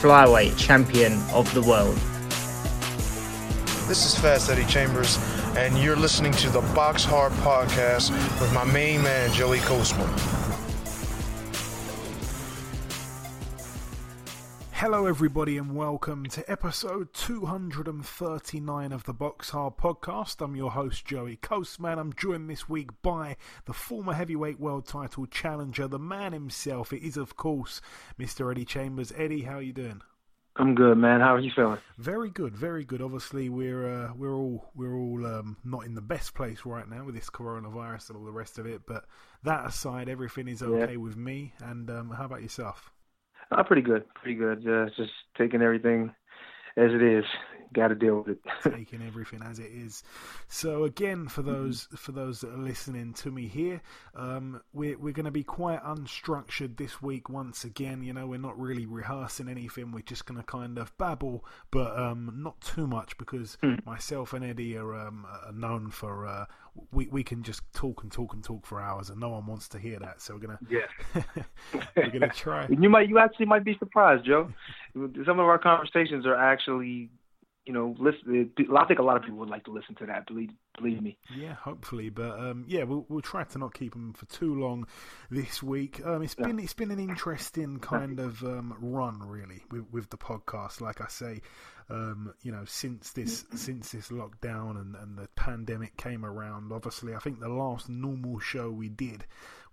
flyweight champion of the world. This is Fast Eddie Chambers, and you're listening to the Box Hard Podcast with my main man, Joey Coastman. Hello, everybody, and welcome to episode 239 of the Box Hard Podcast. I'm your host, Joey Coastman. I'm joined this week by the former heavyweight world title challenger, the man himself. It is, of course, Mr. Eddie Chambers. Eddie, how are you doing? I'm good, man. How are you feeling? Very good, very good. Obviously, we're uh, we're all we're all um, not in the best place right now with this coronavirus and all the rest of it. But that aside, everything is okay Yeah. with me. And um, how about yourself? Uh, pretty good, pretty good. Uh, just taking everything as it is. Got to deal with it. taking everything as it is. So again, for those for those that are listening to me here, um, we're we're going to be quite unstructured this week once again. You know, we're not really rehearsing anything. We're just going to kind of babble, but um, not too much because myself and Eddie are, um, are known for. Uh, we we can just talk and talk and talk for hours, and no one wants to hear that. So we're gonna yeah. we're gonna try. You might, you actually might be surprised, Joe. Some of our conversations are actually, you know, listen. I think a lot of people would like to listen to that. Believe, believe me. Yeah, hopefully, but um, yeah, we'll we'll try to not keep them for too long this week. Um, it's been it's been an interesting kind of um, run, really, with, with the podcast. Like I say, um, you know, since this since this lockdown and, and the pandemic came around, obviously, I think the last normal show we did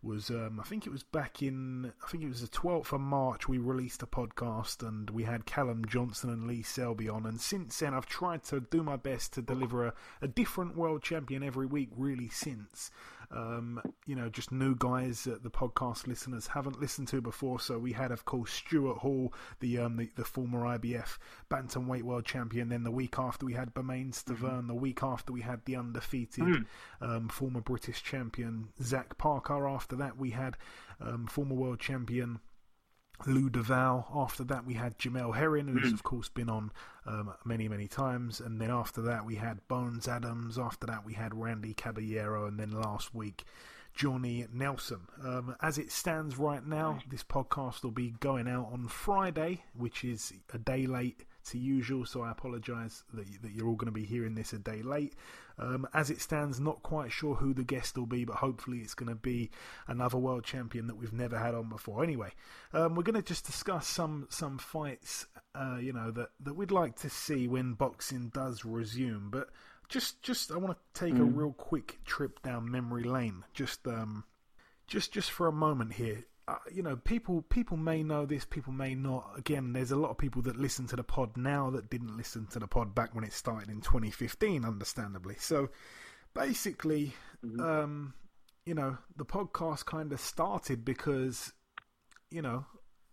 was um, I think it was back in I think it was the 12th of March we released a podcast and we had Callum Johnson and Lee Selby on. And since then I've tried to do my best to deliver a, a different world champion every week really since um, you know just new guys that the podcast listeners haven't listened to before. So we had of course Stuart Hall the um, the, the former IBF bantamweight world champion. Then the week after we had Bermane Stiverne. The week after we had the undefeated um, former British champion Zach Parker. After that we had um, former world champion Lou Duval. After that, we had Jamel Herring, who's of course been on um, many, many times. And then after that, we had Bones Adams. After that, we had Randy Caballero. And then last week, Johnny Nelson. Um, as it stands right now, this podcast will be going out on Friday, which is a day late to usual. So I apologise that, that you're all going to be hearing this a day late. Um, as it stands, not quite sure who the guest will be, but hopefully it's going to be another world champion that we've never had on before. Anyway, um, we're going to just discuss some some fights, uh, you know, that, that we'd like to see when boxing does resume. But just just I want to take a real quick trip down memory lane. Just um, just just for a moment here. Uh, you know, people people may know this, people may not. Again, there's a lot of people that listen to the pod now that didn't listen to the pod back when it started in 2015, understandably. So, basically, um, you know, the podcast kind of started because, you know,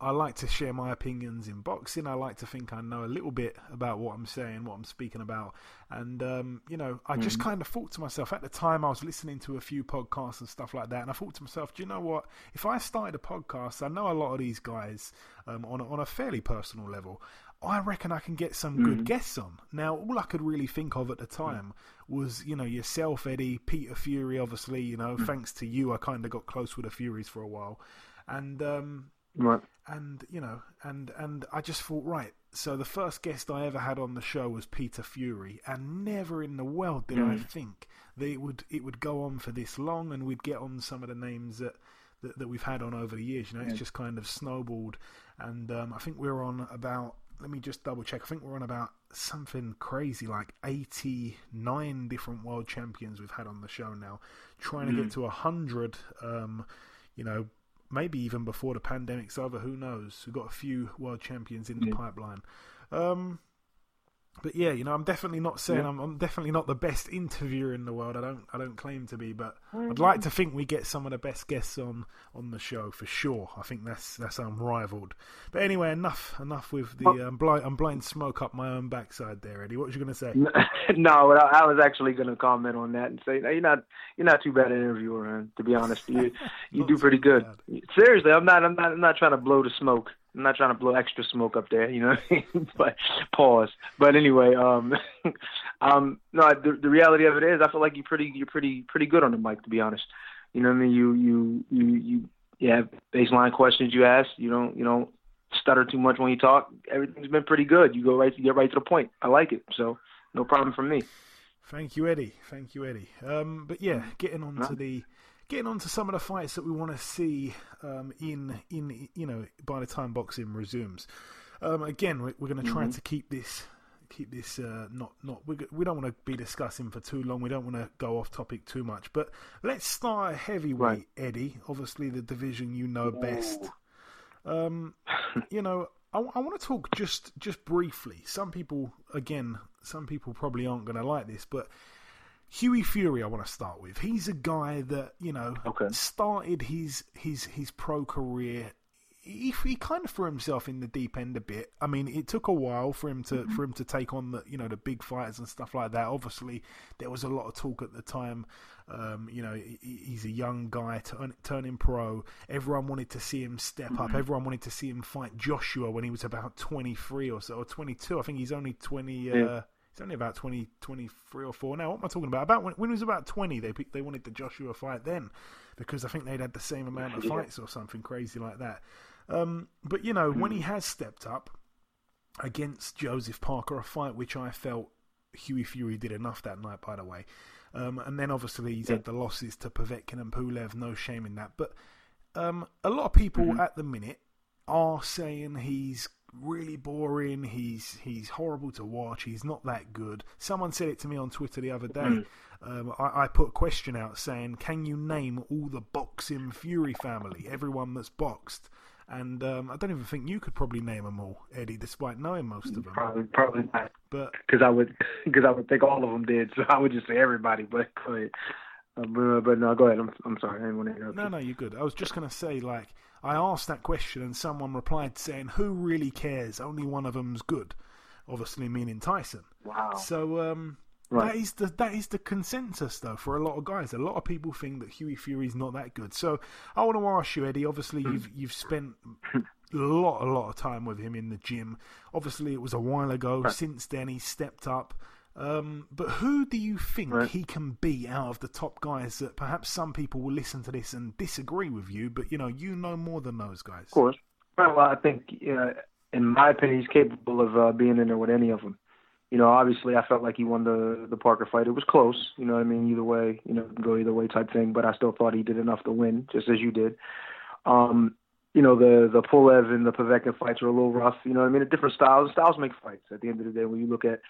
I like to share my opinions in boxing. I like to think I know a little bit about what I'm saying, what I'm speaking about. And, um, you know, I just kind of thought to myself at the time I was listening to a few podcasts and stuff like that. And I thought to myself, do you know what? If I started a podcast, I know a lot of these guys um, on, a, on a fairly personal level. I reckon I can get some good guests on. Now, all I could really think of at the time was, you know, yourself, Eddie, Peter Fury, obviously, you know, thanks to you, I kind of got close with the Furies for a while. And, um, Right. and you know, and and I just thought, right. So the first guest I ever had on the show was Peter Fury, and never in the world did I think that it would it would go on for this long, and we'd get on some of the names that that, that we've had on over the years. You know, it's just kind of snowballed, and um, I think we're on about. Let me just double check. I think we're on about something crazy like 89 different world champions we've had on the show now, trying to get to a 100. Um, you know, maybe even before the pandemic's over. Who knows? We've got a few world champions in the pipeline. Um, but yeah, you know, I'm definitely not saying yeah. I'm, I'm, definitely not the best interviewer in the world. I don't I don't claim to be, but I'd like to think we get some of the best guests on on the show for sure. I think that's that's unrivaled. But anyway, enough enough with the oh. um, blind I'm blowing smoke up my own backside there, Eddie. What was you going to say? no, I, was actually going to comment on that and say no, you're not you're not too bad an interviewer, man. To be honest, you you do pretty good. Bad. Seriously, I'm not I'm not I'm not trying to blow the smoke. I'm not trying to blow extra smoke up there, you know. but pause. But anyway, um, um, no, the, the reality of it is, I feel like you're pretty, you're pretty, pretty good on the mic, to be honest. You know what I mean? You, you, you, you, you have baseline questions you ask. You don't, you don't stutter too much when you talk. Everything's been pretty good. You go right, you get right to the point. I like it. So no problem from me. Thank you, Eddie. Thank you, Eddie. Um, but yeah, getting on to the getting on to some of the fights that we want to see um, in in you know by the time boxing resumes. Um, again, we're, we're going to try mm-hmm. to keep this keep this uh, not not we, we don't want to be discussing for too long. We don't want to go off topic too much. But let's start a heavyweight, right. Eddie. Obviously, the division you know best. Um, you know, I, I want to talk just just briefly. Some people, again, some people probably aren't going to like this, but Hughie Fury, I want to start with. He's a guy that you know okay. started his his his pro career. He, he kind of threw himself in the deep end a bit. I mean, it took a while for him to mm-hmm. for him to take on the you know the big fighters and stuff like that. Obviously, there was a lot of talk at the time. Um, you know, he, he's a young guy turn, turning pro. Everyone wanted to see him step mm-hmm. up. Everyone wanted to see him fight Joshua when he was about twenty three or so, or twenty two. I think he's only twenty. Yeah. Uh, He's only about 20, 23 or 4 now. What am I talking about? About when, when he was about 20, they they wanted the Joshua fight then because I think they'd had the same amount of fights or something crazy like that. Um, but, you know, when he has stepped up against Joseph Parker, a fight which I felt Hughie Fury did enough that night, by the way. Um, and then obviously he's had the losses to Povetkin and Pulev, no shame in that. But um, a lot of people mm-hmm. at the minute are saying he's really boring. He's he's horrible to watch. He's not that good. Someone said it to me on Twitter the other day. Mm. Um, I, I, put a question out saying, "Can you name all the boxing Fury family? Everyone that's boxed." And um, I don't even think you could probably name them all, Eddie, despite knowing most of them. Probably, probably not. But because I would, because I would think all of them did, so I would just say everybody. But go ahead. Uh, but no, go ahead. I'm, I'm sorry. I didn't want to interrupt. No, no, you're good. I was just going to say, like, I asked that question and someone replied saying, "Who really cares? Only one of them's good." Obviously, meaning Tyson. Wow. So um, right. that is the that is the consensus though for a lot of guys. A lot of people think that Hughie Fury's not that good. So I want to ask you, Eddie. Obviously, you've you've spent a lot a lot of time with him in the gym. Obviously, it was a while ago. Right. Since then, he's stepped up. Um, but who do you think right. he can be out of the top guys that perhaps some people will listen to this and disagree with you, but you know, you know more than those guys. Of course. Well, I think, uh, in my opinion, he's capable of uh, being in there with any of them. You know, obviously, I felt like he won the the Parker fight. It was close. You know what I mean? Either way, you know, go either way type thing. But I still thought he did enough to win, just as you did. Um, you know, the the Pulev and the Povetkin fights were a little rough. You know what I mean? A different styles. Styles make fights. At the end of the day, when you look at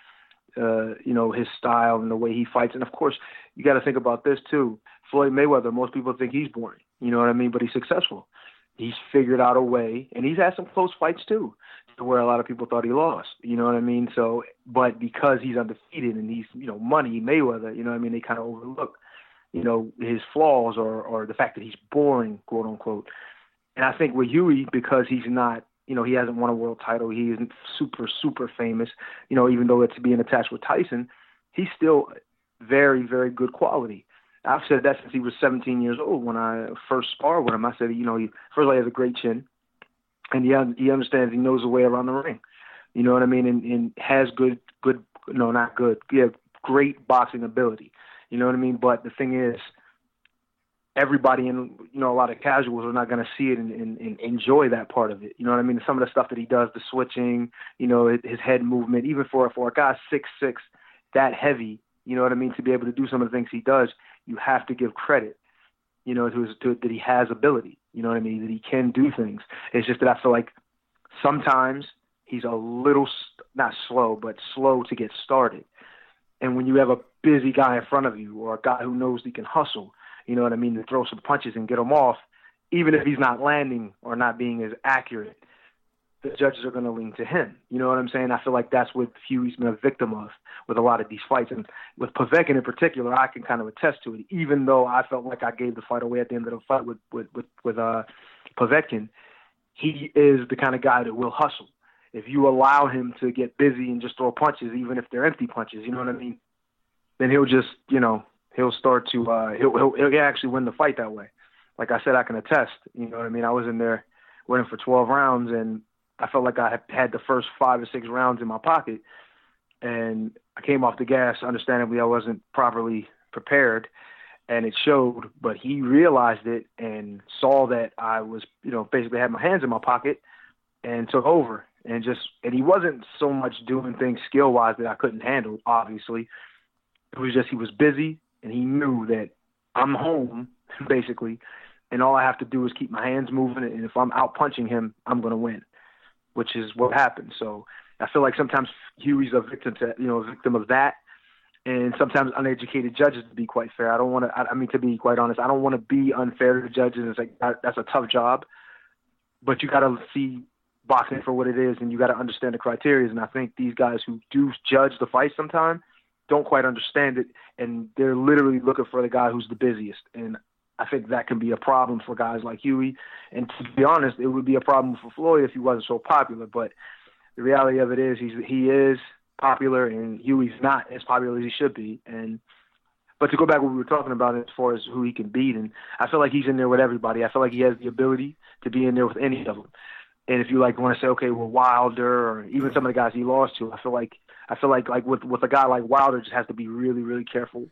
uh, you know, his style and the way he fights. And of course, you got to think about this too. Floyd Mayweather, most people think he's boring. You know what I mean? But he's successful. He's figured out a way, and he's had some close fights too, to where a lot of people thought he lost. You know what I mean? So, but because he's undefeated and he's, you know, money Mayweather, you know what I mean? They kind of overlook, you know, his flaws or or the fact that he's boring, quote unquote. And I think with Hughie, because he's not you know, he hasn't won a world title. He isn't super, super famous. You know, even though it's being attached with Tyson, he's still very, very good quality. I've said that since he was 17 years old when I first sparred with him. I said, you know, he, first of all, he has a great chin, and he he understands, he knows the way around the ring. You know what I mean? And, and has good, good, no, not good. Yeah, great boxing ability. You know what I mean? But the thing is, everybody and you know a lot of casuals are not going to see it and, and, and enjoy that part of it. You know what I mean? Some of the stuff that he does, the switching, you know, his head movement, even for for a guy six six, that heavy, you know what I mean? To be able to do some of the things he does, you have to give credit, you know, to, his, to that he has ability. You know what I mean? That he can do things. It's just that I feel like sometimes he's a little not slow, but slow to get started. And when you have a busy guy in front of you or a guy who knows he can hustle, you know what I mean, to throw some punches and get him off, even if he's not landing or not being as accurate. the judges are going to lean to him. You know what I'm saying? I feel like that's what Hughie's been a victim of with a lot of these fights, and with Povetkin in particular, I can kind of attest to it. Even though I felt like I gave the fight away at the end of the fight with with with, with uh, Povetkin, he is the kind of guy that will hustle. If you allow him to get busy and just throw punches, even if they're empty punches, you know what I mean? Then he'll just, you know, he'll start to uh, he'll, he'll he'll actually win the fight that way. Like I said, I can attest. You know what I mean? I was in there winning for 12 rounds, and I felt like I had the first five or six rounds in my pocket, and I came off the gas. Understandably, I wasn't properly prepared, and it showed. But he realized it and saw that I was, you know, basically had my hands in my pocket, and took over. And just and he wasn't so much doing things skill wise that I couldn't handle. Obviously, it was just he was busy and he knew that I'm home basically, and all I have to do is keep my hands moving. And if I'm out punching him, I'm going to win which is what happened. So I feel like sometimes Hughie's a victim to you know a victim of that, and sometimes uneducated judges. To be quite fair, I don't want to. I, I mean, to be quite honest, I don't want to be unfair to judges. It's like that, that's a tough job, but you got to see boxing for what it is, and you got to understand the criteria. And I think these guys who do judge the fight sometimes don't quite understand it, and they're literally looking for the guy who's the busiest. And I think that can be a problem for guys like Hughie. And to be honest, it would be a problem for Floyd if he wasn't so popular. But the reality of it is, he's he is popular, and Hughie's not as popular as he should be. And but to go back to what we were talking about as far as who he can beat, and I feel like he's in there with everybody. I feel like he has the ability to be in there with any of them. And if you like want to say, okay, well Wilder or even some of the guys he lost to, I feel like I feel like like with with a guy like Wilder, just has to be really really careful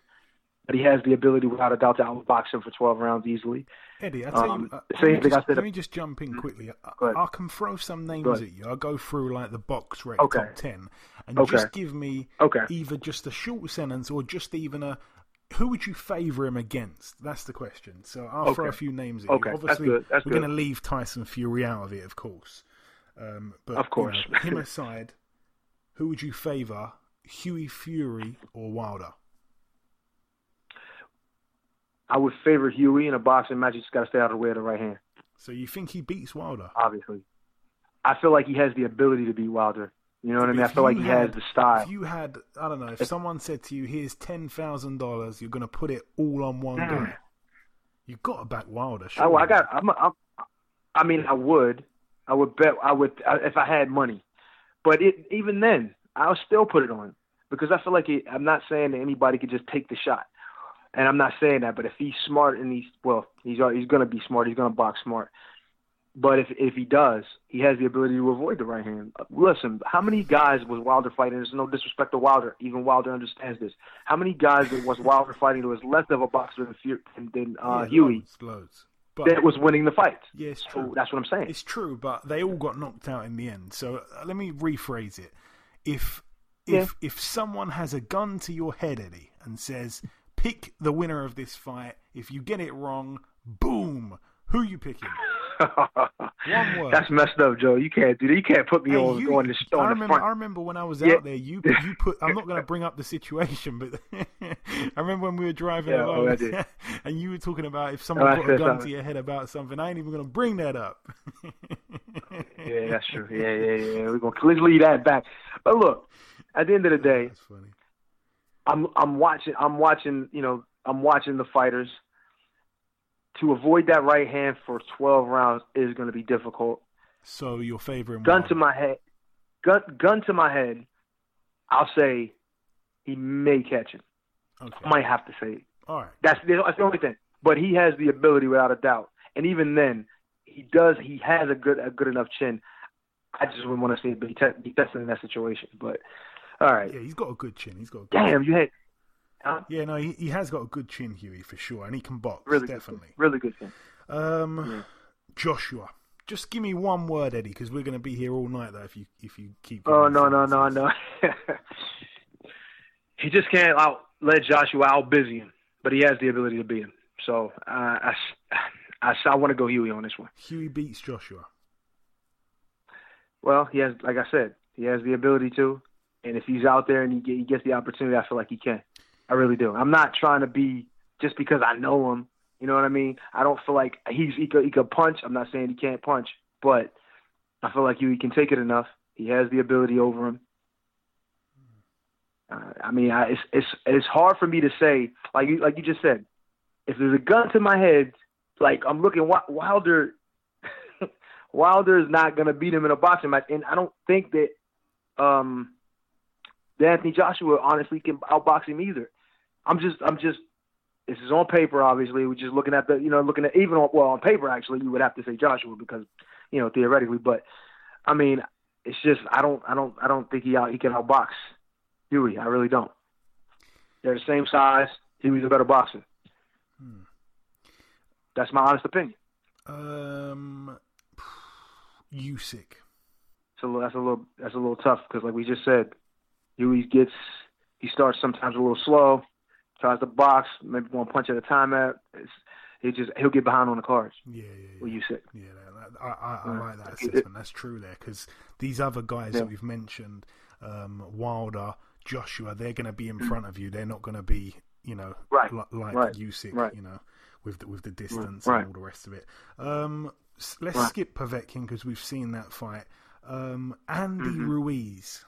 but he has the ability, without a doubt, to outbox him for 12 rounds easily. Eddie, I tell um, you, uh, same thing just, I said. Let me just jump in quickly. I, I can throw some names at you. I'll go through like the box rec okay. top 10, and okay. just give me okay. either just a short sentence or just even a who would you favour him against? That's the question. So I'll throw a few names at okay. you. Obviously, That's That's we're going to leave Tyson Fury out of it, of course. Um, but of course, you know, him aside, who would you favour, Hughie Fury or Wilder? I would favor Hughie in a boxing match. He just got to stay out of the way of the right hand. So you think he beats Wilder? Obviously, I feel like he has the ability to beat Wilder. You know what I mean? I feel like he had, has the style. If you had, I don't know, if, if someone said to you, "Here's ten thousand dollars, you're going to put it all on one mm. guy," You've got to back Wilder. Oh, I got. I'm, I'm, I mean, I would. I would bet. I would if I had money. But it, even then, I'll still put it on because I feel like it, I'm not saying that anybody could just take the shot and I'm not saying that, but if he's smart and he's well, he's he's going to be smart. He's going to box smart. But if if he does, he has the ability to avoid the right hand. Listen, how many guys was Wilder fighting? There's no disrespect to Wilder. Even Wilder understands this. How many guys was Wilder fighting that was less of a boxer than than uh, yeah, Hughie? Loads, loads. But, that was winning the fight. Yeah. So that's what I'm saying. It's true, but they all got knocked out in the end. So uh, let me rephrase it. If if Yeah. if someone has a gun to your head, Eddie, and says, "Pick the winner of this fight. If you get it wrong, boom. Who you picking?" One word. That's messed up, Joe. You can't do that. You can't put me Hey, on you- on the on I the remember. front. I remember when I was Yeah. out there. You you put. I'm not going to bring up the situation, but I remember when we were driving Yeah, along, oh, and you were talking about if someone Oh, put a gun to your head about something. I ain't even going to bring that up. Yeah, that's true. Yeah, yeah, yeah. We're gonna let's leave that back. But look, at the end of the day, That's funny. I'm I'm watching I'm watching you know I'm watching the fighters. To avoid that right hand for 12 rounds is going to be difficult. So your favorite Gun to my head, gun gun to my head. I'll say he may catch him. Okay. I might have to say it. All right. That's the, that's the only thing. But he has the ability without a doubt. And even then, he does. He has a good a good enough chin. I just wouldn't want to see it be, te- be tested in that situation. But all right. Yeah, he's got a good chin. He's got. A good Damn, you had huh? Yeah, no, he, he has got a good chin, Hughie, for sure, and he can box really definitely. good, really good chin. Um, Yeah. Joshua, just give me one word, Eddie, because we're going to be here all night. Though, if you if you keep. Oh no no no no. he just can't out let Joshua out busy him, but he has the ability to beat him. So uh, I I, I want to go Hughie on this one. Hughie beats Joshua. Well, he has, like I said, he has the ability to, and if he's out there and he gets the opportunity, I feel like he can. I really do. I'm not trying to be just because I know him. You know what I mean? I don't feel like he's he could, he could punch. I'm not saying he can't punch, but I feel like he can take it enough. He has the ability over him. Uh, I mean, I, it's it's it's hard for me to say. Like you like you just said, if there's a gun to my head, like I'm looking Wilder. Wilder is not gonna beat him in a boxing match, and I don't think that um, that Anthony Joshua honestly can outbox him either. I'm just I'm just this is on paper, obviously. We're just looking at the, you know, looking at even on, well on paper actually, you would have to say Joshua because, you know, theoretically. But I mean, it's just I don't I don't I don't think he out he can outbox Hughie. I really don't. They're the same size. Hughie's a better boxer. Hmm. That's my honest opinion. Um, Usyk. So that's a little that's a little tough because, like we just said, Hughie gets he starts sometimes a little slow, tries to box, maybe one punch at a time. At it's, he just he'll get behind on the cards. Yeah, yeah, yeah. What you said. Yeah, I, I, I like that assessment. That's true there because these other guys yeah. that we've mentioned, um, Wilder, Joshua, they're going to be in front of you. They're not going to be, you know, right. like, like right. Usyk, right. you know, with the, with the distance right. and all the rest of it. Um, let's skip Povetkin because we've seen that fight. Um, Andy mm-hmm. Ruiz.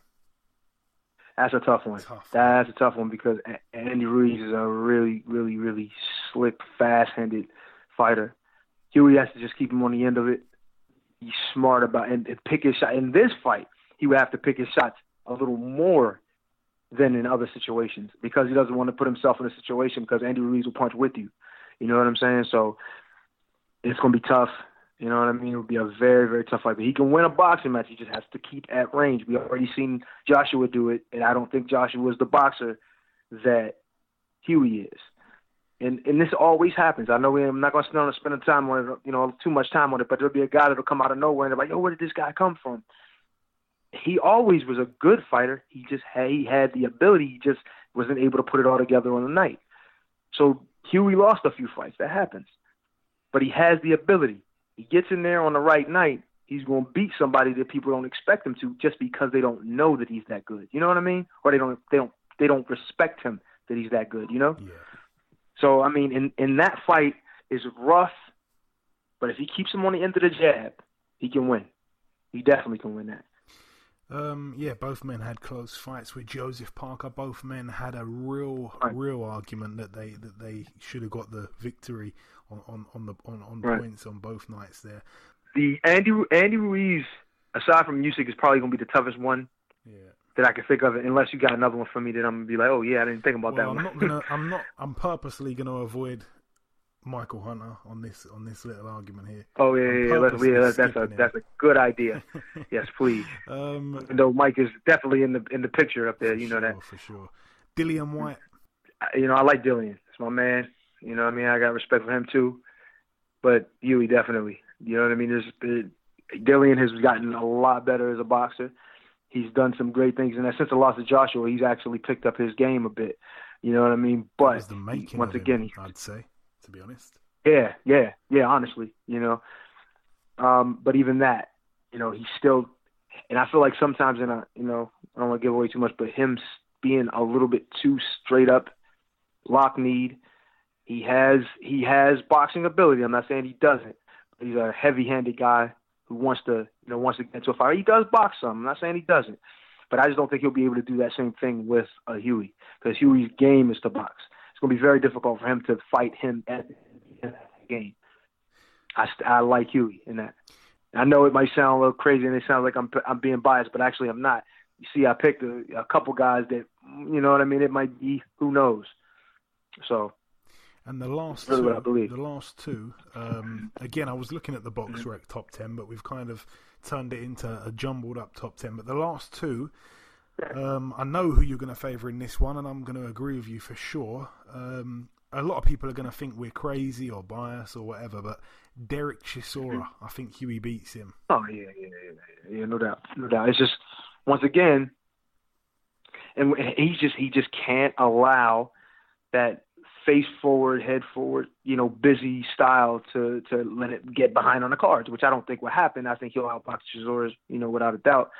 That's a tough one. Tough. That's a tough one because Andy Ruiz is a really, really, really slick, fast-handed fighter. Hughie has to just keep him on the end of it. He's smart about and, and pick his shot. In this fight, he would have to pick his shots a little more than in other situations because he doesn't want to put himself in a situation because Andy Ruiz will punch with you. You know what I'm saying? So it's going to be tough. You know what I mean? It would be a very, very tough fight. But he can win a boxing match. He just has to keep at range. We already seen Joshua do it, and I don't think Joshua is the boxer that Hughie is. And and this always happens. I know I'm not to spend time on it, you know, too much time on it, but there'll be a guy that'll come out of nowhere and they're like, yo, where did this guy come from? He always was a good fighter. He just had, he had the ability. He just wasn't able to put it all together on the night. So Hughie lost a few fights. That happens. But he has the ability he gets in there on the right night, he's going to beat somebody that people don't expect him to just because they don't know that he's that good. You know what I mean? Or they don't they don't they don't respect him that he's that good. You know? Yeah. So I mean, in in that fight is rough, but if he keeps him on the end of the jab, he can win. He definitely can win that. Um, yeah, both men had close fights with Joseph Parker. Both men had a real, right. real argument that they that they should have got the victory on on, on the on, on right. points on both nights there. The Andy Andy Ruiz, aside from Usyk, is probably going to be the toughest one. Yeah. That I can think of, unless you got another one for me that I'm gonna be like, oh yeah, I didn't think about well, that I'm one. not gonna. I'm not. I'm purposely gonna avoid Michael Hunter on this on this little argument here. Oh yeah, yeah, yeah. Let's, yeah that's, that's a him. that's a good idea. yes, please. Um, Even though Mike is definitely in the in the picture up there, you know sure, that for sure. Dillian Whyte. You know, I like Dillian. It's my man. You know, what I mean, I got respect for him too. But Hughie definitely. You know what I mean? There's it, Dillian has gotten a lot better as a boxer. He's done some great things, and since the loss of Joshua, he's actually picked up his game a bit. You know what I mean? But once again, him, I'd say, to be honest. Yeah, yeah, yeah. Honestly, you know, um, but even that, you know, he's still, and I feel like sometimes in a, you know, I don't want to give away too much, but him being a little bit too straight up, lock need. He has he has boxing ability. I'm not saying he doesn't. He's a heavy-handed guy who wants to, you know, wants to get into a fight. He does box some. I'm not saying he doesn't, but I just don't think he'll be able to do that same thing with a Hughie because Hughie's game is to box. It's going to be very difficult for him to fight him at in that game. I, I like Hughie in that. I know it might sound a little crazy and it sounds like I'm I'm being biased, but actually I'm not. You see, I picked a, a couple guys that you know what I mean. It might be who knows. So. And the last two, the last two, um, again, I was looking at the box rec top ten, but we've kind of turned it into a jumbled up top ten. But the last two, um, I know who you're going to favour in this one, and I'm going to agree with you for sure. Um, a lot of people are going to think we're crazy or biased or whatever, but Derek Chisora, I think Hughie beats him. Oh yeah, yeah, yeah, yeah, no doubt, no doubt. It's just once again, and he just he just can't allow that face forward, head forward, you know, busy style to to let it get behind on the cards, which I don't think will happen. I think he'll outbox Chisora, you know, without a doubt.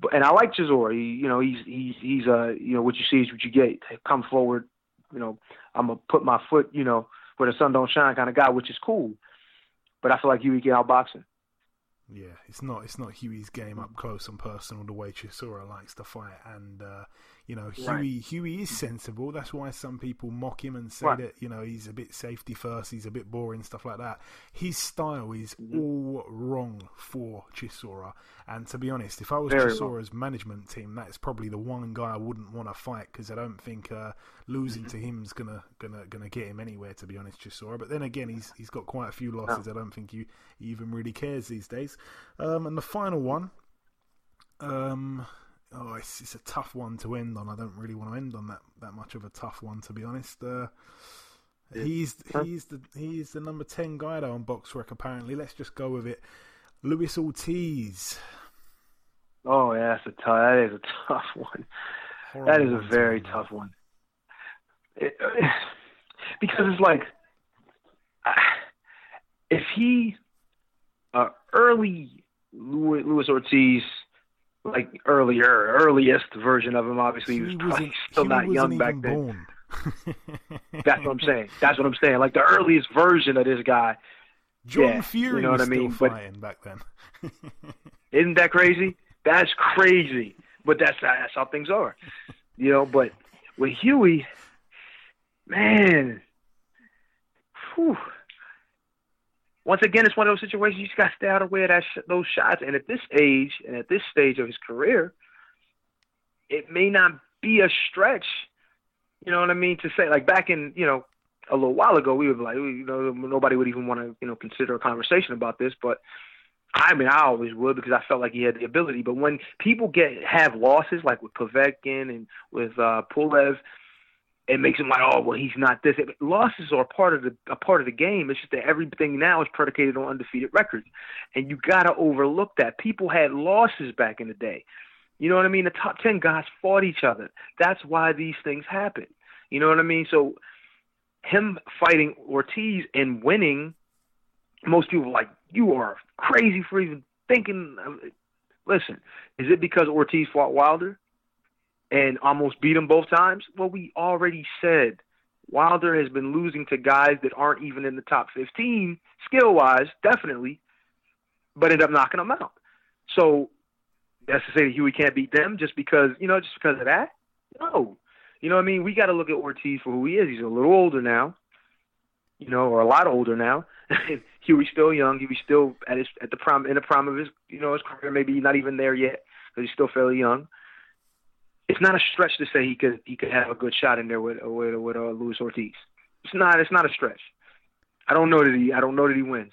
But and I like Chisora. He, you know, he's he's he's uh you know what you see is what you get. Come forward, you know, I'm gonna put my foot, you know, where the sun don't shine kind of guy, which is cool. But I feel like can outbox him. Yeah, it's not it's not Hughie's game up close and personal the way Chisora likes to fight, and uh, you know Hughie Right. Hughie is sensible. That's why some people mock him and say Right. that you know he's a bit safety first, he's a bit boring, stuff like that. His style is Mm-hmm. all wrong for Chisora, and to be honest, if I was Very Chisora's management team, that's probably the one guy I wouldn't want to fight because I don't think uh, losing Mm-hmm. to him's gonna gonna gonna get him anywhere. To be honest, Chisora. But then again, he's he's got quite a few losses. I don't think he, he even really cares these days. Um, and the final one, um, oh, it's it's a tough one to end on. I don't really want to end on that that much of a tough one, to be honest. Uh, he's he's the he's the number ten guy though on Boxrec. Apparently, let's just go with it. Luis Ortiz. Oh yeah, that's a tough. That is a tough one. Horrible That is a very tough one. It, because it's like, if he, uh, early Louis, Luis Ortiz, like earlier, earliest version of him, obviously he was probably still not young back then. That's what I'm saying. That's what I'm saying. Like the earliest version of this guy. John Yeah, Fury you know was what I mean? still But- back then. Isn't that crazy? That's crazy. But that's that's how things are. You know, but with Hughie, man, whew. Once again, it's one of those situations you just got to stay out of of that sh- those shots. And at this age and at this stage of his career, it may not be a stretch. You know what I mean? To say like back in you know a little while ago, we would be like, you know, nobody would even want to you know consider a conversation about this, but. I mean, I always would because I felt like he had the ability. But when people get have losses, like with Povetkin and with uh, Pulev, it makes them like, oh, well, he's not this. Losses are part of the a part of the game. It's just that everything now is predicated on undefeated records, and you gotta overlook that. People had losses back in the day. You know what I mean? The top ten guys fought each other. That's why these things happen. You know what I mean? So him fighting Ortiz and winning, most people like, you are crazy for even thinking. Listen, is it because Ortiz fought Wilder and almost beat him both times? Well, we already said Wilder has been losing to guys that aren't even in the top 15 skill wise, definitely, but ended up knocking them out. So that's to say that Hughie can't beat them just because, you know, just because of that? No. You know what I mean? We got to look at Ortiz for who he is. He's a little older now, you know, or a lot older now. Hughie's still young. Hughie's still at his at the prime in the prime of his you know his career. Maybe not even there yet because he's still fairly young. It's not a stretch to say he could he could have a good shot in there with with with uh, Luis Ortiz. It's not it's not a stretch. I don't know that he I don't know that he wins,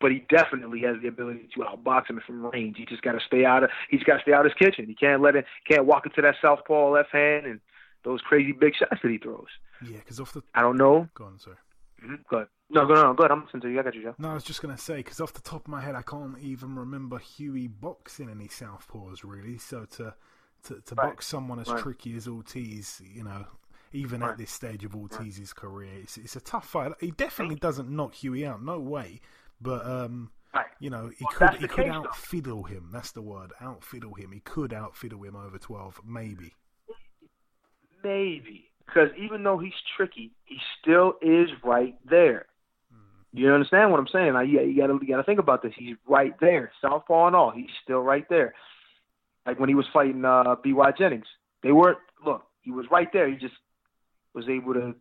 but he definitely has the ability to outbox him from range. He just got to stay out of he's got to stay out of his kitchen. He can't let it can't walk into that southpaw left hand and those crazy big shots that he throws. Yeah, because off the I don't know. go on, sorry. Mm-hmm. Go ahead. No, go no, go ahead. I'm listening to you. I got you, Joe. No, I was just gonna say because off the top of my head, I can't even remember Hughie boxing any southpaws really. So to to, to Right. box someone as Right. tricky as Ortiz, you know, even Right. at this stage of Ortiz's career, it's, it's a tough fight. He definitely doesn't knock Hughie out, no way. But um, you know, he Well, could he could outfiddle him. That's the word, outfiddle him. He could outfiddle him over twelve, maybe. Maybe because even though he's tricky, he still is right there. You understand what I'm saying? Like, you, you gotta you gotta think about this. He's right there, southpaw and all. He's still right there. Like when he was fighting uh, B.Y. Jennings, they weren't. Look, he was right there. He just was able to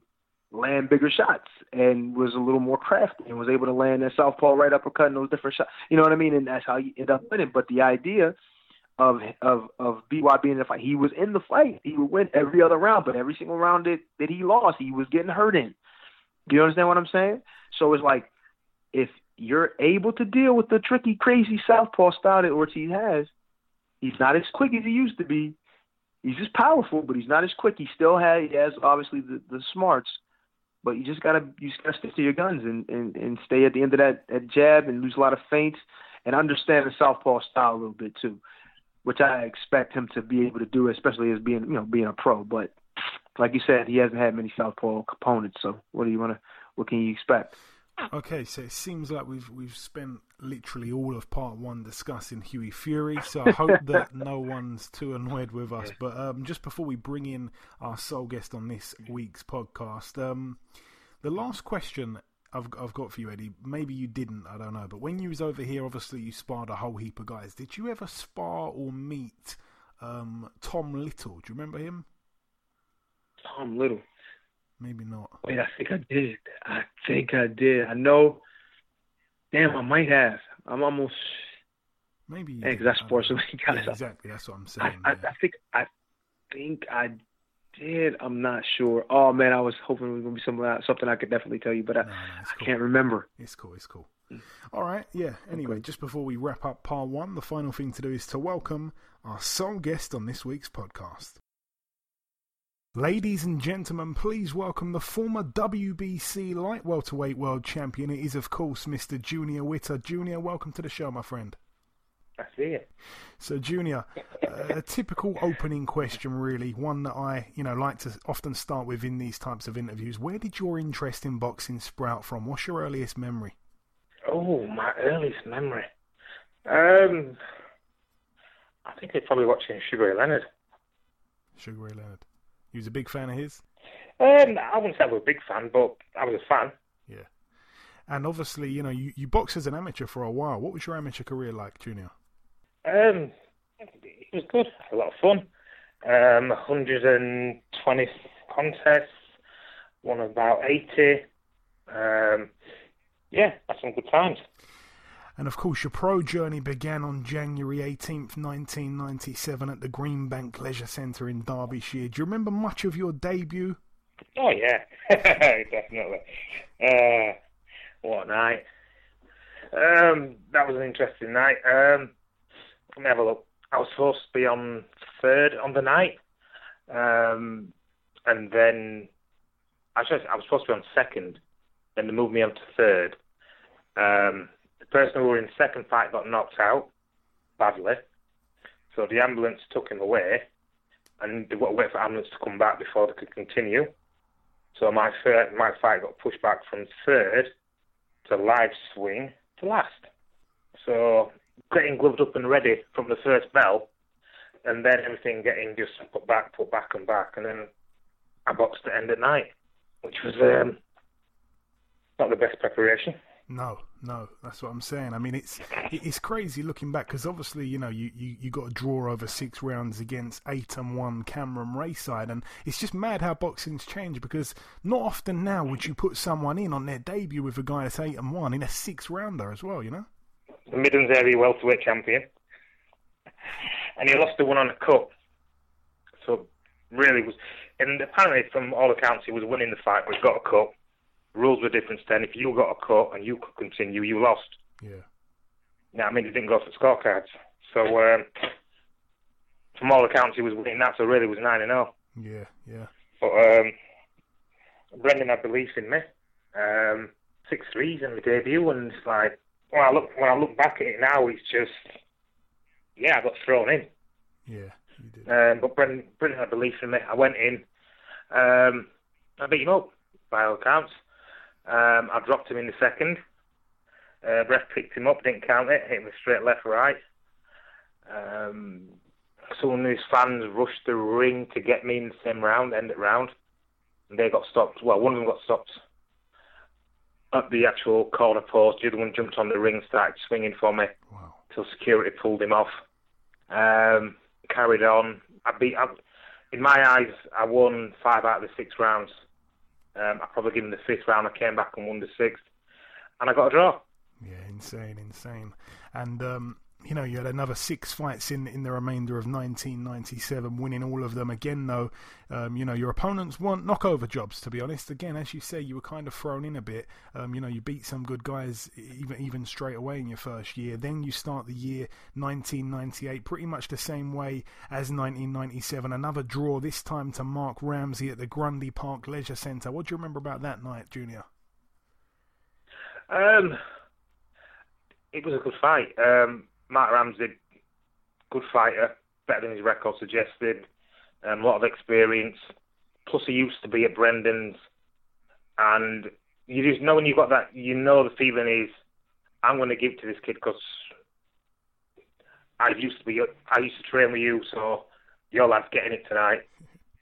land bigger shots and was a little more crafty and was able to land that southpaw right uppercut and those different shots. You know what I mean? And that's how you end up winning. But the idea of of of BY being in the fight, he was in the fight. He would win every other round, but every single round that that he lost, he was getting hurt in. You understand what I'm saying? So it's like if you're able to deal with the tricky, crazy southpaw style that Ortiz has, he's not as quick as he used to be. He's just powerful, but he's not as quick. He still has he has obviously the, the smarts, but you just gotta you just gotta stick to your guns and, and, and stay at the end of that, that jab and lose a lot of feints and understand the southpaw style a little bit too, which I expect him to be able to do, especially as being you know being a pro. But like you said, he hasn't had many southpaw components. So what do you want to what can you expect? Okay, so it seems like we've we've spent literally all of part one discussing Hughie Fury. So I hope that no one's too annoyed with us. But um, just before we bring in our sole guest on this week's podcast, um, the last question I've I've got for you, Eddie. Maybe you didn't. I don't know. But when you was over here, obviously you sparred a whole heap of guys. Did you ever spar or meet um, Tom Little? Do you remember him? Tom Little. Maybe not. Wait, I think I did. I think I did. I know. Damn, I might have. I'm almost. Maybe. Yeah, because I sport so many guys. Yeah, exactly. That's what I'm saying. I, yeah. I, I think I think I did. I'm not sure. Oh man, I was hoping it was gonna be something something I could definitely tell you, but I, No, no, I cool. can't remember. It's cool. It's cool. All right. Yeah. Anyway, just before we wrap up part one, the final thing to do is to welcome our sole guest on this week's podcast. Ladies and gentlemen, please welcome the former WBC light welterweight world champion. It is, of course, Mr. Junior Witter. Junior, welcome to the show, my friend. I see it. So, Junior, uh, a typical opening question, really, one that I, you know, like to often start with in these types of interviews. Where did your interest in boxing sprout from? What's your earliest memory? Oh, my earliest memory. Um, I think it's probably watching Sugar Ray Leonard. Sugar Ray Leonard. You was a big fan of his? Um, I wouldn't say I was a big fan, but I was a fan. Yeah. And obviously, you know, you, you boxed as an amateur for a while. What was your amateur career like, Junior? Um, it was good. A lot of fun. Um, 120 contests. Won about 80. Um, yeah, had some good times. And of course, your pro journey began on January 18th, 1997, at the Greenbank Leisure Centre in Derbyshire. Do you remember much of your debut? Oh yeah, definitely. Uh, what night! Um, that was an interesting night. Um, let me have a look. I was supposed to be on third on the night, um, and then I was supposed to be on second. Then they moved me on to third. Um, the person who were in second fight got knocked out badly, so the ambulance took him away, and they got to wait for ambulance to come back before they could continue. So my third, my fight got pushed back from third to live swing to last. So getting gloved up and ready from the first bell, and then everything getting just put back, put back, and back, and then I boxed at end at night, which was um, not the best preparation. No, no, that's what I'm saying. I mean, it's it's crazy looking back because obviously, you know, you, you, you got a draw over six rounds against eight and one Cameron Raeside, and it's just mad how boxing's changed because not often now would you put someone in on their debut with a guy that's eight and one in a six rounder as well, you know. The Midlands area welterweight champion, and he lost the one on the cup. So really was, and apparently from all accounts he was winning the fight, but he got a cup. Rules were different then. If you got a cut and you could continue, you lost. Yeah. Yeah, I mean, he didn't go for scorecards. So, um, from all accounts, he was winning that, so really it was 9 and 0. Yeah, yeah. But um, Brendan had belief in me. Um, six threes in the debut, and it's like, when I look when I look back at it now, it's just, yeah, I got thrown in. Yeah, you did. Um, but Brendan, Brendan had belief in me. I went in. Um, I beat him up, by all accounts. Um, I dropped him in the second. Uh, ref picked him up, didn't count it, hit him straight left, right. Um, some of his fans rushed the ring to get me in the same round, end it round. And they got stopped. Well, one of them got stopped at the actual corner post. The other one jumped on the ring, started swinging for me. Wow. Till security pulled him off. Um, carried on. I beat. I, in my eyes, I won five out of the six rounds. Um, I probably given the fifth round. I came back and won the sixth, and I got a draw. Yeah, insane, insane. And um, you know, you had another six fights in in the remainder of 1997, winning all of them. Again, though, um, you know, your opponents weren't knockover jobs. To be honest, again, as you say, you were kind of thrown in a bit. Um, you know, you beat some good guys even even straight away in your first year. Then you start the year 1998 pretty much the same way as 1997. Another draw this time to Mark Ramsey at the Grundy Park Leisure Centre. What do you remember about that night, Junior? Um, it was a good fight. Um, Mark Ramsey, good fighter, better than his record suggested, um, a lot of experience. Plus, he used to be at Brendan's, and you just know when you've got that, you know the feeling is, I'm going to give to this kid because I used to be, I used to train with you, so your lad's getting it tonight.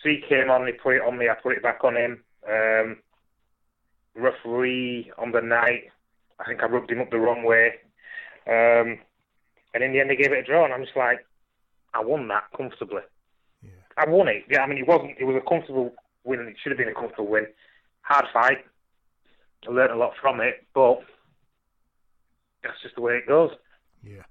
So he came on, he put it on me, I put it back on him. Um, referee on the night, I think I rubbed him up the wrong way. Um, and in the end, they gave it a draw, and I'm just like, I won that comfortably. Yeah. I won it. Yeah, I mean, it wasn't. It was a comfortable win. And it should have been a comfortable win. Hard fight. I learned a lot from it, but that's just the way it goes. Yeah.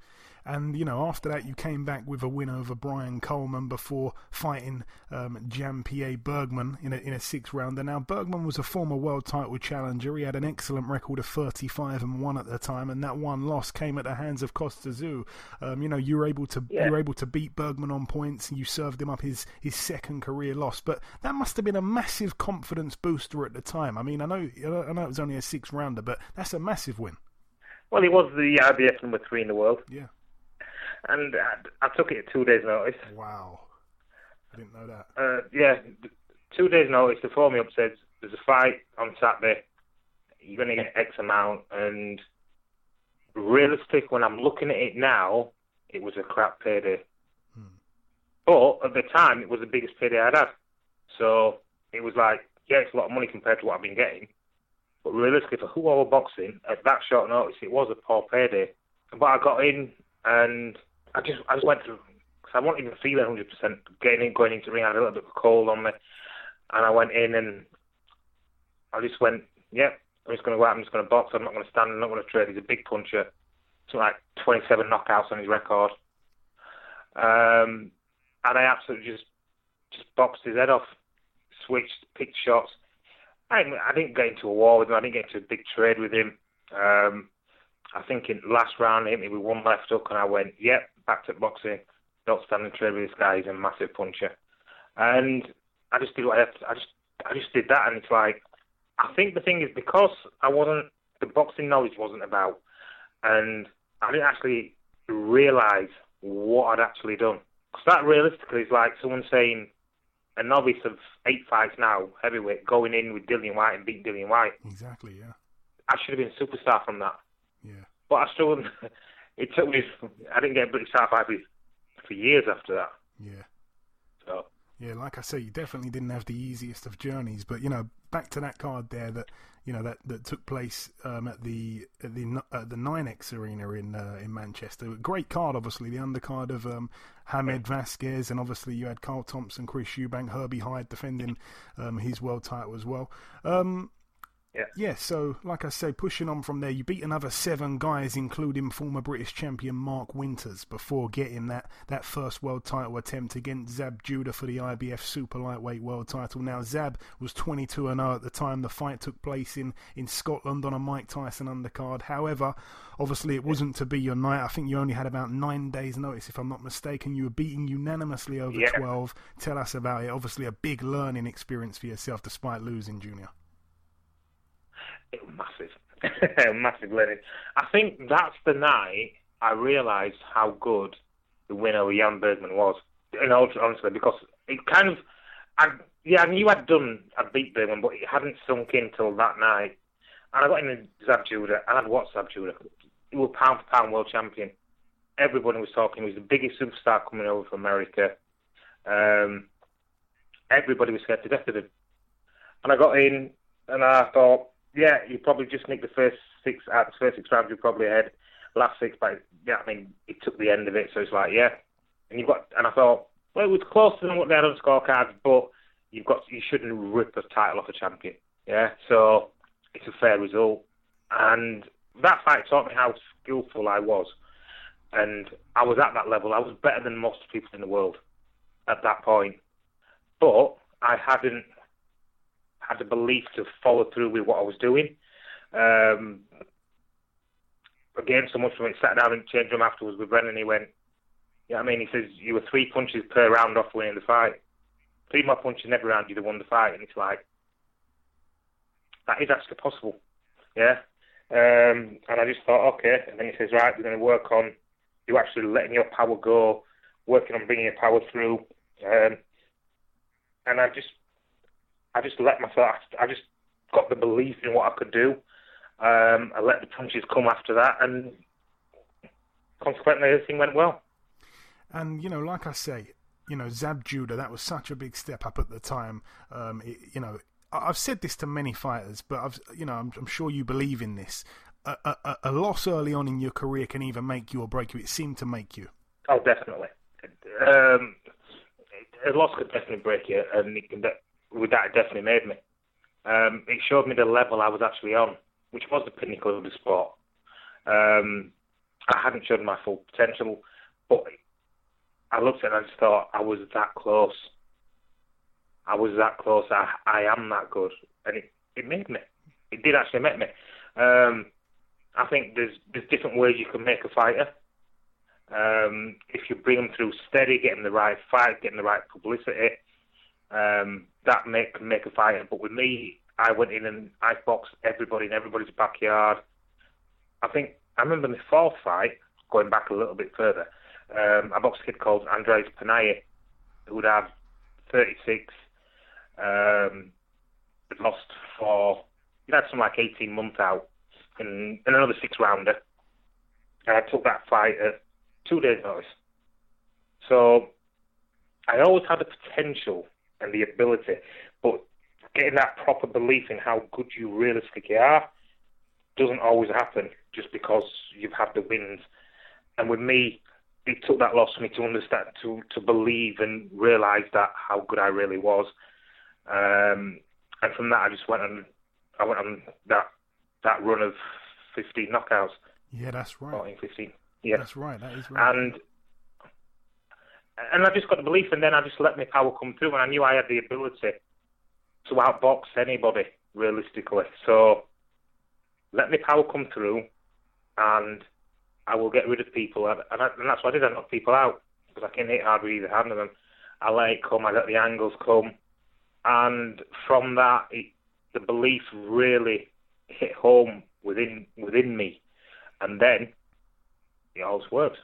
And, you know, after that, you came back with a win over Brian Coleman before fighting um, Jan Piet Bergman in a, in a six rounder. Now, Bergman was a former world title challenger. He had an excellent record of 35 and 1 at the time, and that one loss came at the hands of Kostya Tszyu. Um, you know, you were able to Yeah. you were able to beat Bergman on points, and you served him up his, his second career loss. But that must have been a massive confidence booster at the time. I mean, I know I know it was only a six rounder, but that's a massive win. Well, he was the IBF number three in the world, Yeah. And I, I took it at two days' notice. Wow. I didn't know that. Uh, yeah, two days' notice. They phoned me up said there's a fight on Saturday. You're going to get X amount, and realistic. When I'm looking at it now, it was a crap payday. But at the time, it was the biggest payday I'd had. So it was like, yeah, it's a lot of money compared to what I've been getting. But realistically, for who I was boxing at that short notice, it was a poor payday. But I got in, and I just I just went through. Cause I wasn't even feeling 100 percent getting in, going into the ring. I had a little bit of a cold on me, and I went in and I just went, yep, I'm just going to go out. I'm just going to box. I'm not going to stand. I'm not going to trade. He's a big puncher. Something like 27 knockouts on his record. Um, and I absolutely just just boxed his head off, switched, picked shots. I, I didn't get into a war with him. I didn't get into a big trade with him. Um, I think in last round he hit me with one left hook, and I went, "Yep, back to boxing. Don't stand and trade with this guy. He's a massive puncher." And I just did what I had to, I just I just did that, and it's like I think the thing is because I wasn't the boxing knowledge wasn't about, and I didn't actually realise what I'd actually done. Because that realistically is like someone saying a novice of eight fights now, heavyweight, going in with Dillian Whyte and beat Dillian Whyte. Exactly, yeah. I should have been a superstar from that. Yeah. But I still, it took me, I didn't get a British Star Fight for, years after that. Yeah. So, Yeah, like I say, you definitely didn't have the easiest of journeys, but you know, back to that card there that you know that, that took place um, at the at the at the Nynex Arena in uh, in Manchester. Great card, obviously, the undercard of um, Hamed Vasquez, and obviously you had Carl Thompson, Chris Eubank, Herbie Hide defending um, his world title as well. Um, yeah. Yeah, so like I say, pushing on from there, you beat another seven guys, including former British champion Mark Winters, before getting that, that first world title attempt against Zab Judah for the IBF Super Lightweight World title. Now, Zab was 22 and 0 at the time the fight took place in, in Scotland on a Mike Tyson undercard. However, obviously, it wasn't to be your night. I think you only had about nine days' notice, if I'm not mistaken. You were beaten unanimously over Yeah. 12. Tell us about it. Obviously, a big learning experience for yourself despite losing, Junior. It was massive. massive learning. I think that's the night I realised how good the win over Jan Bergman was. All honestly, because it kind of, I yeah, I knew I'd done, I'd beat Bergman, but it hadn't sunk in till that night. And I got in Zab Judah, and I'd watched Zab Judah. He was pound for pound world champion. Everybody was talking. He was the biggest superstar coming over from America. Um, everybody was scared to death of him. And I got in, and I thought, yeah, you probably just nicked the first six out the first six rounds. You're probably ahead. Last six, but yeah, I mean, it took the end of it, so it's like, yeah. And you've got, and I thought, well, it was closer than what they had on scorecards, but you've got, you shouldn't rip a title off a champion, yeah. So it's a fair result, and that fight taught me how skillful I was, and I was at that level. I was better than most people in the world at that point, but I hadn't had the belief to follow through with what I was doing. Um, again, so much from it. Sat down in the change room afterwards with Brendan. He went, "Yeah, I mean, he says you were three punches per round off winning the fight. Three more punches every round, you'd have won the fight." And it's like that is actually possible. Yeah. Um, and I just thought, okay. And then he says, right, we're going to work on you actually letting your power go, working on bringing your power through. Um, and I just I just let myself. I just got the belief in what I could do. Um, I let the punches come after that, and consequently, everything went well. And you know, like I say, you know, Zab Judah, that was such a big step up at the time. Um, it, you know, I've said this to many fighters, but I've you know I'm, I'm sure you believe in this. A, a, a, loss early on in your career can either make you or break you. It seemed to make you. Oh, definitely. Um, a loss could definitely break you, and it can with that, it definitely made me. Um, it showed me the level I was actually on, which was the pinnacle of the sport. Um, I hadn't shown my full potential, but I looked at it and I just thought I was that close. I was that close. I I am that good, and it it made me. It did actually make me. Um, I think there's there's different ways you can make a fighter. Um, if you bring them through steady, getting the right fight, getting the right publicity, um, that make make a fighter. But with me, I went in and I boxed everybody in everybody's backyard. I think I remember my fourth fight, going back a little bit further. Um, I boxed a kid called Andres Panaya, who'd had 36, um, lost for, he'd had some like 18 months out, and, and another six rounder. And I took that fight at two days' notice. So I always had the potential and the ability, but getting that proper belief in how good you realistically are doesn't always happen just because you've had the wins. And with me, it took that loss for me to understand, to to believe and realise that how good I really was. Um, and from that, I just went on. I went on that that run of 15 knockouts. Yeah, that's right. 14, 15. Yeah, that's right. That is right. And and I just got the belief, and then I just let my power come through, and I knew I had the ability to outbox anybody realistically. So let my power come through, and I will get rid of people. And, I, and that's what I did. I knocked people out because I can hit hard with either hand of them. I let it come. I let the angles come, and from that, it, the belief really hit home within within me, and then it all works.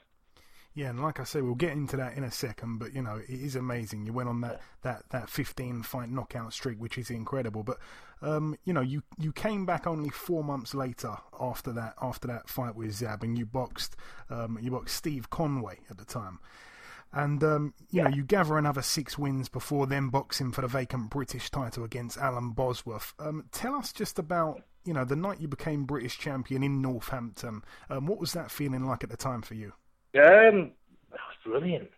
Yeah, and like I say, we'll get into that in a second. But you know, it is amazing. You went on that that that 15 fight knockout streak, which is incredible. But um, you know, you you came back only four months later after that after that fight with Zab, and you boxed um, you boxed Steve Conway at the time. And um, you yeah. know, you gather another six wins before then boxing for the vacant British title against Alan Bosworth. Um, tell us just about you know the night you became British champion in Northampton. Um, what was that feeling like at the time for you? Um, that was brilliant.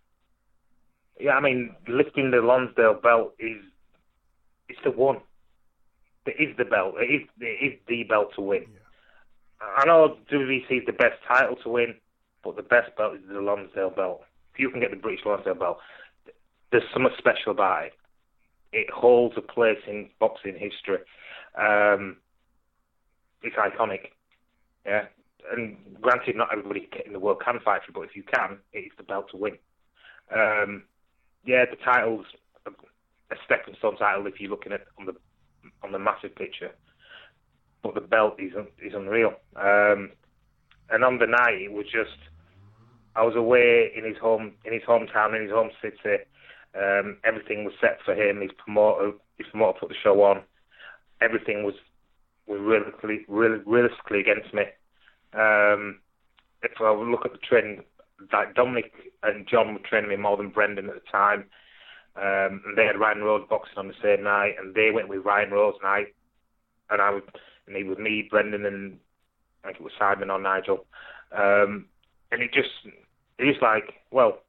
Yeah, I mean, lifting the Lonsdale belt is it's the one. It is the belt. It is it is the belt to win. Yeah. I know WBC is the best title to win, but the best belt is the Lonsdale belt. If you can get the British Lonsdale belt, there's something special about it. It holds a place in boxing history. Um, it's iconic. Yeah, and granted, not everybody in the world can fight for it, but if you can, it's the belt to win. Um, yeah, the title's a stepping stone title if you're looking at on the on the massive picture, but the belt is is unreal. Um, and on the night, it was just I was away in his home in his hometown in his home city. Um, everything was set for him. His promoter, his promoter put the show on. Everything was was realistically, really, realistically against me. Um, if I look at the trend, like Dominic and John were training me more than Brendan at the time. Um, and they had Ryan Rhodes boxing on the same night, and they went with Ryan Rhodes night, and I was, and he was me, Brendan, and I think it was Simon or Nigel. Um, and it just, it was like, well,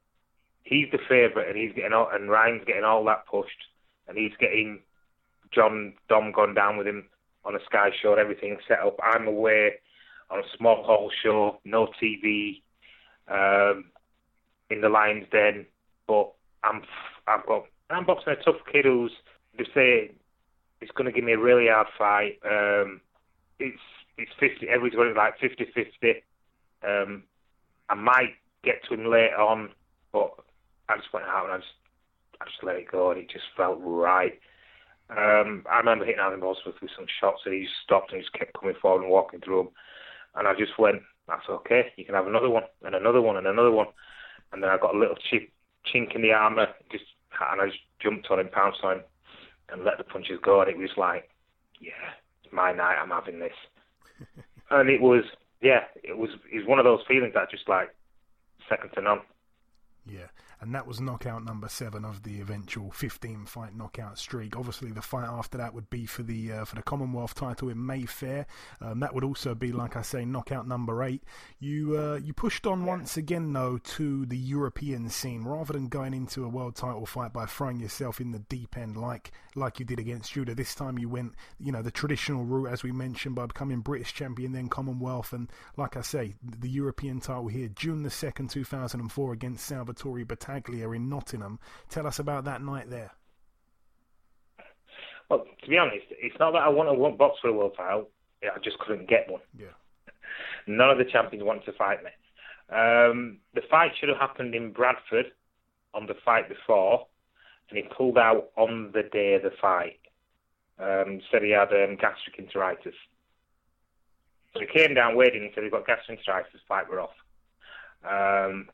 he's the favourite, and he's getting all, and Ryan's getting all that pushed, and he's getting John Dom gone down with him on a Sky show, and everything set up. I'm away on a small hall show, no TV, um, in the Lions Den, but I'm I've got I'm boxing a tough kid who's they say it's going to give me a really hard fight. Um, it's it's fifty. Everybody's going like 50-50. Um, I might get to him later on, but I just went out and I just I just let it go, and it just felt right. Um, I remember hitting Alan Bosworth with some shots, and he just stopped and he just kept coming forward and walking through them. And I just went, that's okay. You can have another one and another one and another one. And then I got a little chink, chink in the armour, just and I just jumped on him, pounced on him, and let the punches go. And it was like, yeah, it's my night. I'm having this. and it was, yeah, it was. It was one of those feelings that just like second to none. Yeah, and that was knockout number seven of the eventual 15 fight knockout streak. Obviously, the fight after that would be for the uh, for the Commonwealth title in Mayfair. Um, that would also be, like I say, knockout number eight. You uh, you pushed on once again though to the European scene rather than going into a world title fight by throwing yourself in the deep end like like you did against Judah. This time you went, you know, the traditional route as we mentioned by becoming British champion, then Commonwealth, and like I say, the European title here, June the second, two thousand and four, against Salvatore Battaglia in Nottingham. Tell us about that night there. Well, to be honest, it's not that I want to box for a world title. I just couldn't get one. Yeah. None of the champions wanted to fight me. Um, the fight should have happened in Bradford on the fight before, and he pulled out on the day of the fight. Um, said he had um, gastric enteritis. So he came down waiting and said he got gastric gastroenteritis, fight were off. Um,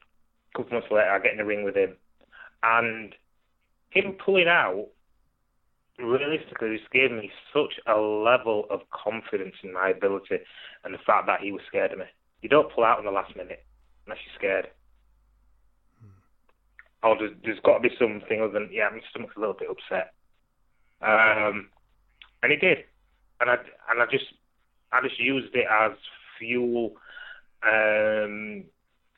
a couple months later, I get in the ring with him. And him pulling out, realistically, just gave me such a level of confidence in my ability and the fact that he was scared of me. You don't pull out in the last minute unless you're scared. Oh, there's, there's got to be something other than, yeah, my stomach's a little bit upset. Um, and he did. And I, and I just I just used it as fuel. Um,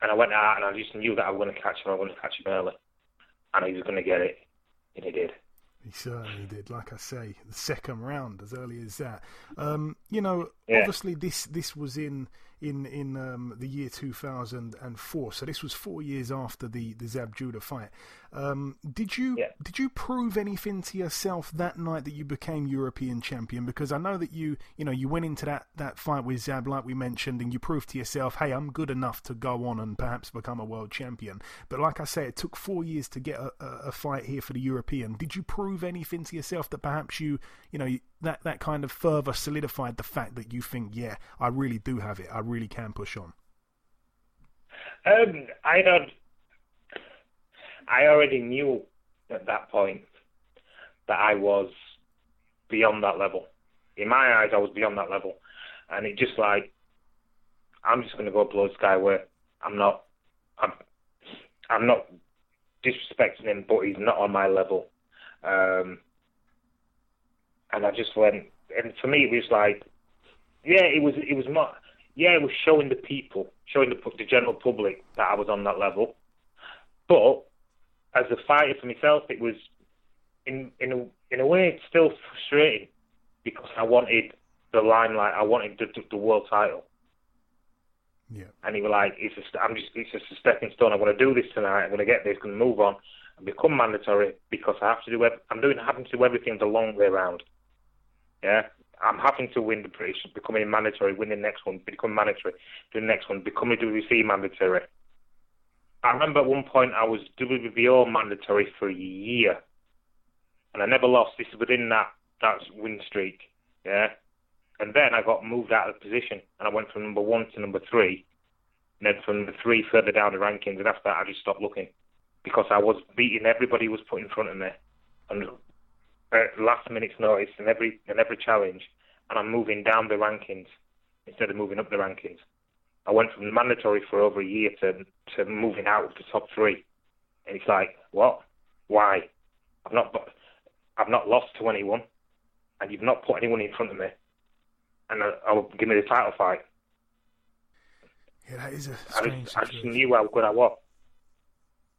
and I went out and I just knew that I was going to catch him. I was going to catch him early. And he was going to get it. And he did. He certainly did. Like I say, the second round, as early as that. Um, you know, Yeah. obviously this this was in in in um, the year two thousand and four. So this was four years after the the Zab Judah fight. Um, did you Yeah. did you prove anything to yourself that night that you became European champion? Because I know that you you know you went into that that fight with Zab like we mentioned, and you proved to yourself, hey, I'm good enough to go on and perhaps become a world champion. But like I say, it took four years to get a, a, a fight here for the European. Did you prove anything to yourself that perhaps you you know that that kind of further solidified the fact that you think, yeah, I really do have it. I really can push on. Um, I don't. I already knew at that point that I was beyond that level. In my eyes, I was beyond that level, and it just like I'm just going to go blow this guy away. I'm not. I'm. I'm not disrespecting him, but he's not on my level. Um, and I just went, and for me, it was like, yeah, it was. It was not. Yeah, it was showing the people, showing the the general public that I was on that level. But as a fighter for myself, it was in in a in a way it's still frustrating because I wanted the limelight, I wanted the, the, the world title. Yeah. And he was like, "It's a, st- I'm just, it's just a stepping stone. I'm going to do this tonight. I'm going to get this, going to move on, and become mandatory because I have to do. I'm doing having to do everything the long way round. Yeah, I'm having to win the British, becoming mandatory, win the next one, become mandatory, do the next one, becoming WC mandatory. I remember at one point I was WBO mandatory for a year, and I never lost. This is within that that win streak. Yeah, and then I got moved out of the position, and I went from number one to number three, and then from number three further down the rankings, and after that I just stopped looking because I was beating everybody who was put in front of me, and last minute's notice and every and every challenge, and I'm moving down the rankings instead of moving up the rankings. I went from mandatory for over a year to to moving out of the top three, and it's like, what? Why? I've not I've not lost to anyone, and you've not put anyone in front of me, and I'll give me the title fight. Yeah, that is a I strange just, I just knew how good I was.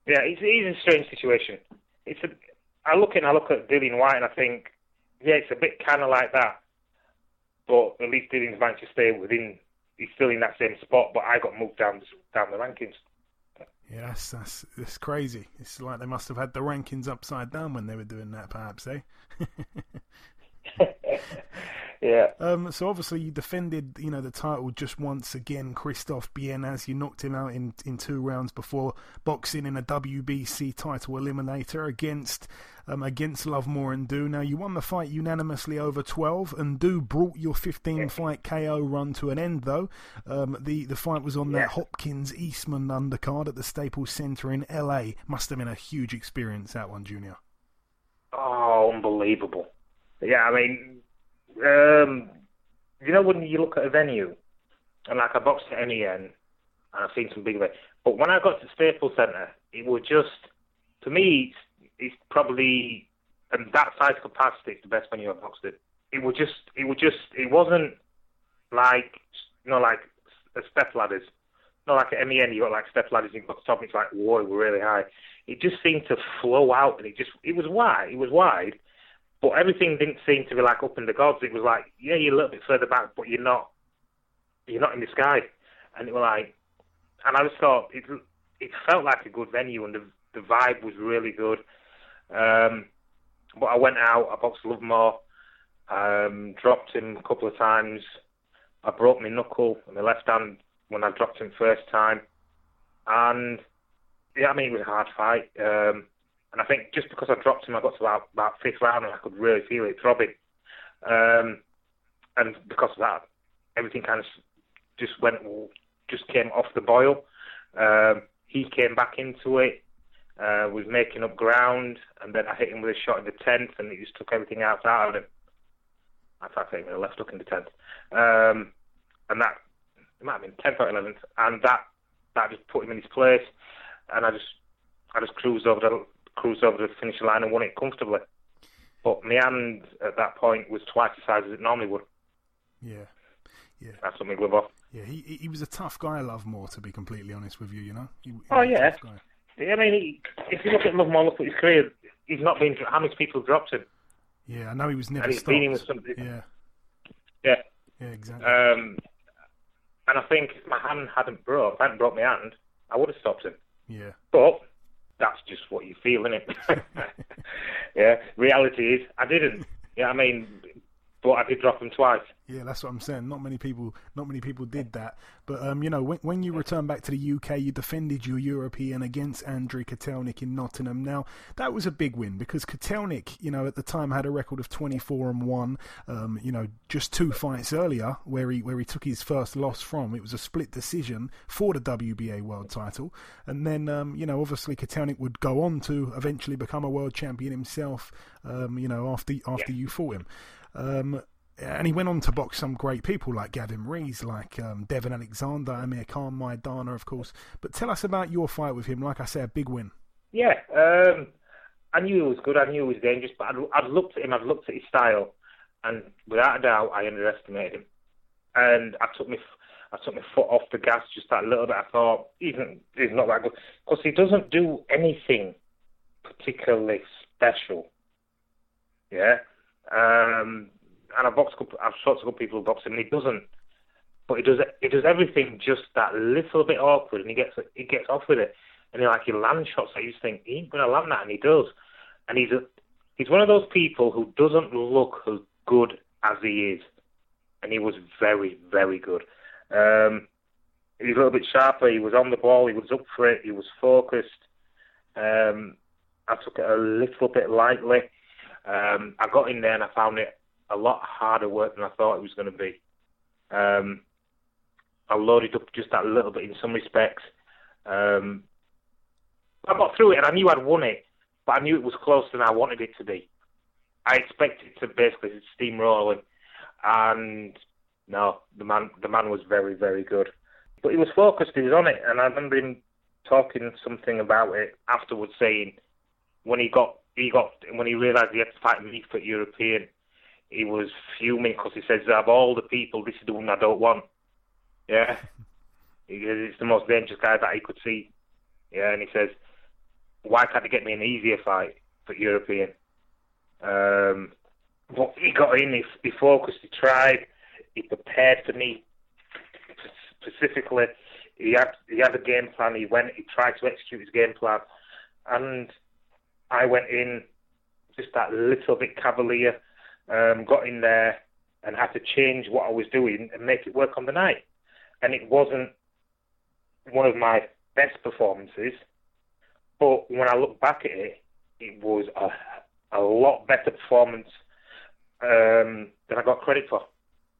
Yeah, it's, it is a strange situation. It's a. I look at I look at Dillian Whyte and I think, yeah, it's a bit kind of like that, but at least Dillian's managed to stay within. He's still in that same spot, but I got moved down down the rankings. Yeah, that's that's that's crazy. It's like they must have had the rankings upside down when they were doing that, perhaps, eh? Yeah. Um, so obviously you defended, you know, the title just once again, Christophe Bienias. You knocked him out in, in two rounds before boxing in a WBC title eliminator against um, against Lovemore N'dou. Now you won the fight unanimously over twelve, and N'dou brought your fifteen fight KO run to an end. Though um, the the fight was on that Hopkins Eastman undercard at the Staples Center in LA. Must have been a huge experience that one, Junior. Oh, unbelievable. Yeah, I mean, um, you know when you look at a venue, and like I boxed at MEN, and I've seen some big events, but when I got to Staples Center, it was just for me, it's, it's probably and that size capacity is the best venue I've boxed in. It was just, it was just, it wasn't like, you know, like step ladders. Not like at MEN, you got like step ladders, you got the top, it's like, whoa, was really high. It just seemed to flow out, and it just, it was wide, it was wide, but everything didn't seem to be like up in the gods. It was like, yeah, you're a little bit further back, but you're not, you're not in the sky. And it was like, and I just thought it, it felt like a good venue, and the the vibe was really good. Um, but I went out, I boxed Lovemore, um, dropped him a couple of times. I broke my knuckle on my left hand when I dropped him first time, and yeah, I mean it was a hard fight. Um, and I think just because I dropped him, I got to about about fifth round and I could really feel it throbbing. Um, and because of that, everything kind of just went, just came off the boil. Um, he came back into it uh, was making up ground, and then I hit him with a shot in the tenth, and it just took everything out out of him. I him with a left hook in the tenth, um, and that it might have been tenth or eleventh, and that that just put him in his place, and I just I just cruised over the cruised over the finish line and won it comfortably. But my hand at that point was twice the size as it normally would. Yeah. Yeah. That's something glove off. Yeah, he he was a tough guy, Lovemore, to be completely honest with you, you know? He, he oh, yeah. I mean, he, if you look at Lovemore, look at his career, he's not been. How many people dropped him? Yeah, I know he was never and he's stopped. with. Yeah. Yeah. Yeah, exactly. Um, and I think if my hand hadn't broke, if I hadn't broke my hand, I would have stopped him. Yeah. But that's just what you feel, isn't it? yeah. Reality is, I didn't. Yeah, I mean, but I did drop him twice. Yeah, that's what I'm saying. Not many people, not many people did that. But um, you know, when, when you return back to the UK, you defended your European against Andrei Kotelnik in Nottingham. Now that was a big win because Kotelnik, you know, at the time had a record of 24 and one. Um, you know, just two fights earlier where he where he took his first loss from. It was a split decision for the WBA world title, and then um, you know, obviously Kotelnik would go on to eventually become a world champion himself. Um, you know, after after you fought him. Um, and he went on to box some great people like Gavin Rees, like um, Devon Alexander, Amir Khan, Maidana, of course. But tell us about your fight with him. Like I said, a big win. Yeah, um, I knew he was good. I knew he was dangerous, but I'd, I'd looked at him. I'd looked at his style, and without a doubt, I underestimated him. And I took my I took my foot off the gas just that little bit. I thought he's not, he's not that good because he doesn't do anything particularly special. Yeah, um, and I've boxed, I've talked to good people who box him, and he doesn't. But he does, he does everything just that little bit awkward, and he gets, he gets off with it. And he like he land shots. I just think he ain't gonna land that, and he does. And he's a, he's one of those people who doesn't look as good as he is, and he was very, very good. Um, he was a little bit sharper. He was on the ball. He was up for it. He was focused. Um, I took it a little bit lightly. Um, I got in there and I found it a lot harder work than I thought it was going to be. Um, I loaded up just that little bit in some respects. Um, I got through it and I knew I'd won it, but I knew it was closer than I wanted it to be. I expected to basically steamroll him, and no, the man the man was very very good. But he was focused. He was on it, and I remember him talking something about it afterwards, saying when he got he got when he realised he had to fight me for European, he was fuming because he says, "Of all the people, this is the one I don't want." Yeah, he says it's the most dangerous guy that he could see. Yeah, and he says, "Why can't they get me an easier fight for European?" Um, but he got in, he, he focused, he tried, he prepared for me specifically. He had he had a game plan. He went, he tried to execute his game plan, and I went in just that little bit cavalier, um, got in there and had to change what I was doing and make it work on the night. And it wasn't one of my best performances, but when I look back at it, it was a, a lot better performance um, than I got credit for.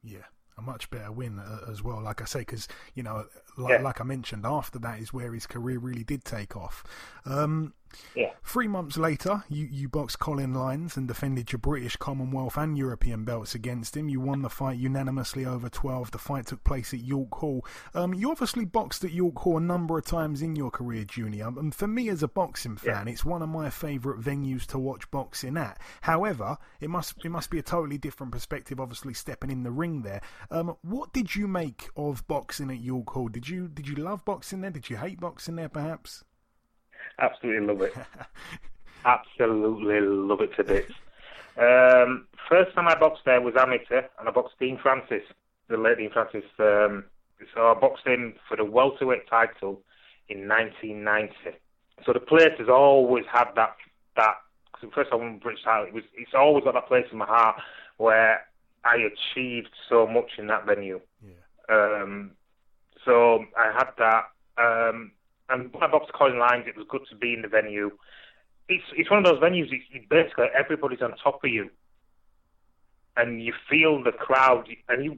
Yeah a much better win uh, as well. Like I say, because you know like, Yeah. like I mentioned, after that is where his career really did take off. Um, Yeah. Three months later, you, you boxed Colin Lynes and defended your British, Commonwealth, and European belts against him. You won the fight unanimously over 12. The fight took place at York Hall. Um, you obviously boxed at York Hall a number of times in your career, Junior. And for me, as a boxing fan, it's one of my favourite venues to watch boxing at. However, it must it must be a totally different perspective, obviously stepping in the ring there. Um, what did you make of boxing at York Hall? Did you did you love boxing there? Did you hate boxing there, perhaps? Absolutely love it. Absolutely love it to bits. Um, first time I boxed there was amateur, and I boxed Dean Francis, the late Dean Francis. Um, so I boxed him for the welterweight title in 1990. So the place has always had that that. Cause the first time I won British title, it was it's always got that place in my heart where I achieved so much in that venue. Um, so I had that. Um, and when I boxed Colin Lynes, it was good to be in the venue. It's it's one of those venues. It's, basically everybody's on top of you, and you feel the crowd. And you,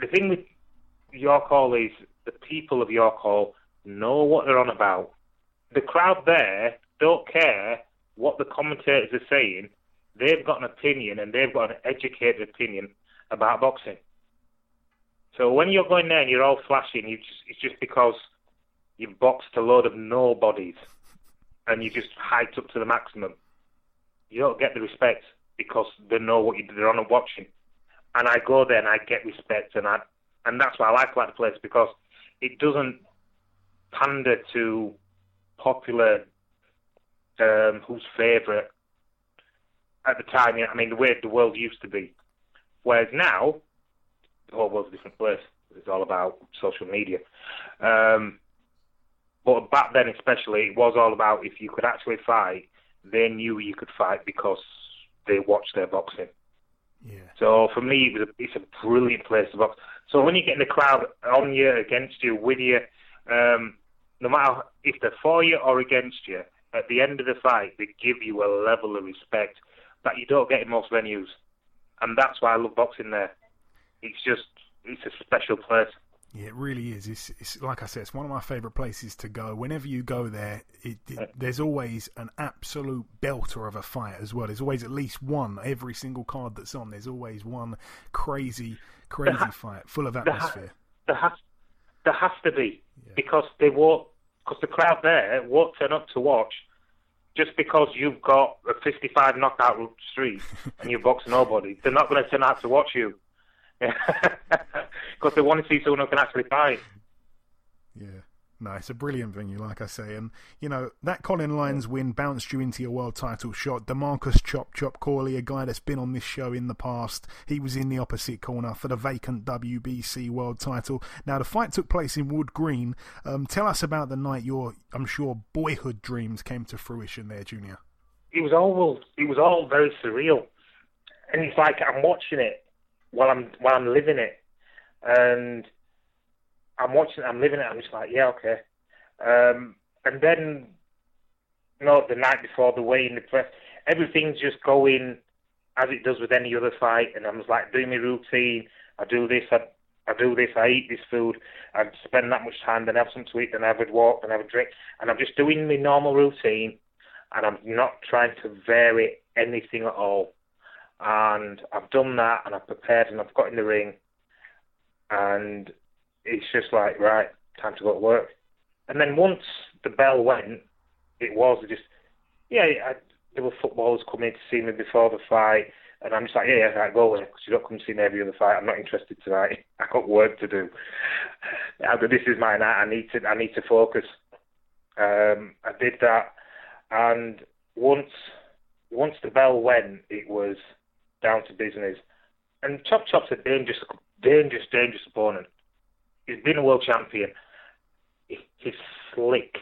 the thing with York Hall is the people of York Hall know what they're on about. The crowd there don't care what the commentators are saying. They've got an opinion, and they've got an educated opinion about boxing. So when you're going there and you're all flashing, you just it's just because you've boxed a load of nobodies and you just hyped up to the maximum. You don't get the respect because they know what you, they're on and watching. And I go there and I get respect, and I and that's why I like about the place because it doesn't pander to popular um, who's favourite at the time. I mean, the way the world used to be. Whereas now, the whole world's a different place. It's all about social media. Um, but back then, especially, it was all about if you could actually fight, they knew you could fight because they watched their boxing. Yeah. So for me, it was a, it's a brilliant place to box. So when you get in the crowd on you, against you, with you, um, no matter if they're for you or against you, at the end of the fight, they give you a level of respect that you don't get in most venues, and that's why I love boxing there. It's just it's a special place. Yeah, it really is. It's, it's like I said, it's one of my favourite places to go. Whenever you go there, it, it, there's always an absolute belter of a fight as well. There's always at least one every single card that's on. There's always one crazy, crazy ha- fight full of there ha- atmosphere. There has there has to be because they won't because the crowd there won't turn up to watch just because you've got a 55 knockout streak and you box nobody. They're not going to turn out to watch you because they want to see someone who can actually fight. Yeah. No, it's a brilliant venue, like I say. And, you know, that Colin Lynes win bounced you into your world title shot. Demarcus Chop Chop Corley, a guy that's been on this show in the past, he was in the opposite corner for the vacant WBC world title. Now, the fight took place in Wood Green. Um, tell us about the night your, I'm sure, boyhood dreams came to fruition there, Junior. It was all it was all very surreal, and it's like I'm watching it while I'm while I'm living it, and I'm watching, I'm living it. I'm just like, yeah, okay. Um, and then, you know, the night before the weigh in the press, everything's just going as it does with any other fight. And I'm just like doing my routine. I do this. I, I do this. I eat this food. I spend that much time. Then I have something to eat. Then I have a walk. Then I have a drink. And I'm just doing my normal routine. And I'm not trying to vary anything at all. And I've done that. And I've prepared. And I've got in the ring. And it's just like, right, time to go to work. And then once the bell went, it was just, yeah, I, there were footballers coming to see me before the fight, and I'm just like, yeah, yeah, right, go away, because you don't come see me every other fight. I'm not interested tonight. I've got work to do. This is my night. I need to, I need to focus. Um, I did that, and once, once the bell went, it was down to business. And Chop Chop's a dangerous, dangerous, dangerous opponent. He's been a world champion. He's slick.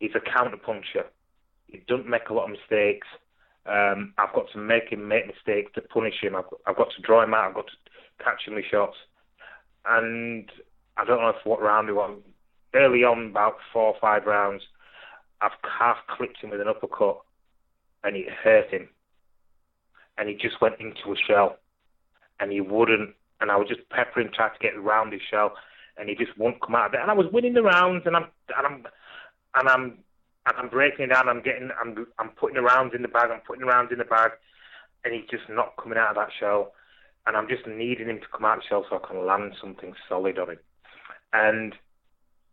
He's a counter puncher. He doesn't make a lot of mistakes. Um, I've got to make him make mistakes to punish him. I've, I've got to draw him out. I've got to catch him with shots. And I don't know if what round it was. Early on, about four or five rounds, I've half clipped him with an uppercut, and it hurt him. And he just went into a shell, and he wouldn't. And I was just peppering, trying to get around his shell, and he just won't come out of it. And I was winning the rounds, and I'm and I'm and I'm and I'm breaking it down. I'm getting I'm I'm putting the rounds in the bag. I'm putting the rounds in the bag, and he's just not coming out of that shell. And I'm just needing him to come out of the shell so I can land something solid on him. And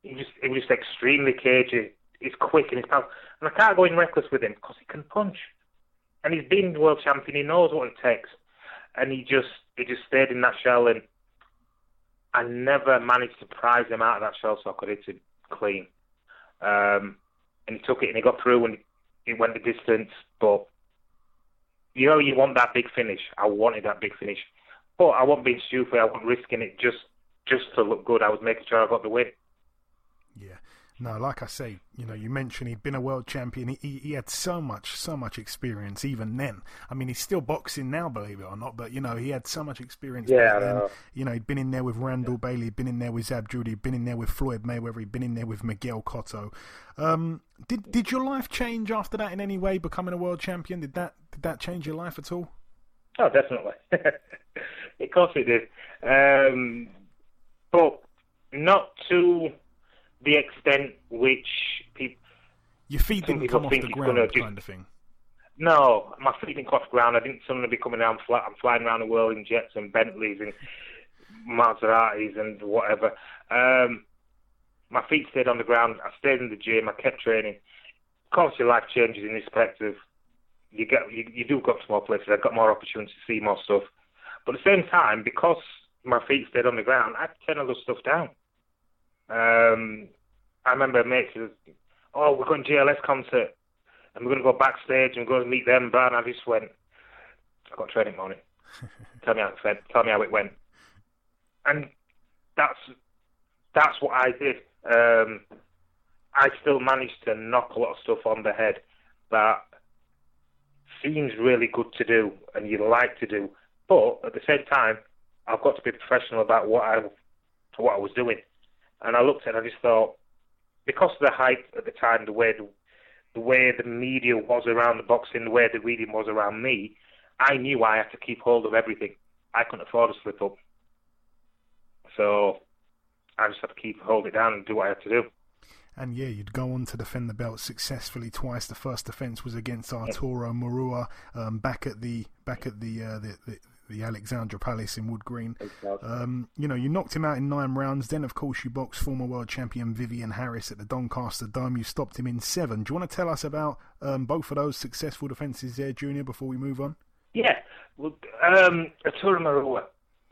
he just he was just extremely cagey. He's quick and he's powerful. And I can't go in reckless with him because he can punch. And he's been world champion. He knows what it takes. And he just he just stayed in that shell and I never managed to prize him out of that shell so I could hit him clean. Um, and he took it and he got through and he went the distance. But you know, you want that big finish. I wanted that big finish, but I wasn't being stupid. I wasn't risking it just just to look good. I was making sure I got the win. No, like I say, you know, you mentioned he'd been a world champion. He, he, had so much, so much experience even then. I mean, he's still boxing now, believe it or not. But you know, he had so much experience. Yeah, then. You know, he'd been in there with Randall yeah. Bailey, he'd been in there with Zab he'd been in there with Floyd Mayweather, he'd been in there with Miguel Cotto. Um, did did your life change after that in any way? Becoming a world champion did that did that change your life at all? Oh, definitely. of course it did. Um, but not to the extent which people. Your feet didn't come off the ground, kind just, of thing. No, my feet didn't come off the ground. I didn't suddenly be coming down flat. I'm flying around the world in jets and Bentleys and Maseratis and whatever. Um, my feet stayed on the ground. I stayed in the gym. I kept training. Of course, your life changes in respect of you get you, you do go to more places. I got more opportunity to see more stuff. But at the same time, because my feet stayed on the ground, I had to turn all this stuff down. Um, I remember a mate said, "Oh, we're going to GLS concert, and we're going to go backstage and go and meet them." But I just went, "I got training money. tell me how it went. Tell me how it went." And that's that's what I did. Um, I still managed to knock a lot of stuff on the head that seems really good to do and you like to do, but at the same time, I've got to be professional about what I what I was doing. And I looked at it and I just thought, because of the hype at the time, the way the, the way the media was around the boxing, the way the reading was around me, I knew I had to keep hold of everything. I couldn't afford to slip up. So I just had to keep hold it down and do what I had to do. And yeah, you'd go on to defend the belt successfully twice. The first defence was against Arturo Morua um, back at the back at the, uh, the, the the Alexandra Palace in Wood Green. Um, you know, you knocked him out in nine rounds. Then, of course, you boxed former world champion Vivian Harris at the Doncaster Dome. You stopped him in seven. Do you want to tell us about um, both of those successful defences there, Junior, before we move on? Yeah. Well, um, Morua,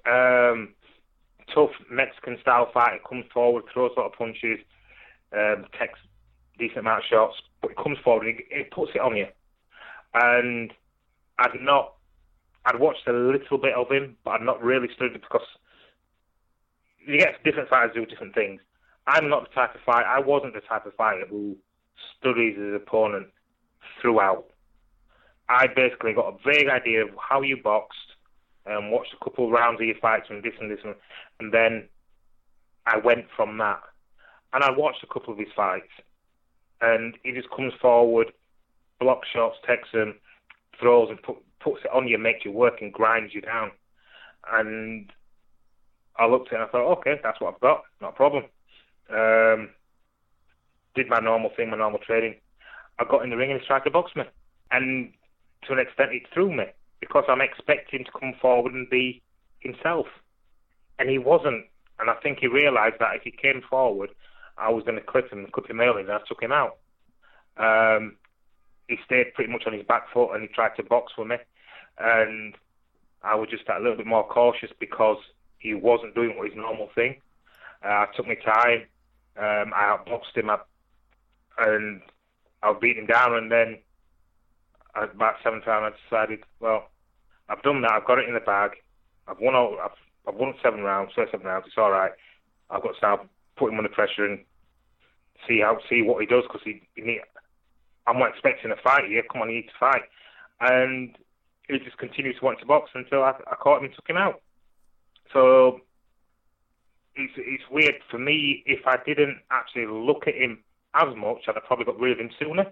um, tough Mexican style fighter, comes forward, throws a lot of punches, um, takes decent amount of shots, but he comes forward and he, he puts it on you. And I'd not I'd watched a little bit of him, but I'd not really studied because you get different fighters do different things. I'm not the type of fighter. I wasn't the type of fighter who studies his opponent throughout. I basically got a vague idea of how you boxed and watched a couple of rounds of your fights and this and this and, and then I went from that. And I watched a couple of his fights and he just comes forward, blocks shots, takes them, throws and put, puts it on you, makes you work and grinds you down. And I looked at it and I thought, okay, that's what I've got, not a problem. Um, did my normal thing, my normal training. I got in the ring and he tried to box me. And to an extent, it threw me because I'm expecting to come forward and be himself. And he wasn't. And I think he realised that if he came forward, I was going to clip him, clip him early, and I took him out. Um, he stayed pretty much on his back foot and he tried to box with me. And I was just a little bit more cautious because he wasn't doing what his normal thing. Uh, I took my time. Um, I outboxed him up, and I beat him down. And then at about seven times, I decided, well, I've done that. I've got it in the bag. I've won all. I've, I've won seven rounds. First seven rounds. It's all right. I've got to start putting him under pressure and see how see what he does because he, he need, I'm not expecting a fight here. Come on, you need to fight. And he just continued to want to box until I, I caught him and took him out. So it's, it's weird for me. If I didn't actually look at him as much, I'd have probably got rid of him sooner.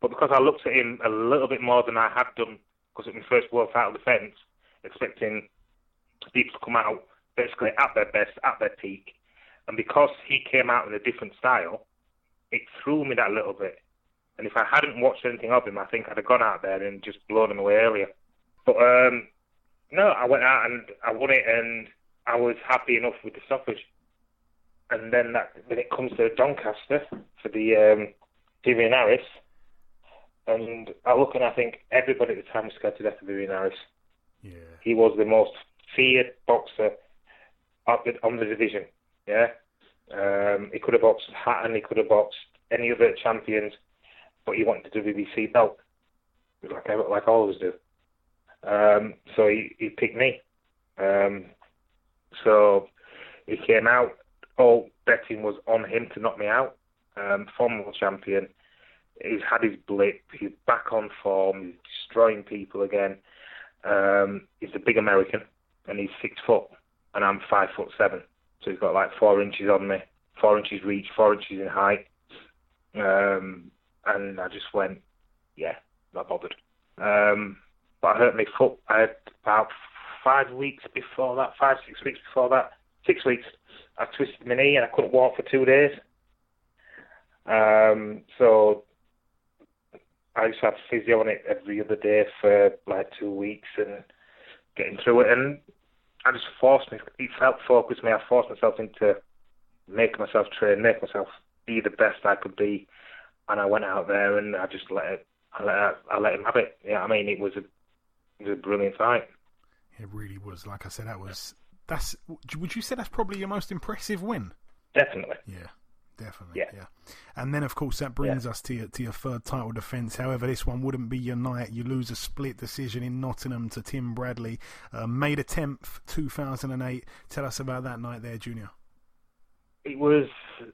But because I looked at him a little bit more than I had done, because it was my first world title defence, expecting people to come out basically at their best, at their peak, And because he came out in a different style, it threw me that little bit. And if I hadn't watched anything of him, I think I'd have gone out there and just blown him away earlier. But um, no, I went out and I won it, and I was happy enough with the stoppage. And then that when it comes to Doncaster for the um, Vivian Harris, and I look and I think everybody at the time was scared to death of Vivian Harris. Yeah. He was the most feared boxer up the, on the division. Yeah. Um, he could have boxed Hatton, he could have boxed any other champions, but he wanted the WBC belt, like I, like I always do. Um, so he, he picked me. Um, so he came out. All betting was on him to knock me out. Um, former champion. He's had his blip. He's back on form. He's destroying people again. Um, he's a big American, and he's six foot, and I'm five foot seven. So he's got like four inches on me, four inches reach, four inches in height. Um, and I just went, yeah, not bothered. Um, but I hurt my foot. I about five weeks before that, five, six weeks before that, six weeks. I twisted my knee and I couldn't walk for two days. Um, so I used to have physio on it every other day for like two weeks and getting through it. And I just forced me. It felt focused me. I forced myself into making myself train, make myself be the best I could be. And I went out there and I just let it. I let I let him have it. Yeah, I mean it was a it was a brilliant fight. It really was. Like I said, that was that's. Would you say that's probably your most impressive win? Definitely. Yeah. Definitely, yeah. yeah. And then, of course, that brings yeah. us to your, to your third title defence. However, this one wouldn't be your night. You lose a split decision in Nottingham to Tim Bradley. Uh, May the 10th, 2008. Tell us about that night there, Junior. It was.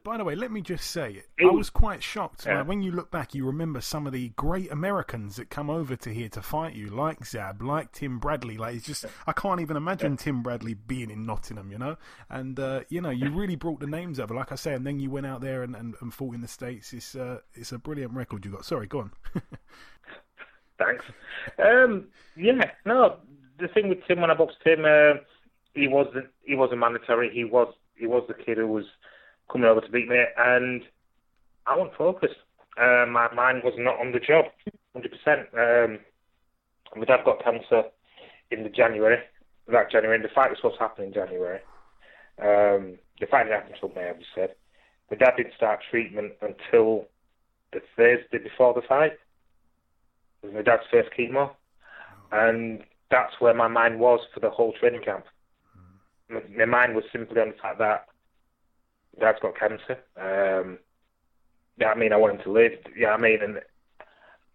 By the way, let me just say, it, I was quite shocked. Yeah. When you look back, you remember some of the great Americans that come over to here to fight you, like Zab, like Tim Bradley. Like, it's just, I can't even imagine yeah. Tim Bradley being in Nottingham, you know? And, uh, you know, you really brought the names over, like I say, and then you went out there and, and, and fought in the States. It's, uh, it's a brilliant record you got. Sorry, go on. Thanks. Um, yeah, no, the thing with Tim, when I boxed him, uh, he wasn't, he wasn't mandatory. He was he was the kid who was coming over to beat me, and I wasn't focused. Uh, my mind was not on the job, 100%. Um, my dad got cancer in the January, that January, and the fight was supposed to happen in January. Um, the fight didn't happen until May, I just said. My dad didn't start treatment until the Thursday before the fight. It was my dad's first chemo, and that's where my mind was for the whole training camp my mind was simply on the fact that dad's got cancer. Um, yeah, I mean, I want him to live. Yeah, I mean, and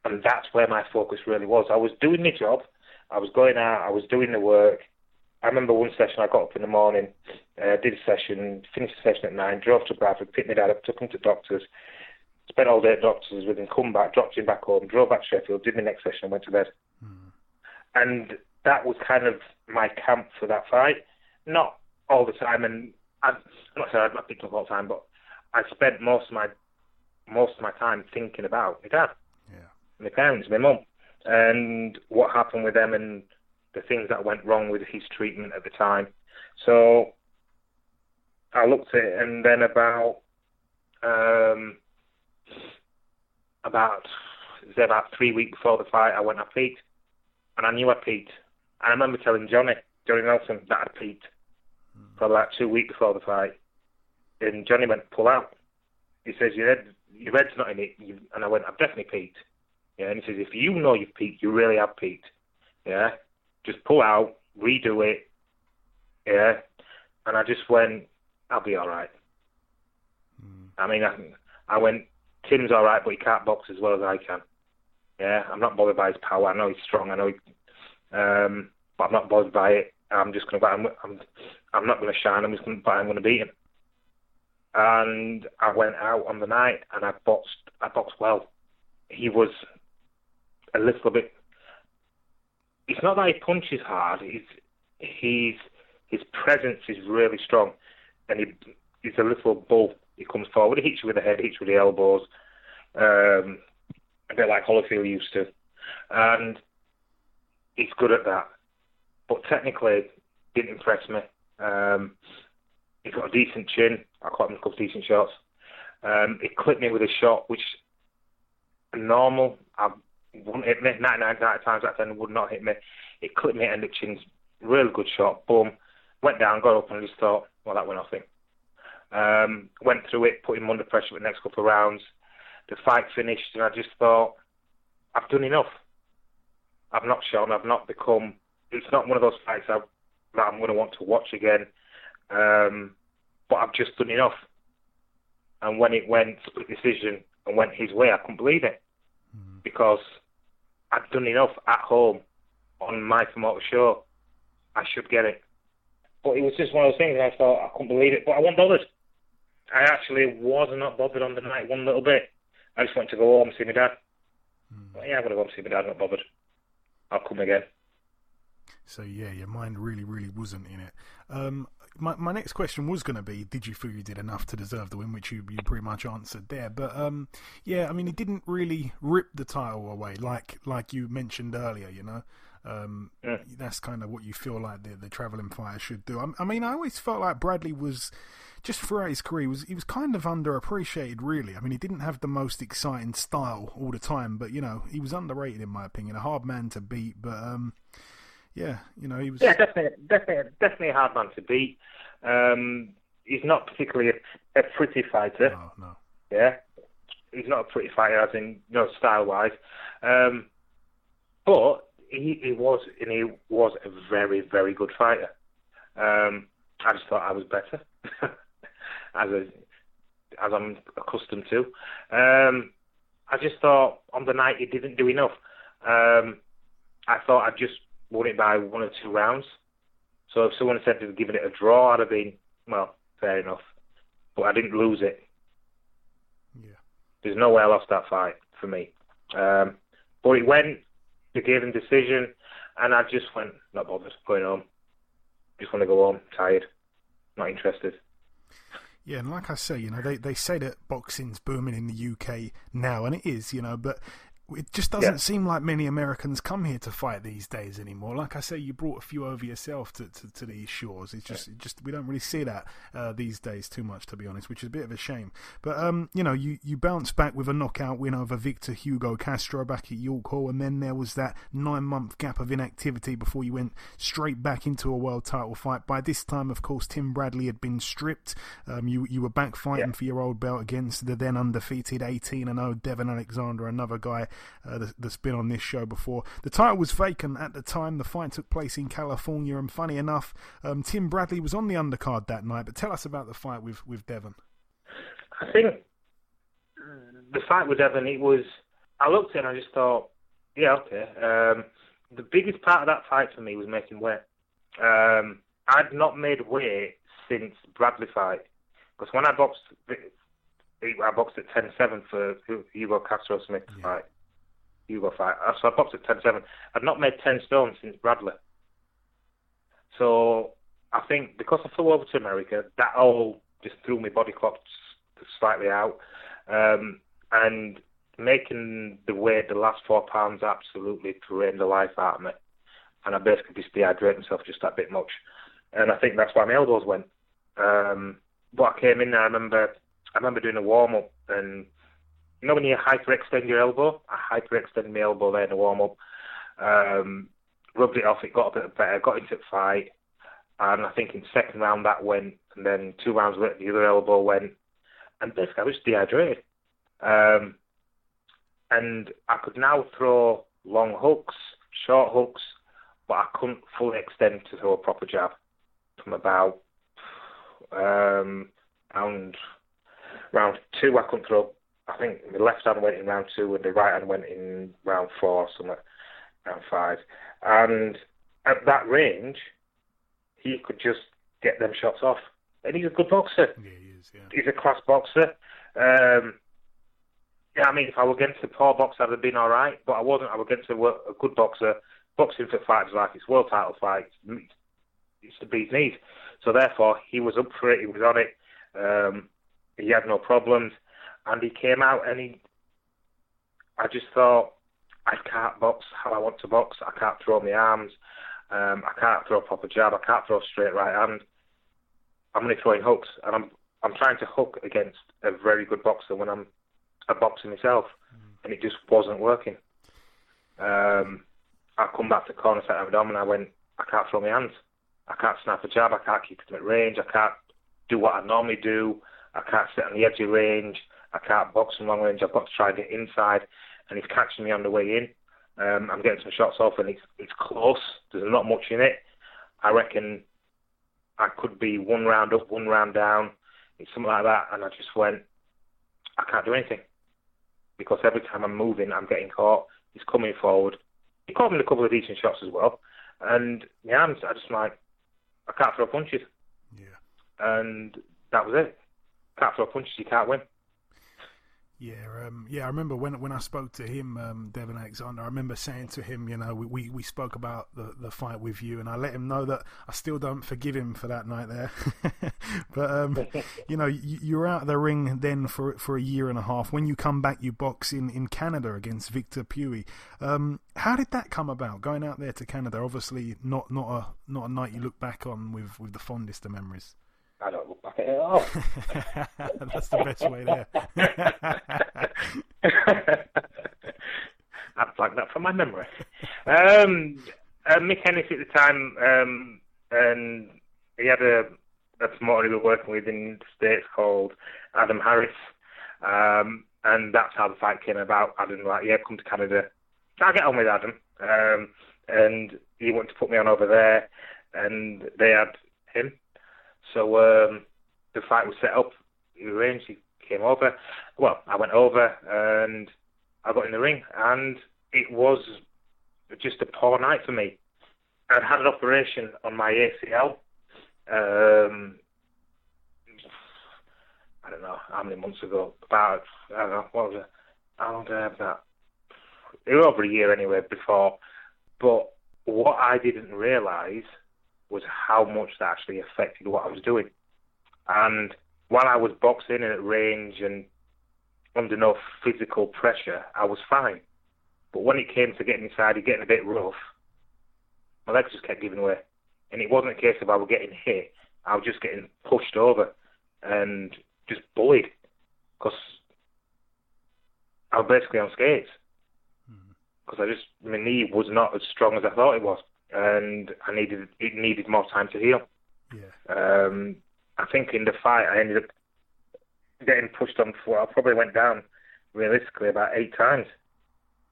and that's where my focus really was. I was doing my job. I was going out. I was doing the work. I remember one session I got up in the morning, uh, did a session, finished the session at nine, drove to Bradford, picked my dad up, took him to doctors, spent all day at doctors with him, come back, dropped him back home, drove back to Sheffield, did my next session, and went to bed. Mm. And that was kind of my camp for that fight not all the time, and I'm not saying I picked up all the time, but I spent most of my most of my time thinking about my dad, yeah. my parents, my mum, and what happened with them, and the things that went wrong with his treatment at the time. So I looked at it, and then about um, about about three weeks before the fight, I went I peaked, and I knew I peaked. And I remember telling Johnny, Johnny Nelson, that I peaked for about two weeks before the fight. And Johnny went, pull out. He says, your, head, your head's not in it. and I went, I've definitely peaked. Yeah, and he says, if you know you've peaked, you really have peaked. Yeah, just pull out, redo it. Yeah, and I just went, I'll be all right. Mm. I mean, I, I went, Tim's all right, but he can't box as well as I can. Yeah, I'm not bothered by his power. I know he's strong. I know, he, um, but I'm not bothered by it. I'm just going to. I'm, I'm, I'm not going to shine. I'm just going to. I'm going to beat him. And I went out on the night and I boxed. I boxed well. He was a little bit. It's not that he punches hard. He's he's his presence is really strong, and he he's a little bull. He comes forward, he hits you with the head, hits you with the elbows, um, a bit like Holyfield used to, and he's good at that but technically didn't impress me. Um, He's got a decent chin. I caught him a couple of decent shots. Um, he clipped me with a shot which normal. I wouldn't hit me. 99 times out of 10 would not hit me. It clipped me and the chin's really good shot. Boom. Went down, got up, and just thought, well, that went nothing. Um, went through it, put him under pressure for the next couple of rounds. The fight finished, and I just thought, I've done enough. I've not shown. I've not become. It's not one of those fights I, that I'm going to want to watch again. Um, but I've just done enough. And when it went split decision and went his way, I couldn't believe it mm. because I'd done enough at home on my promoter show. I should get it. But it was just one of those things. I thought I couldn't believe it, but I wasn't bothered. I actually was not bothered on the night one little bit. I just wanted to go home and see my dad. Mm. But yeah, I'm going to go and see my dad. Not bothered. I'll come again. So yeah, your mind really, really wasn't in it. Um, my my next question was going to be, did you feel you did enough to deserve the win, which you you pretty much answered there. But um, yeah, I mean, he didn't really rip the title away like like you mentioned earlier. You know, um, yeah. that's kind of what you feel like the the traveling fire should do. I, I mean, I always felt like Bradley was just throughout his career, he was he was kind of underappreciated. Really, I mean, he didn't have the most exciting style all the time, but you know, he was underrated in my opinion. A hard man to beat, but um, yeah, you know, he was. Yeah, definitely, definitely, definitely a hard man to beat. Um, he's not particularly a, a pretty fighter. No, no. Yeah, he's not a pretty fighter, as in you know, style wise. Um, but he, he was, and he was a very, very good fighter. Um, I just thought I was better. as a, as I'm accustomed to. Um, I just thought on the night he didn't do enough. Um, I thought I'd just won it by one or two rounds. So if someone said to given it a draw, I'd have been well, fair enough. But I didn't lose it. Yeah. There's no way I lost that fight for me. Um, but it went. They gave him decision, and I just went not bothered going home. Just want to go home, tired, not interested. Yeah, and like I say, you know, they, they say that boxing's booming in the UK now, and it is, you know, but it just doesn't yeah. seem like many Americans come here to fight these days anymore. Like I say, you brought a few over yourself to, to, to these shores. It's just, yeah. just we don't really see that uh, these days too much, to be honest, which is a bit of a shame. But um, you know, you you bounced back with a knockout win over Victor Hugo Castro back at York Hall, and then there was that nine month gap of inactivity before you went straight back into a world title fight. By this time, of course, Tim Bradley had been stripped. Um, you you were back fighting yeah. for your old belt against the then undefeated 18 and 0 Devon Alexander, another guy uh, that's been on this show before. The title was vacant at the time. The fight took place in California, and funny enough, um, Tim Bradley was on the undercard that night. But tell us about the fight with with Devon. I think the fight with Devon, it was. I looked at it and I just thought, yeah, okay. Um, the biggest part of that fight for me was making weight. Um, I'd not made weight since Bradley fight because when I boxed, I boxed at 10-7 for Hugo Castro Smith yeah. fight. Hugo fight. So I boxed at 10-7. I'd not made 10 stone since Bradley. So I think because I flew over to America, that all just threw my body clock slightly out. Um, and making the weight the last four pounds absolutely drained the life out of me. And I basically just dehydrated myself just that bit much. And I think that's why my elbows went. Um, but I came in there, I remember I remember doing a warm up and you know when you hyperextend your elbow? I hyperextended my elbow there in the warm up. Um, rubbed it off, it got a bit better, got into the fight. And I think in second round that went, and then two rounds later the other elbow went. And basically I was dehydrated. Um, and I could now throw long hooks, short hooks, but I couldn't fully extend to throw a proper jab from about um, round round two. I couldn't throw I think the left hand went in round two and the right hand went in round four, somewhere round five. And at that range, he could just get them shots off. And he's a good boxer. Yeah, he is. Yeah. He's a class boxer. Um, yeah, I mean, if I were against a poor boxer, I'd have been all right. But I wasn't. I was against a, a good boxer. Boxing for fighters like it's world title fights. It's the bee's knees. So therefore, he was up for it. He was on it. Um, he had no problems and he came out and he, I just thought, I can't box how I want to box. I can't throw my arms. Um, I can't throw a proper jab. I can't throw a straight right hand. I'm only throwing hooks, and I'm I'm trying to hook against a very good boxer when I'm a boxer myself, and it just wasn't working. Um, I come back to the corner set of and I went, I can't throw my hands. I can't snap a jab. I can't keep it at range. I can't do what I normally do. I can't sit on the edge of range. I can't box from long range. I've got to try and get inside, and he's catching me on the way in. Um, I'm getting some shots off, and it's it's close. There's not much in it. I reckon I could be one round up, one round down. It's something like that, and I just went. I can't do anything because every time I'm moving, I'm getting caught. He's coming forward. He caught me a couple of decent shots as well, and my hands, I just like I can't throw punches. Yeah. And that was it. Can't throw punches, you can't win. Yeah, um, yeah. I remember when when I spoke to him, um, Devon Alexander. I remember saying to him, you know, we, we, we spoke about the, the fight with you, and I let him know that I still don't forgive him for that night there. but um, you know, you, you're out of the ring then for for a year and a half. When you come back, you box in, in Canada against Victor Puiu. Um, how did that come about? Going out there to Canada, obviously not not a not a night you look back on with with the fondest of memories. I don't look back at it. That's the best way there. I'd flag that from my memory. Um, uh, Mick Hennessy at the time, um, and he had a, a promoter he was working with in the States called Adam Harris. Um, and that's how the fight came about. Adam was like, yeah, come to Canada. I get on with Adam. Um, and he wanted to put me on over there, and they had him. So um, the fight was set up. Arranged. He came over. Well, I went over and I got in the ring, and it was just a poor night for me. I'd had an operation on my ACL. Um, I don't know how many months ago. About I don't know what was it? How long did I have that? It was over a year anyway before. But what I didn't realise was how much that actually affected what I was doing. And while I was boxing and at range and under no physical pressure, I was fine. But when it came to getting inside and getting a bit rough, my legs just kept giving way. And it wasn't a case of I was getting hit, I was just getting pushed over and just bullied because I was basically on skates. Because I just, my knee was not as strong as I thought it was and I needed it needed more time to heal. Yeah. Um, I think in the fight I ended up getting pushed on for I probably went down realistically about eight times,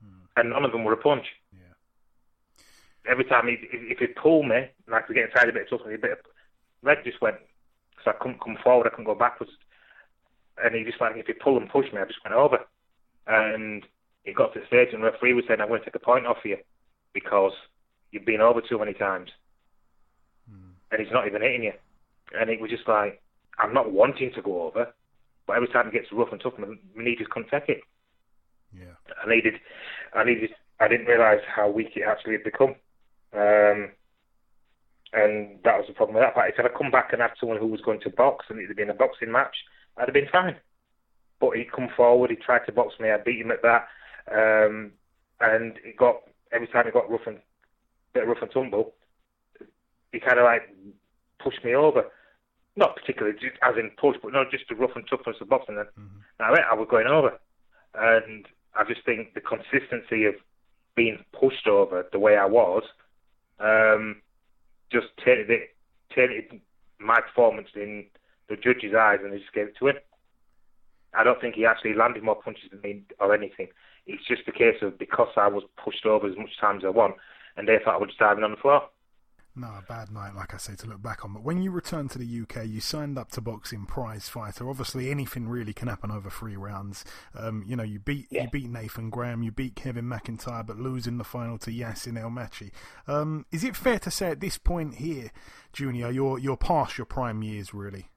mm. and none of them were a punch. Yeah. Every time he if he pulled me, and I could get inside a bit tough, a bit of leg just went, so I couldn't come forward, I couldn't go backwards, and he just like if he pulled and pushed me, I just went over, and it got to the stage and the referee was saying I'm going to take a point off you because you've been over too many times. Mm. And he's not even hitting you. And it was just like, I'm not wanting to go over, but every time it gets rough and tough, my, knee just couldn't take it. Yeah. I needed, I needed, I didn't realise how weak it actually had become. Um, and that was the problem with that fight. If I'd come back and had someone who was going to box and it had been a boxing match, I'd have been fine. But he'd come forward, he tried to box me, I beat him at that. Um, and it got, every time it got rough and bit rough and tumble, he kind of like pushed me over. Not particularly as in push, but no, just the rough and toughness of boxing. And mm-hmm. I went, I was going over, and I just think the consistency of being pushed over the way I was, um, just tainted it, tainted my performance in the judge's eyes, and they just gave it to him. I don't think he actually landed more punches than me or anything. It's just a case of because I was pushed over as much time as I want, and they thought I was just diving on the floor. No, a bad night, like I say, to look back on. But when you returned to the UK, you signed up to boxing prize fighter. Obviously, anything really can happen over three rounds. Um, you know, you beat yeah. you beat Nathan Graham, you beat Kevin McIntyre, but losing the final to Yassine El Maachi. Um, is it fair to say at this point here, Junior, you're you're past your prime years, really?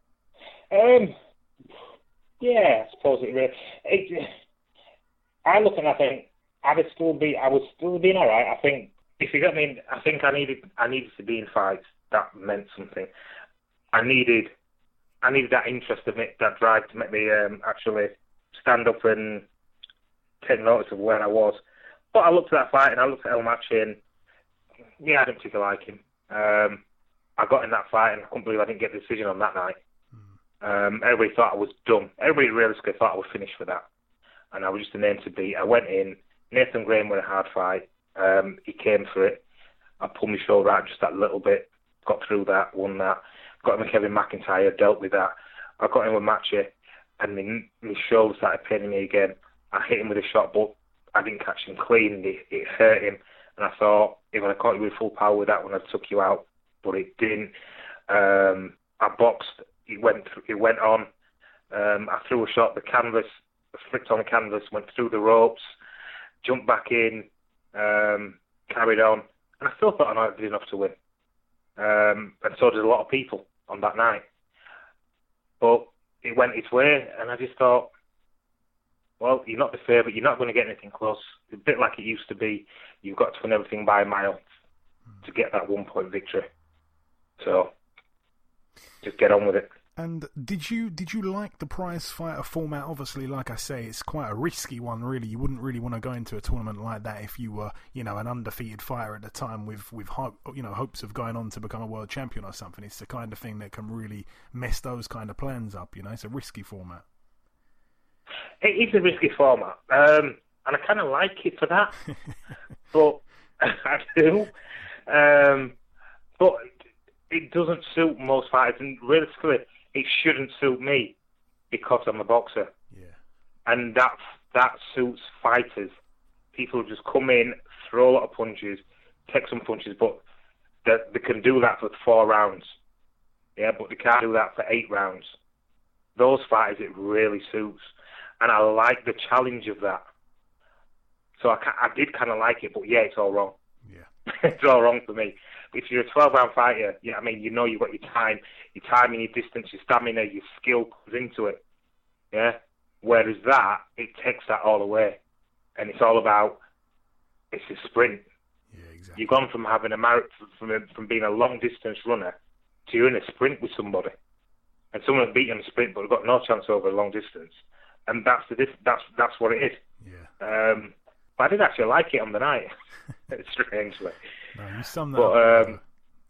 Um, yeah, I suppose it really. It, I look and I think I would still be, I would still be all right. I think if you get me, I think I needed, I needed to be in fights. That meant something. I needed, I needed that interest to make that drive to make me um, actually stand up and take notice of where I was. But I looked at that fight and I looked at El Maachi and yeah, I didn't particularly like him. Um, I got in that fight and I couldn't believe I didn't get the decision on that night. Um, everybody thought I was done. Everybody realistically thought I was finished for that, and I was just a name to beat. I went in. Nathan Graham won a hard fight. Um, he came for it. I pulled my shoulder out just that little bit. Got through that, won that. Got him with Kevin McIntyre, dealt with that. I got in with Maachi, and my, my shoulder started paining me again. I hit him with a shot, but I didn't catch him clean. It, it hurt him, and I thought if I caught you with full power with that one, I'd took you out, but it didn't. Um, I boxed. It went. It went on. Um, I threw a shot. The canvas flicked on the canvas, went through the ropes, jumped back in, um, carried on, and I still thought I did enough to win. Um, and so did a lot of people on that night. But it went its way, and I just thought, well, you're not the favourite. But you're not going to get anything close. A bit like it used to be. You've got to win everything by a mile to get that one point victory. So just get on with it. And did you did you like the prize fighter format? Obviously, like I say, it's quite a risky one. Really, you wouldn't really want to go into a tournament like that if you were, you know, an undefeated fighter at the time with with hope, you know hopes of going on to become a world champion or something. It's the kind of thing that can really mess those kind of plans up. You know, it's a risky format. It is a risky format, um, and I kind of like it for that. but I do. Um, but it doesn't suit most fighters, and realistically, it shouldn't suit me because I'm a boxer. Yeah. And that that suits fighters. People just come in, throw a lot of punches, take some punches, but they, they can do that for four rounds. Yeah, but they can't do that for eight rounds. Those fighters, it really suits, and I like the challenge of that. So I, I did kind of like it, but yeah, it's all wrong. Yeah, it's all wrong for me if you're a 12 round fighter, yeah, I mean, you know you've got your time, your timing, your distance, your stamina, your skill comes into it. Yeah. Whereas that, it takes that all away, and it's all about it's a sprint. Yeah, exactly. You've gone from having a mar- from from being a long distance runner to you're in a sprint with somebody, and someone beat you in a sprint, but they've got no chance over a long distance, and that's the diff- that's that's what it is. Yeah. Um, but I did actually like it on the night, strangely. No, you sum that but, up. Um,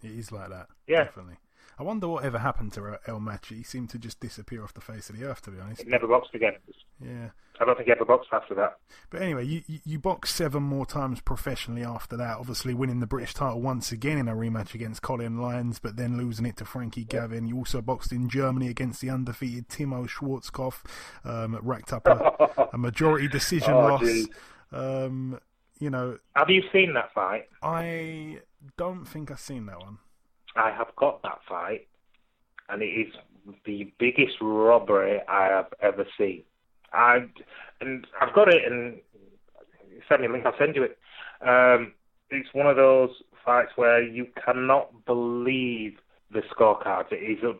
it is like that. Yeah. Definitely. I wonder what ever happened to El Maachi. He seemed to just disappear off the face of the earth, to be honest. He never boxed again. Yeah. I don't think he ever boxed after that. But anyway, you, you, you boxed seven more times professionally after that, obviously winning the British title once again in a rematch against Colin Lynes, but then losing it to Frankie Gavin. You also boxed in Germany against the undefeated Timo Schwarzkopf, um, racked up a, a majority decision oh, loss. Um, you know, have you seen that fight? I don't think I've seen that one. I have got that fight, and it is the biggest robbery I have ever seen. I and I've got it, and send me a link. I'll send you it. Um, it's one of those fights where you cannot believe the scorecards. It is a,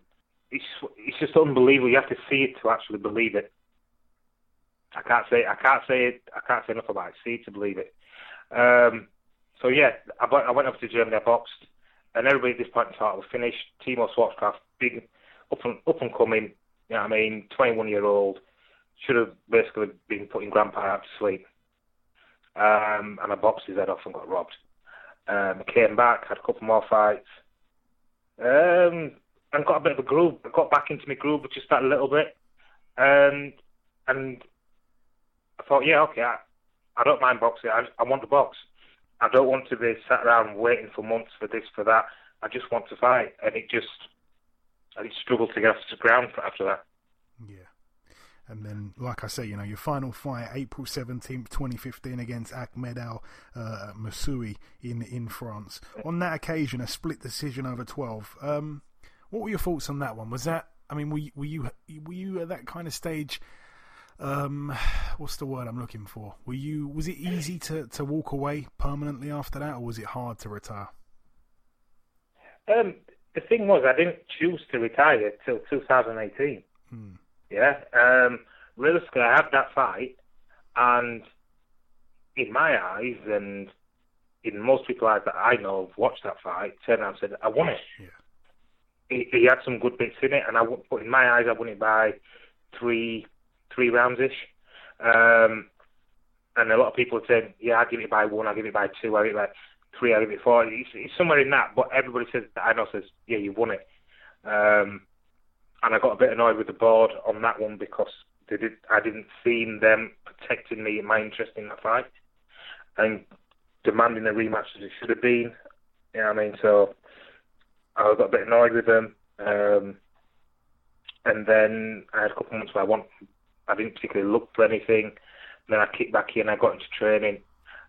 it's it's just unbelievable. You have to see it to actually believe it. I can't say I can't say it. I can't say enough about it. See to believe it. Um, so yeah, I, I went over to Germany. I boxed, and everybody at this point in time was finished. Timo Schwarzkopf, big up and up and coming. You know what I mean? 21 year old should have basically been putting grandpa out to sleep. Um, and I boxed his head off and got robbed. Um, came back, had a couple more fights, um, and got a bit of a groove. I got back into my groove, just that little bit. And and I thought, yeah, okay, I, I don't mind boxing. I, I want to box. I don't want to be sat around waiting for months for this, for that. I just want to fight, and it just, I just struggled to get off the ground after that. Yeah. And then, like I say, you know, your final fight, April 17th, 2015, against Ahmed Al uh, Moussaoui in, in France. On that occasion, a split decision over 12. Um, what were your thoughts on that one? Was that, I mean, were you, were you, were you at that kind of stage? Um, what's the word I'm looking for? Were you, was it easy to, to walk away permanently after that, or was it hard to retire? Um, the thing was, I didn't choose to retire till 2018. Hmm. Yeah. Um, realistically, I had that fight, and in my eyes, and in most people's eyes that I know have watched that fight, turned around and said, I won it. Yeah. He, he had some good bits in it, and I, but in my eyes, I won it by three, three rounds ish. Um, and a lot of people said, yeah, I'll give it by one, I'll give it by two, I'll give it by. three out give it four. It's, it's somewhere in that, but everybody says I know says yeah, you won it. Um, and I got a bit annoyed with the board on that one because they did I didn't see them protecting me in my interest in that fight and demanding a rematch as it should have been. You know what I mean? So I got a bit annoyed with them. Um, and then I had a couple of months where I want I didn't particularly look for anything. Then I kicked back in. I got into training.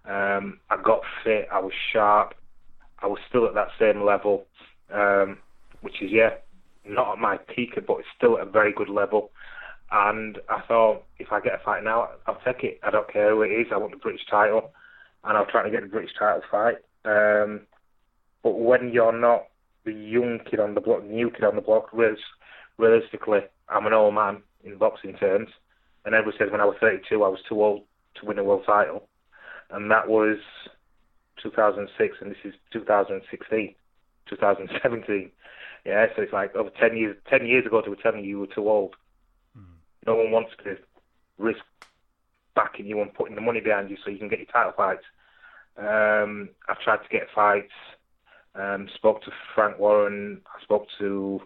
Um, I got fit. I was sharp. I was still at that same level, um, which is yeah, not at my peak, but it's still at a very good level. And I thought, if I get a fight now, I'll take it. I don't care who it is. I want the British title, and I'll try to get the British title fight. Um, but when you're not the young kid on the block, new kid on the block, realistically, I'm an old man in boxing terms. And everyone says when I was 32, I was too old to win a world title, and that was 2006, and this is 2016, 2017. Yeah, so it's like over 10 years. 10 years ago, they were telling you you were too old. Mm. No one wants to risk backing you and putting the money behind you so you can get your title fights. Um, I've tried to get fights. Um, spoke to Frank Warren. I spoke to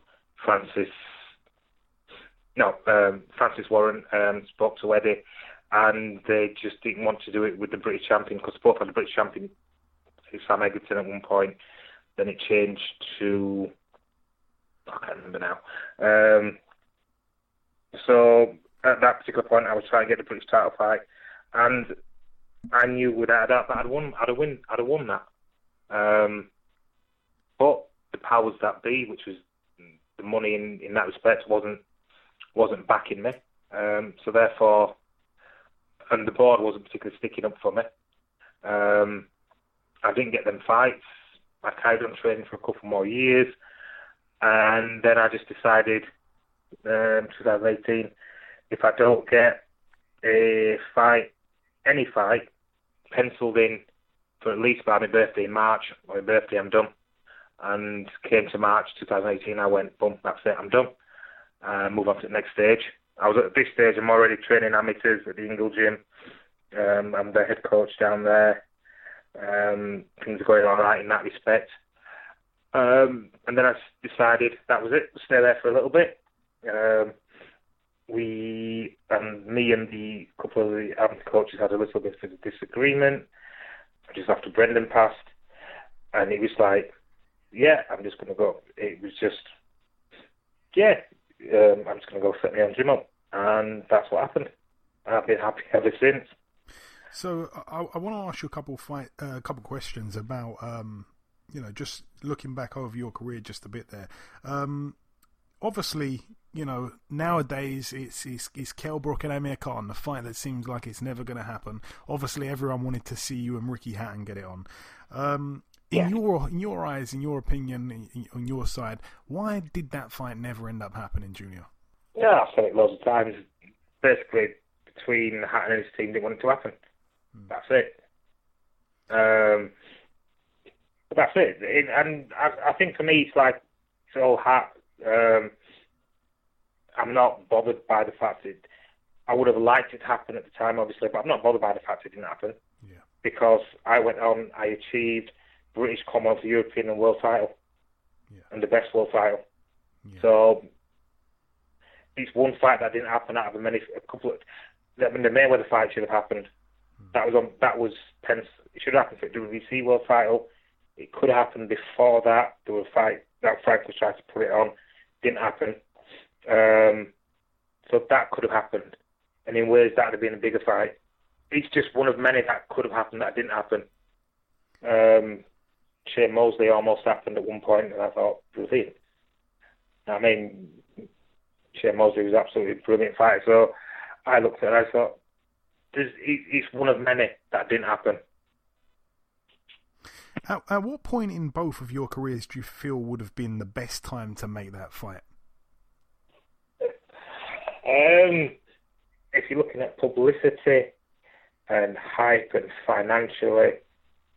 Francis no, um, Francis Warren um, spoke to Eddie, and they just didn't want to do it with the British champion because both had the British champion, Sam Eggington, at one point. Then it changed to I can't remember now. Um, so at that particular point, I was trying to get the British title fight, and I knew without a doubt that I'd won. I'd have win. I'd have won that. Um, but the powers that be, which was the money in, in that respect, wasn't wasn't backing me. Um, so therefore, and the board wasn't particularly sticking up for me. Um, I didn't get them fights. I carried on training for a couple more years, and then I just decided, um, 2018, if I don't get a fight, any fight, penciled in for at least by my birthday in March, my birthday, I'm done. And came to March 2018, I went, boom, that's it, I'm done and move on to the next stage. I was at this stage, I'm already training amateurs at the Ingle Gym. Um, I'm the head coach down there. Um, things are going all right in that respect. Um, and then I decided that was it, stay there for a little bit. Um, we and me and the couple of the amateur coaches had a little bit of a disagreement just after Brendan passed, and it was like, yeah, I'm just going to go. It was just, yeah, um, I'm just going to go set my own gym up. And that's what happened. I've been happy ever since. So I, I want to ask you a couple fight, uh, a couple questions about, um, you know, just looking back over your career just a bit there. Um, obviously, you know, nowadays it's it's, it's Kell Brook and Amir Khan, the fight that seems like it's never going to happen. Obviously, everyone wanted to see you and Ricky Hatton get it on. Um, in yeah. your in your eyes, in your opinion, on your side, why did that fight never end up happening, Junior? Yeah, I've said it loads of times. Basically, between Hatton and his team, didn't want it to happen. Hmm. That's it. Um, that's it. it and I, I, think for me, it's like it's all hat. Um, I'm not bothered by the fact that I would have liked it to happen at the time, obviously, but I'm not bothered by the fact it didn't happen. Yeah. Because I went on, I achieved British, Commonwealth, European, and world title, yeah. and the best world title. Yeah. So it's one fight that didn't happen out of a many. A couple of, I mean, the Mayweather fight should have happened. Mm. That was on. That was Pence. It should have happened for the WBC world title. It could have happened before that. There was a fight that Frank was trying to put it on. Didn't happen. Um, so that could have happened, and in ways that would have been a bigger fight. It's just one of many that could have happened that didn't happen. Um, Shane Mosley almost happened at one point, and I thought, brilliant. I mean, Shane Mosley was absolutely brilliant fighter. So I looked at it, I thought, it's one of many that didn't happen. At, at, what point in both of your careers do you feel would have been the best time to make that fight? Um, if you're looking at publicity and hype and financially,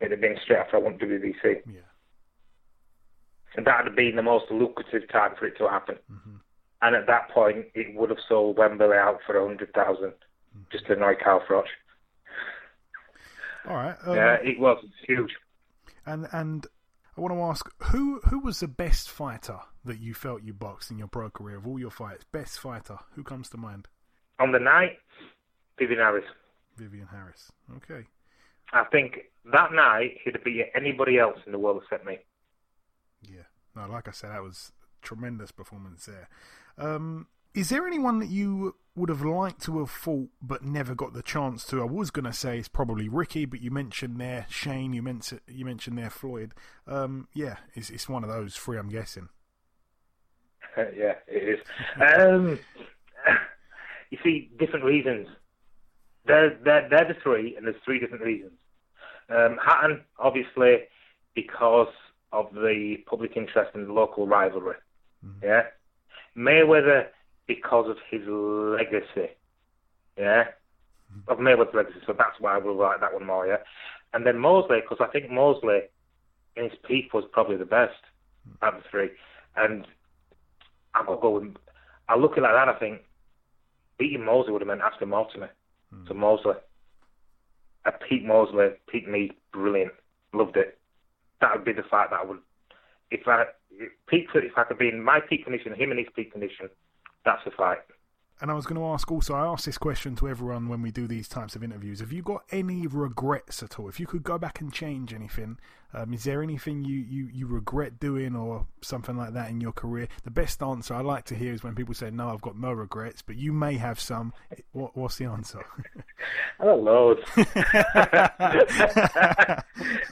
It'd have been straight after I won WBC. Yeah. And that would have been the most lucrative time for it to happen. Mm-hmm. And at that point, it would have sold Wembley out for a hundred thousand, mm-hmm. just to annoy Carl Froch. All right. Um, yeah, it was huge. And and I want to ask who who was the best fighter that you felt you boxed in your pro career of all your fights? Best fighter, who comes to mind? On the night, Vivian Harris. Vivian Harris. Okay. I think that night he'd have beat anybody else in the world except me. Yeah. No, like I said, that was tremendous performance there. Um, is there anyone that you would have liked to have fought but never got the chance to? I was going to say it's probably Ricky, but you mentioned there Shane, you mentioned you mentioned there Floyd. Um, yeah, it's it's one of those three, I'm guessing. yeah, it is. um, you see, different reasons. They're, they're, they're the three, and there's three different reasons. Um, Hatton, obviously, because of the public interest and local rivalry. Mm-hmm. Yeah. Mayweather, because of his legacy. Yeah. Mm-hmm. Of Mayweather's legacy, so that's why I will like that one more. Yeah. And then Mosley, because I think Mosley, in his peak, was probably the best mm-hmm. out of the three. And I'm got to go with, I look at like that, I think beating Mosley would have meant asking more to me. Mm. So Mosley. A peak Mosley, peak me, brilliant. Loved it. That would be the fight that I would, if I peak, if I could be in my peak condition, him in his peak condition, that's the fight. And I was going to ask also, I ask this question to everyone when we do these types of interviews. Have you got any regrets at all? If you could go back and change anything, um, is there anything you, you, you regret doing or something like that in your career? The best answer I like to hear is when people say, No, I've got no regrets, but you may have some. What, what's the answer? I got loads.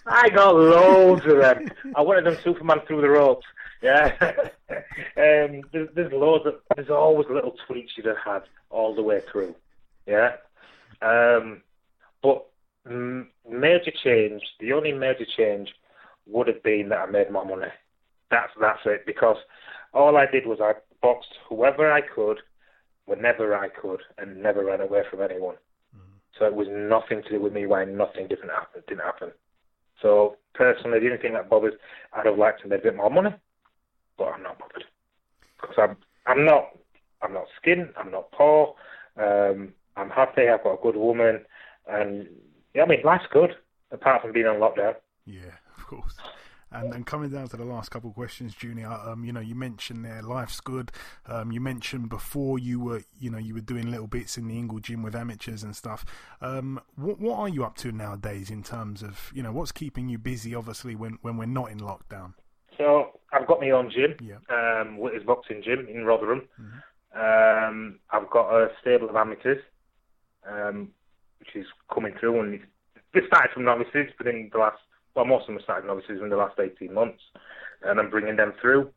I got loads of them. I wanted them Superman through the ropes. Yeah. um, there's, there's loads of, there's always little tweaks you'd have had all the way through. Yeah. Um, but major change, the only major change would have been that I made more money. That's that's it. Because all I did was I boxed whoever I could, whenever I could, and never ran away from anyone. Mm-hmm. So it was nothing to do with me why nothing different happened, didn't happen. So personally, the only thing that bothers, I'd have liked to make a bit more money, but I'm not bothered because I'm I'm not I'm not skin, I'm not poor, um, I'm happy, I've got a good woman, and yeah, I mean, life's good, apart from being on lockdown. Yeah, of course. And, and coming down to the last couple of questions, Junior, um, you know, you mentioned there life's good. Um, you mentioned before you were, you know, you were doing little bits in the Ingle gym with amateurs and stuff. Um, what what are you up to nowadays in terms of, you know, what's keeping you busy? Obviously, when when we're not in lockdown. So I've got my own gym, yeah. um, Whitters Boxing Gym in Rotherham. Mm-hmm. Um, I've got a stable of amateurs. Um, which is coming through. And it started from novices, but in the last, well, most of them started novices in the last 18 months, and I'm bringing them through.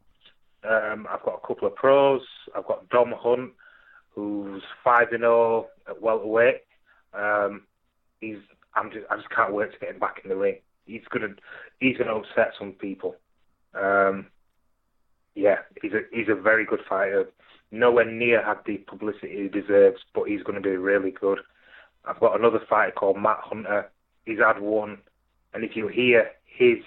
Um, I've got a couple of pros. I've got Dom Hunt, who's five and zero oh at welterweight. Um, he's, I'm just, I just can't wait to get him back in the ring. He's gonna, he's gonna upset some people. Um, yeah, he's a he's a very good fighter. Nowhere near had the publicity he deserves, but he's going to be really good. I've got another fighter called Matt Hunter. He's had one, and if you hear his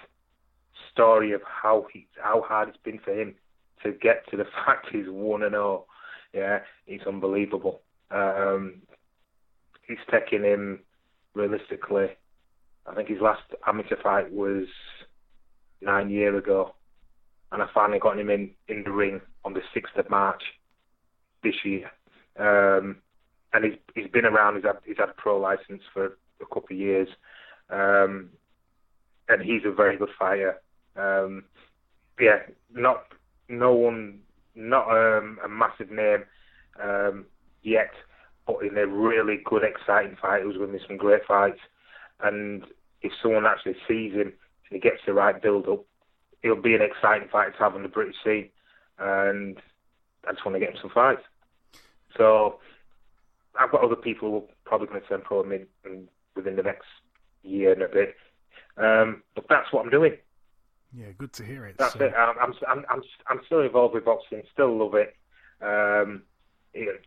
story of how he how hard it's been for him to get to the fact he's one and all, yeah, it's unbelievable. Um, taking him realistically. I think his last amateur fight was nine years ago, and I finally got him in in the ring on the sixth of March this year. Um, and he's he's been around. He's had he's had a pro license for a couple of years, um, and he's a very good fighter. Um, yeah, not no one, not um, a massive name um, yet, but in a really good, exciting fight. Who's winning some great fights, and if someone actually sees him and he gets the right build up, it'll be an exciting fight to have on the British scene. And I just want to get him some fights. So I've got other people who are probably going to turn pro in, within the next year and a bit. Um, but that's what I'm doing. Yeah, good to hear it. That's so. it. I'm, I'm, I'm, I'm still involved with boxing. Still love it. Um, it,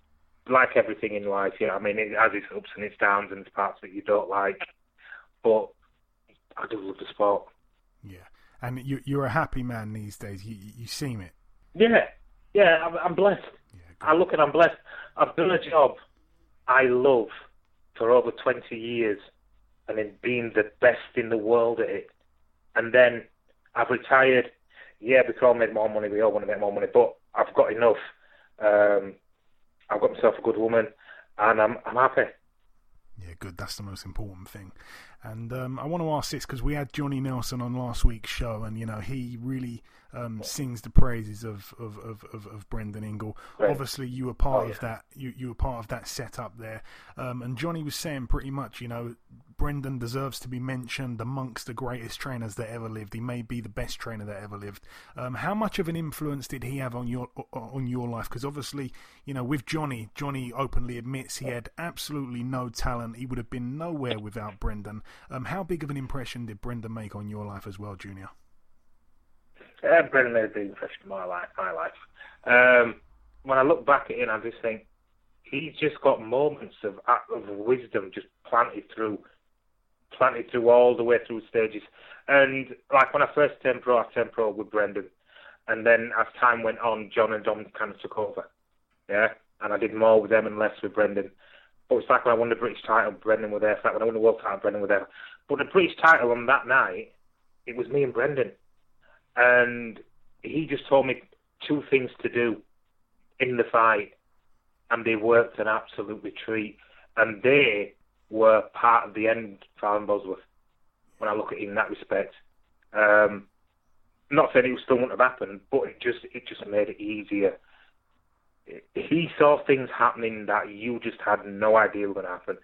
like everything in life, yeah. I mean, it has its ups and its downs and its parts that you don't like, but I do love the sport. Yeah, and you, you're a happy man these days. You, you seem it. Yeah, yeah. I'm, I'm blessed. Yeah, I look and I'm blessed. I've done a job I love for over 20 years and in being the best in the world at it. and then I've retired. Yeah, we can all make more money. We all want to make more money, but I've got enough. Um, I've got myself a good woman, and I'm I'm happy. Yeah, good. That's the most important thing. And um, I want to ask this because we had Johnny Nelson on last week's show, and you know he really um, sings the praises of of, of, of, of Brendan Ingle. Right. Obviously, you were part oh, of that. You you were part of that setup there. Um, and Johnny was saying pretty much, you know, Brendan deserves to be mentioned amongst the greatest trainers that ever lived. He may be the best trainer that ever lived. Um, how much of an influence did he have on your on your life? Because obviously, you know, with Johnny, Johnny openly admits he had absolutely no talent. He would have been nowhere without Brendan. Um, how big of an impression did Brendan make on your life as well, Junior? Yeah, Brendan made a big impression on my life. My life. Um, when I look back at it, I just think he's just got moments of of wisdom just planted through planted through all the way through stages. And like when I first turned pro, I turned pro with Brendan, and then as time went on, John and Dom kind of took over. Yeah, and I did more with them and less with Brendan. But it's like when I won the British title, Brendan was there. It's like when I won the world title, Brendan was there. But the British title on that night, it was me and Brendan, and he just told me two things to do in the fight, and they worked an absolutely treat. And they were part of the end for Alan Bosworth when I look at it in that respect. Um, not saying it still wouldn't have happened, but it just it just made it easier. He saw things happening that you just had no idea were going to happen.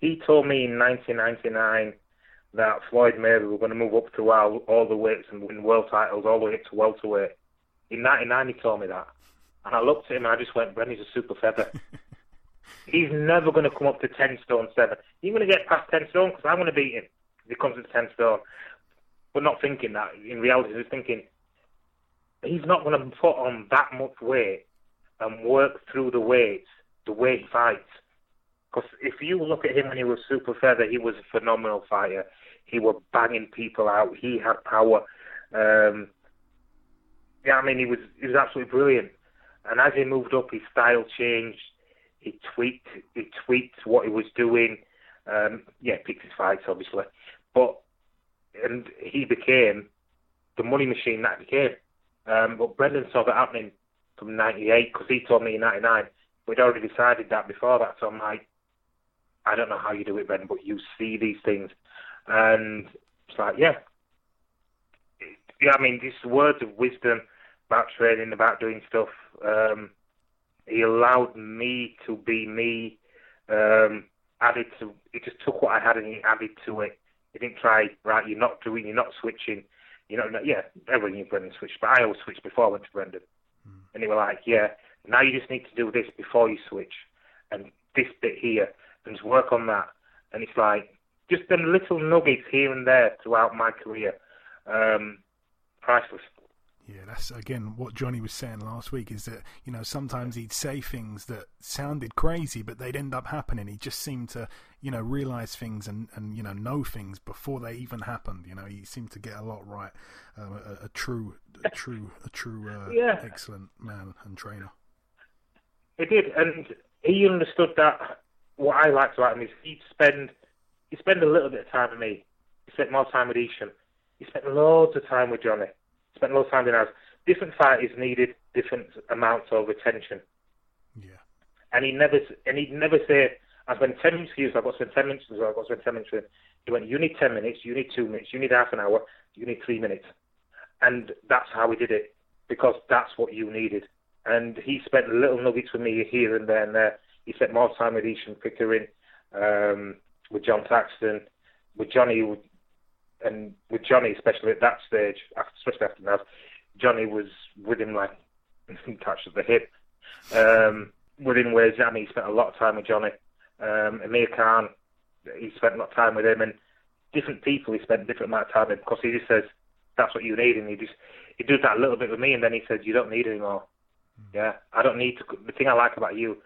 He told me in 1999 that Floyd Mayweather were going to move up to all, all the weights and win world titles all the way up to welterweight. In 99 he told me that. And I looked at him and I just went, Brenny's a super feather. He's never going to come up to 10 stone 7. He's going to get past 10 stone because I'm going to beat him if he comes to 10 stone. But not thinking that. In reality, he's thinking he's not going to put on that much weight and work through the weights the way he fights. Because if you look at him when he was super feather, he was a phenomenal fighter. He was banging people out. He had power. Um, yeah, I mean, he was he was absolutely brilliant. And as he moved up, his style changed he tweaked he tweaked what he was doing. Um, yeah, picked his fights obviously, but and he became the money machine that became. Um, but Brendan saw that happening from '98 because he told me in '99. We'd already decided that before that, so I'm like, I don't know how you do it, Brendan, but you see these things, and it's like, yeah, yeah. I mean, these words of wisdom about training, about doing stuff. Um, he allowed me to be me. Um, added to he just took what I had and he added to it. He didn't try right. You're not doing. You're not switching. You know, yeah, everyone knew Brendan switched, but I always switched before I went to Brendan. Mm. And they were like, yeah, now you just need to do this before you switch, and this bit here, and just work on that. And it's like just them little nuggets here and there throughout my career, um, priceless. Yeah, that's again what Johnny was saying last week is that, you know, sometimes he'd say things that sounded crazy, but they'd end up happening. He just seemed to, you know, realize things and, and you know, know things before they even happened. You know, he seemed to get a lot right. Um, a, a, true, a true, a true, uh, yeah. excellent man and trainer. He did, and he understood that. What I liked about him is he'd spend, he spend a little bit of time with me. He spent more time with Esham. He spent loads of time with Johnny He spent lot of time in house. Different fighters needed different amounts of attention. Yeah. And he never and he'd never say, I spent ten minutes with you, so I've got to spend ten minutes with you, I've got to spend ten minutes with him. He went, You need ten minutes, you need two minutes, you need half an hour, you need three minutes. And that's how we did it, because that's what you needed. And he spent little nuggets with me here and there and there. He spent more time with Esham Pickering, um, with John Thaxton, with Johnny and with Johnny, especially at that stage, especially after that, Johnny was with him like touch of the hip. Um, within ways, I mean, he spent a lot of time with Johnny. Um, Amir Khan, he spent a lot of time with him, and different people he spent a different amount of time with because he just says that's what you need, and he just he does that a little bit with me, and then he says you don't need anymore. Mm. Yeah, I don't need to. The thing I like about you,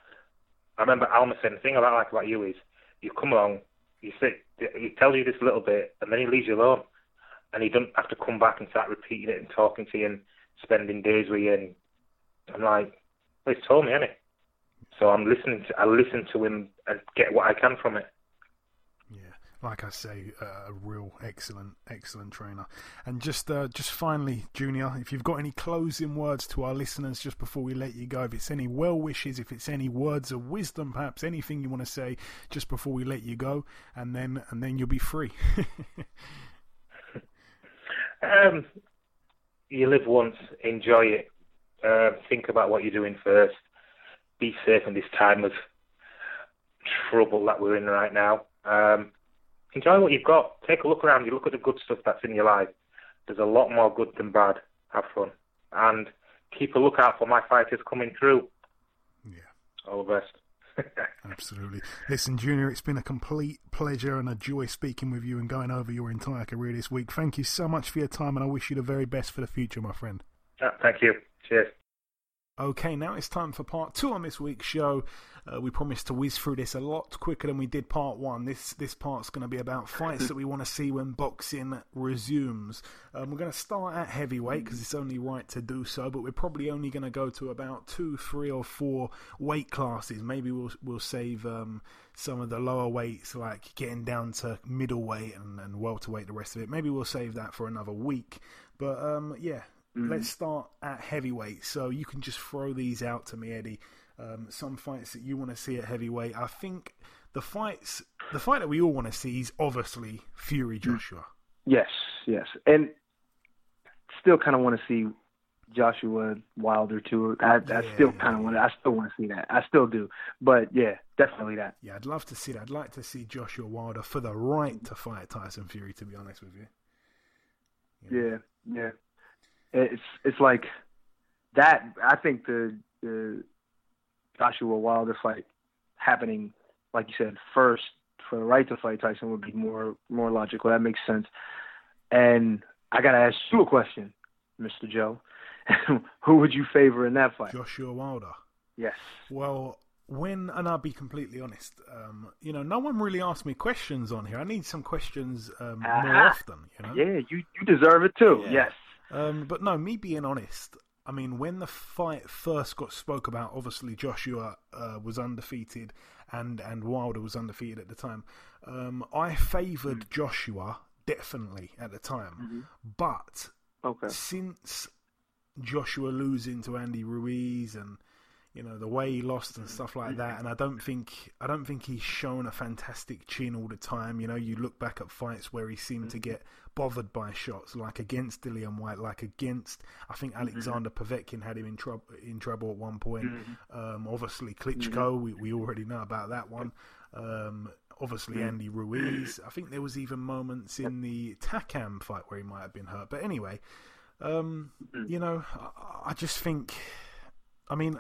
I remember Alma saying the thing I like about you is you come along, you sit, he tells you this little bit, and then he leaves you alone, and he doesn't have to come back and start repeating it and talking to you and spending days with you. And I'm like, well, he's told me, hasn't he? So I'm listening to, I listen to him and get what I can from it. Like I say, a real excellent, excellent trainer. And just, uh, just finally, Junior, if you've got any closing words to our listeners just before we let you go, if it's any well wishes, if it's any words of wisdom, perhaps anything you want to say just before we let you go, and then and then you'll be free. um, you live once, enjoy it. Uh, think about what you're doing first. Be safe in this time of trouble that we're in right now. Um, enjoy what you've got. Take a look around. You look at the good stuff that's in your life. There's a lot more good than bad. Have fun. And keep a lookout for my fighters coming through. Yeah. All the best. Absolutely. Listen, Junior, it's been a complete pleasure and a joy speaking with you and going over your entire career this week. Thank you so much for your time, and I wish you the very best for the future, my friend. Uh, thank you. Cheers. Okay, now it's time for part two on this week's show. Uh, we promised to whiz through this a lot quicker than we did part one. This this part's going to be about fights that we want to see when boxing resumes. Um, we're going to start at heavyweight because it's only right to do so, but we're probably only going to go to about two, three, or four weight classes. Maybe we'll we'll save um, some of the lower weights, like getting down to middleweight and, and welterweight, the rest of it. Maybe we'll save that for another week. But um, yeah, Mm-hmm. Let's start at heavyweight. So you can just throw these out to me, Eddie. Um, some fights that you want to see at heavyweight. I think the fights, the fight that we all want to see is obviously Fury mm. Joshua. Yes, yes, and still kind of want to see Joshua Wilder too. I, yeah, I still kind of want. I still want to see that. I still do. But yeah, definitely that. Yeah, I'd love to see that. I'd like to see Joshua Wilder for the right to fight Tyson Fury. To be honest with you. Yeah, yeah. yeah it's it's like that. I think the the Joshua Wilder fight happening, like you said, first for the right to fight Tyson would be more more logical. That makes sense. And I gotta ask you a question, Mr. Joe. Who would you favor in that fight? Joshua Wilder. Yes. Well, when and I'll be completely honest, um, you know, no one really asked me questions on here. I need some questions um, uh-huh. more often. You know. Yeah, you you deserve it too. Yeah. Yes. Um, but no, me being honest, I mean, when the fight first got spoke about, obviously Joshua uh, was undefeated and, and Wilder was undefeated at the time. Um, I favoured mm. Joshua definitely at the time, mm-hmm. but okay. since Joshua losing to Andy Ruiz and you know the way he lost and stuff like that, and I don't think I don't think he's shown a fantastic chin all the time. You know, you look back at fights where he seemed to mm-hmm. get bothered by shots, like against Dillian Whyte, like against I think mm-hmm. Alexander. Povetkin had him in trouble in trouble at one point. Mm-hmm. Um, obviously Klitschko, mm-hmm. we we already know about that one. Um, obviously mm-hmm. Andy Ruiz. I think there was even moments in the Takam fight where he might have been hurt. But anyway, um, you know, I, I just think, I mean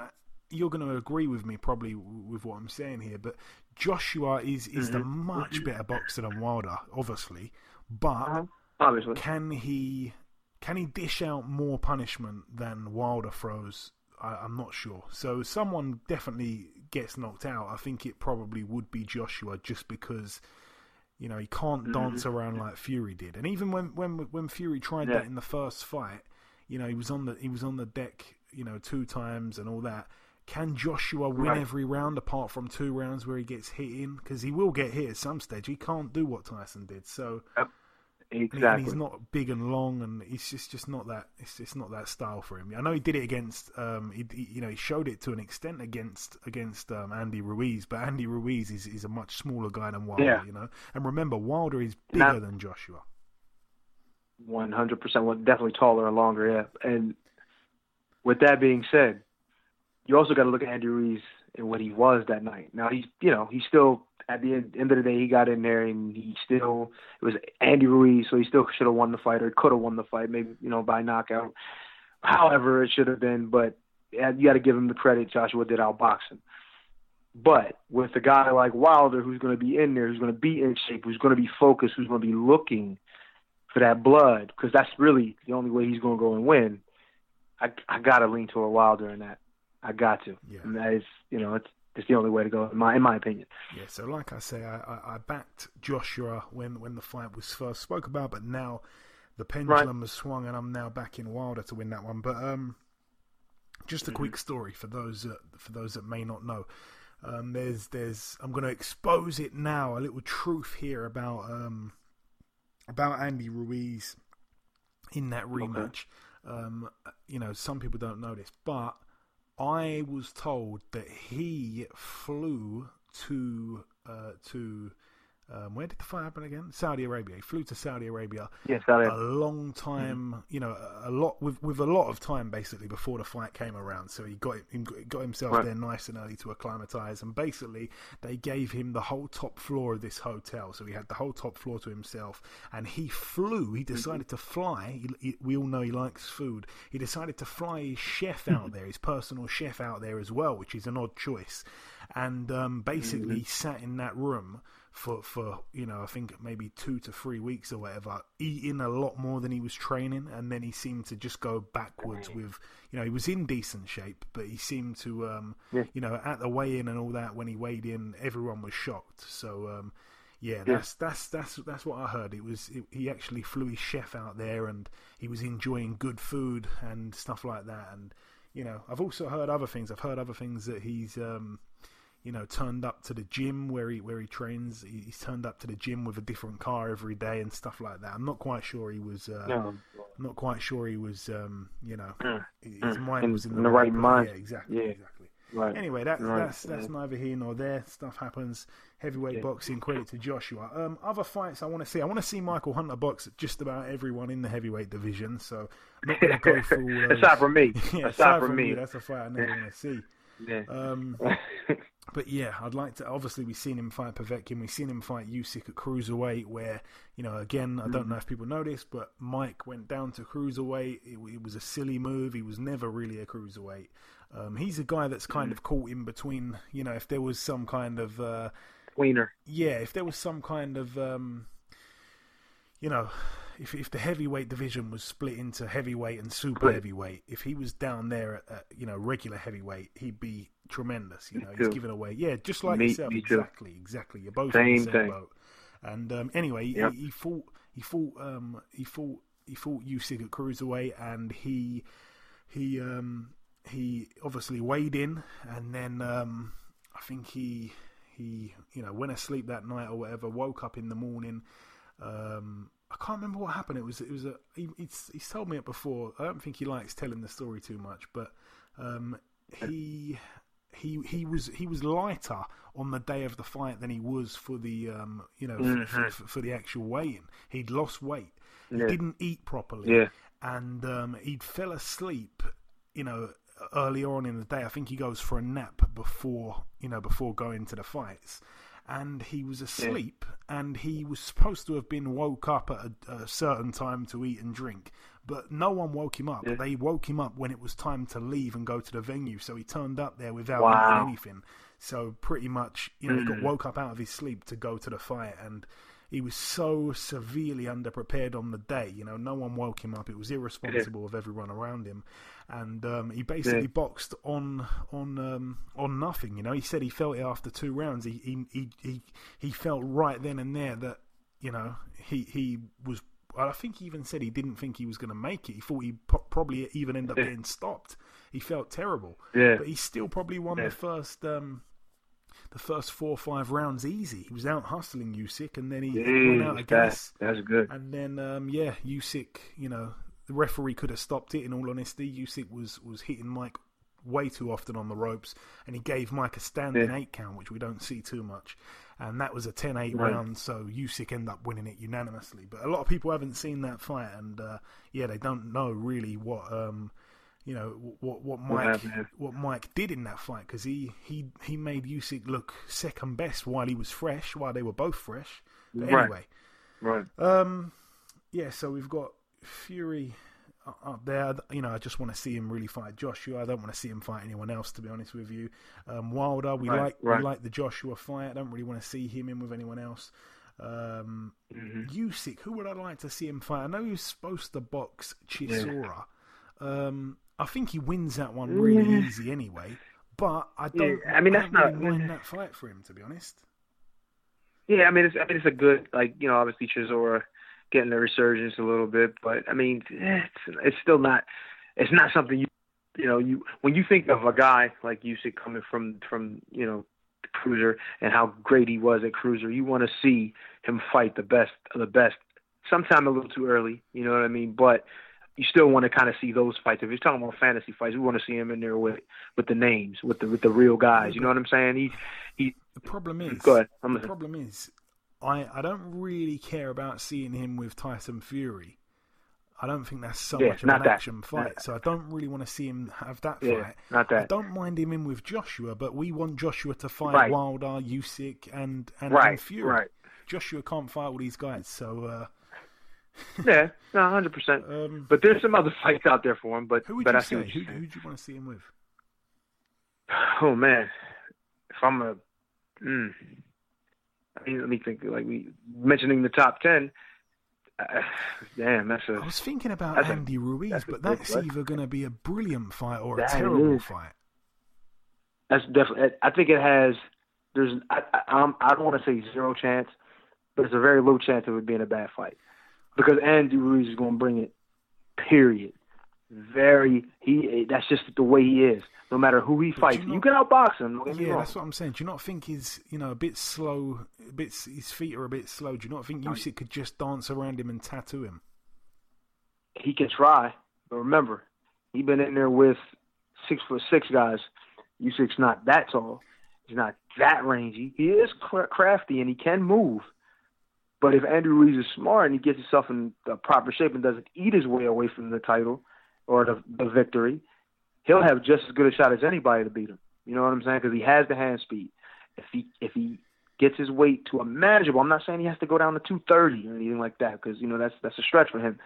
you're going to agree with me probably with what I'm saying here, but Joshua is is mm-hmm. the much better boxer than Wilder, obviously, but uh-huh. Obviously. Can he can he dish out more punishment than Wilder throws? I, am not sure. So someone definitely gets knocked out. I think it probably would be Joshua, just because you know he can't mm-hmm. dance around like Fury did. And even when when when Fury tried yeah. that in the first fight, you know he was on the he was on the deck, you know, two times and all that. Can Joshua win right. every round apart from two rounds where he gets hit in? Because he will get hit at some stage. He can't do what Tyson did. So yep. Exactly. And he's not big and long, and he's just just not that. It's just not that style for him. I know he did it against. Um, he, he you know he showed it to an extent against against um, Andy Ruiz, but Andy Ruiz is, is a much smaller guy than Wilder. Yeah. You know, and remember Wilder is bigger than Joshua. One hundred percent. Definitely taller and longer. Yeah. And with that being said, you also got to look at Andy Ruiz and what he was that night. Now he's you know he's still at the end, end of the day, he got in there and he still it was Andy Ruiz, so he still should have won the fight or could have won the fight, maybe you know by knockout. However, it should have been, but you got to give him the credit. Joshua did outbox him. But with a guy like Wilder, who's going to be in there, who's going to be in shape, who's going to be focused, who's going to be looking for that blood, because that's really the only way he's going to go and win. I I got to lean toward Wilder in that. I got to. Yeah. And that is, you know, it's it's the only way to go, in my in my opinion. Yeah. So, like I say, I, I, I backed Joshua when when the fight was first spoke about, but now the pendulum right. has swung, and I'm now backing Wilder to win that one. But um, just a mm-hmm. quick story for those that, for those that may not know. Um, there's there's I'm going to expose it now. A little truth here about um, about Andy Ruiz in that rematch. Okay. Um, you know, some people don't know this, but I was told that he flew to uh, to um, where did the fight happen again? Saudi Arabia. He flew to Saudi Arabia. Yeah, Saudi. A long time, mm-hmm. you know, a lot with with a lot of time basically before the fight came around. So he got he got himself right. there nice and early to acclimatise, and basically they gave him the whole top floor of this hotel. So he had the whole top floor to himself, and he flew. He mm-hmm. decided mm-hmm. to fly. He, he, we all know he likes food. He decided to fly his chef out there, his personal chef out there as well, which is an odd choice. And um, basically, mm-hmm. sat in that room for for you know I think maybe two to three weeks or whatever, eating a lot more than he was training, and then he seemed to just go backwards with you know he was in decent shape, but he seemed to um, yeah. you know at the weigh in and all that when he weighed in, everyone was shocked. So um, yeah, that's yeah. that's that's that's what I heard. It was it, he actually flew his chef out there, and he was enjoying good food and stuff like that. And you know, I've also heard other things. I've heard other things that he's um, you know, turned up to the gym where he where he trains. He's turned up to the gym with a different car every day and stuff like that. I'm not quite sure he was. Uh, no. I'm not quite sure he was. Um, you know, mm. his mm. mind in, was in the, in the right, right mind. Yeah, exactly. Yeah. Exactly. Right. Anyway, that, right. that's that's yeah. neither here nor there. Stuff happens. Heavyweight yeah. boxing. Credit to Joshua. Um, other fights I want to see. I want to see Michael Hunter box just about everyone in the heavyweight division. So I'm not going to go through. All those. aside from me. yeah, aside, aside from me, me, that's a fight I never want to see. Yeah. Um, but yeah, I'd like to. Obviously, we've seen him fight Povetkin. We've seen him fight Usyk at cruiserweight. Where you know, again, I don't know if people know this, but Mike went down to cruiserweight. It, it was a silly move. He was never really a cruiserweight. Um, he's a guy that's kind of caught in between. You know, if there was some kind of uh, yeah, if there was some kind of, um, you know, if if the heavyweight division was split into heavyweight and super heavyweight, if he was down there at, at you know regular heavyweight, he'd be tremendous. You know, he's giving away, yeah, just like me, yourself. Me exactly, exactly. You're both same in the same thing. boat. And um, anyway, yep. he, he, fought, he fought, um, he fought, he fought Usyk at cruiserweight, and he, he, um, he obviously weighed in, and then um, I think he, he, you know, went asleep that night or whatever. Woke up in the morning. Um, I can't remember what happened. It was it was a he, he's, he's told me it before. I don't think he likes telling the story too much, but um, he he he was he was lighter on the day of the fight than he was for the um, you know mm-hmm. for, for, for, the actual weigh-in. He'd lost weight. Yeah. He didn't eat properly, yeah. and um, he'd fell asleep. You know, earlier on in the day. I think he goes for a nap before you know before going to the fights and he was asleep yeah. and he was supposed to have been woke up at a, a, certain time to eat and drink but no one woke him up yeah. they woke him up when it was time to leave and go to the venue so he turned up there without wow. anything so pretty much you know mm. he got mm. woke up out of his sleep to go to the fight and he was so severely underprepared on the day. You know, no one woke him up. It was irresponsible yeah. of everyone around him, and um, he basically yeah. boxed on on um, on nothing. You know, he said he felt it after two rounds. He he he he, he felt right then and there that you know he he was. I think he even said he didn't think he was going to make it. He thought he probably even end up yeah. getting stopped. He felt terrible. Yeah. But he still probably won the first um, the first four or five rounds easy. He was out hustling Usyk, and then he went out a gas. That's, good. And then, um, yeah, Usyk, you know, the referee could have stopped it. In all honesty, Usyk was was hitting Mike way too often on the ropes, and he gave Mike a standing yeah. eight count, which we don't see too much. And that was a 10-8 right. round, so Usyk ended up winning it unanimously. But a lot of people haven't seen that fight, and uh, yeah, they don't know really what um, you know what what Mike what Mike did in that fight because he he he made Usyk look second best while he was fresh, while they were both fresh. But right. anyway, right? Um, yeah. So we've got Fury up there. You know, I just want to see him really fight Joshua. I don't want to see him fight anyone else, to be honest with you. Um, Wilder, we right, like right. we like the Joshua fight. I don't really want to see him in with anyone else. Um, mm-hmm. Usyk, who would I like to see him fight? I know he's supposed to box Chisora. Yeah. Um, I think he wins that one really yeah. easy anyway. But I don't. Yeah, I mean, I that's not really mind that fight for him, to be honest. Yeah, I mean, it's I mean, it's a good like you know, obviously Chisora getting the resurgence a little bit, but I mean, it's it's still not it's not something you you know you when you think of a guy like Usyk coming from from you know cruiser and how great he was at cruiser. You want to see him fight the best of the best. Sometime a little too early, you know what I mean? But you still want to kind of see those fights. If you're talking about fantasy fights, we want to see him in there with with the names, with the with the real guys. You know what I'm saying? He he. The problem is. Go ahead. I'm the problem is, I I don't really care about seeing him with Tyson Fury. I don't think that's so yeah, much of not an that. action fight, so I don't really want to see him have that Yeah, fight. not that. I don't mind him in with Joshua, but we want Joshua to fight Right. Wilder, Usyk, and and, Right, and Fury. right. Joshua can't fight all these guys, so uh, Yeah, no, hundred percent. Um, But there's some other fights out there for him. But who would but you I say? Who do you want to see him with? Oh man, if I'm a, mm, I mean, let me think. Like we mentioning the top ten. Uh, damn, that's a. I was thinking about a- Andy Ruiz, that's but that's either going to be a brilliant fight or a terrible is. fight. That's definitely. I think it has. There's. I. I, I'm- I don't want to say zero chance, but it's a very low chance of it being a bad fight, because Andy Ruiz is going to bring it. Period. Very. He. That's just the way he is. No matter who he But fights, you you, can outbox him. Don't get me Yeah, that's what I'm saying. Do you not think he's you know a bit slow? A bit his feet are a bit slow. Do you not think Usyk could just dance around him and tattoo him? he can try, but remember, he's been in there with six foot six guys. Usyk's not that tall. He's not that rangy. He is crafty and he can move. But if Andrew Ruiz is smart and he gets himself in the proper shape and doesn't eat his way away from the title or the, the victory, he'll have just as good a shot as anybody to beat him. You know what I'm saying? Because he has the hand speed. If he if he gets his weight to a manageable, I'm not saying he has to go down to 230 or anything like that because you know that's that's a stretch for him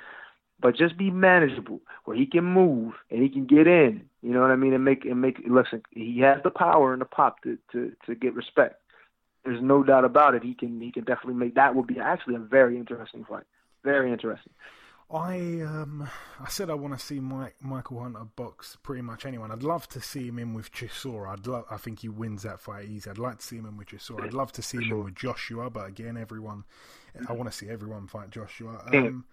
but just be manageable where he can move and he can get in. You know what I mean? And make and make listen. He has the power and the pop to to to get respect. There's no doubt about it. He can he can definitely make that. Would be actually a very interesting fight. Very interesting. I um I said I want to see Mike Michael Hunter box pretty much anyone. I'd love to see him in with Chisora. I'd love. I think he wins that fight easy. I'd like to see him in with Chisora. I'd love to see him in with Joshua, but again, everyone. I want to see everyone fight Joshua. Um,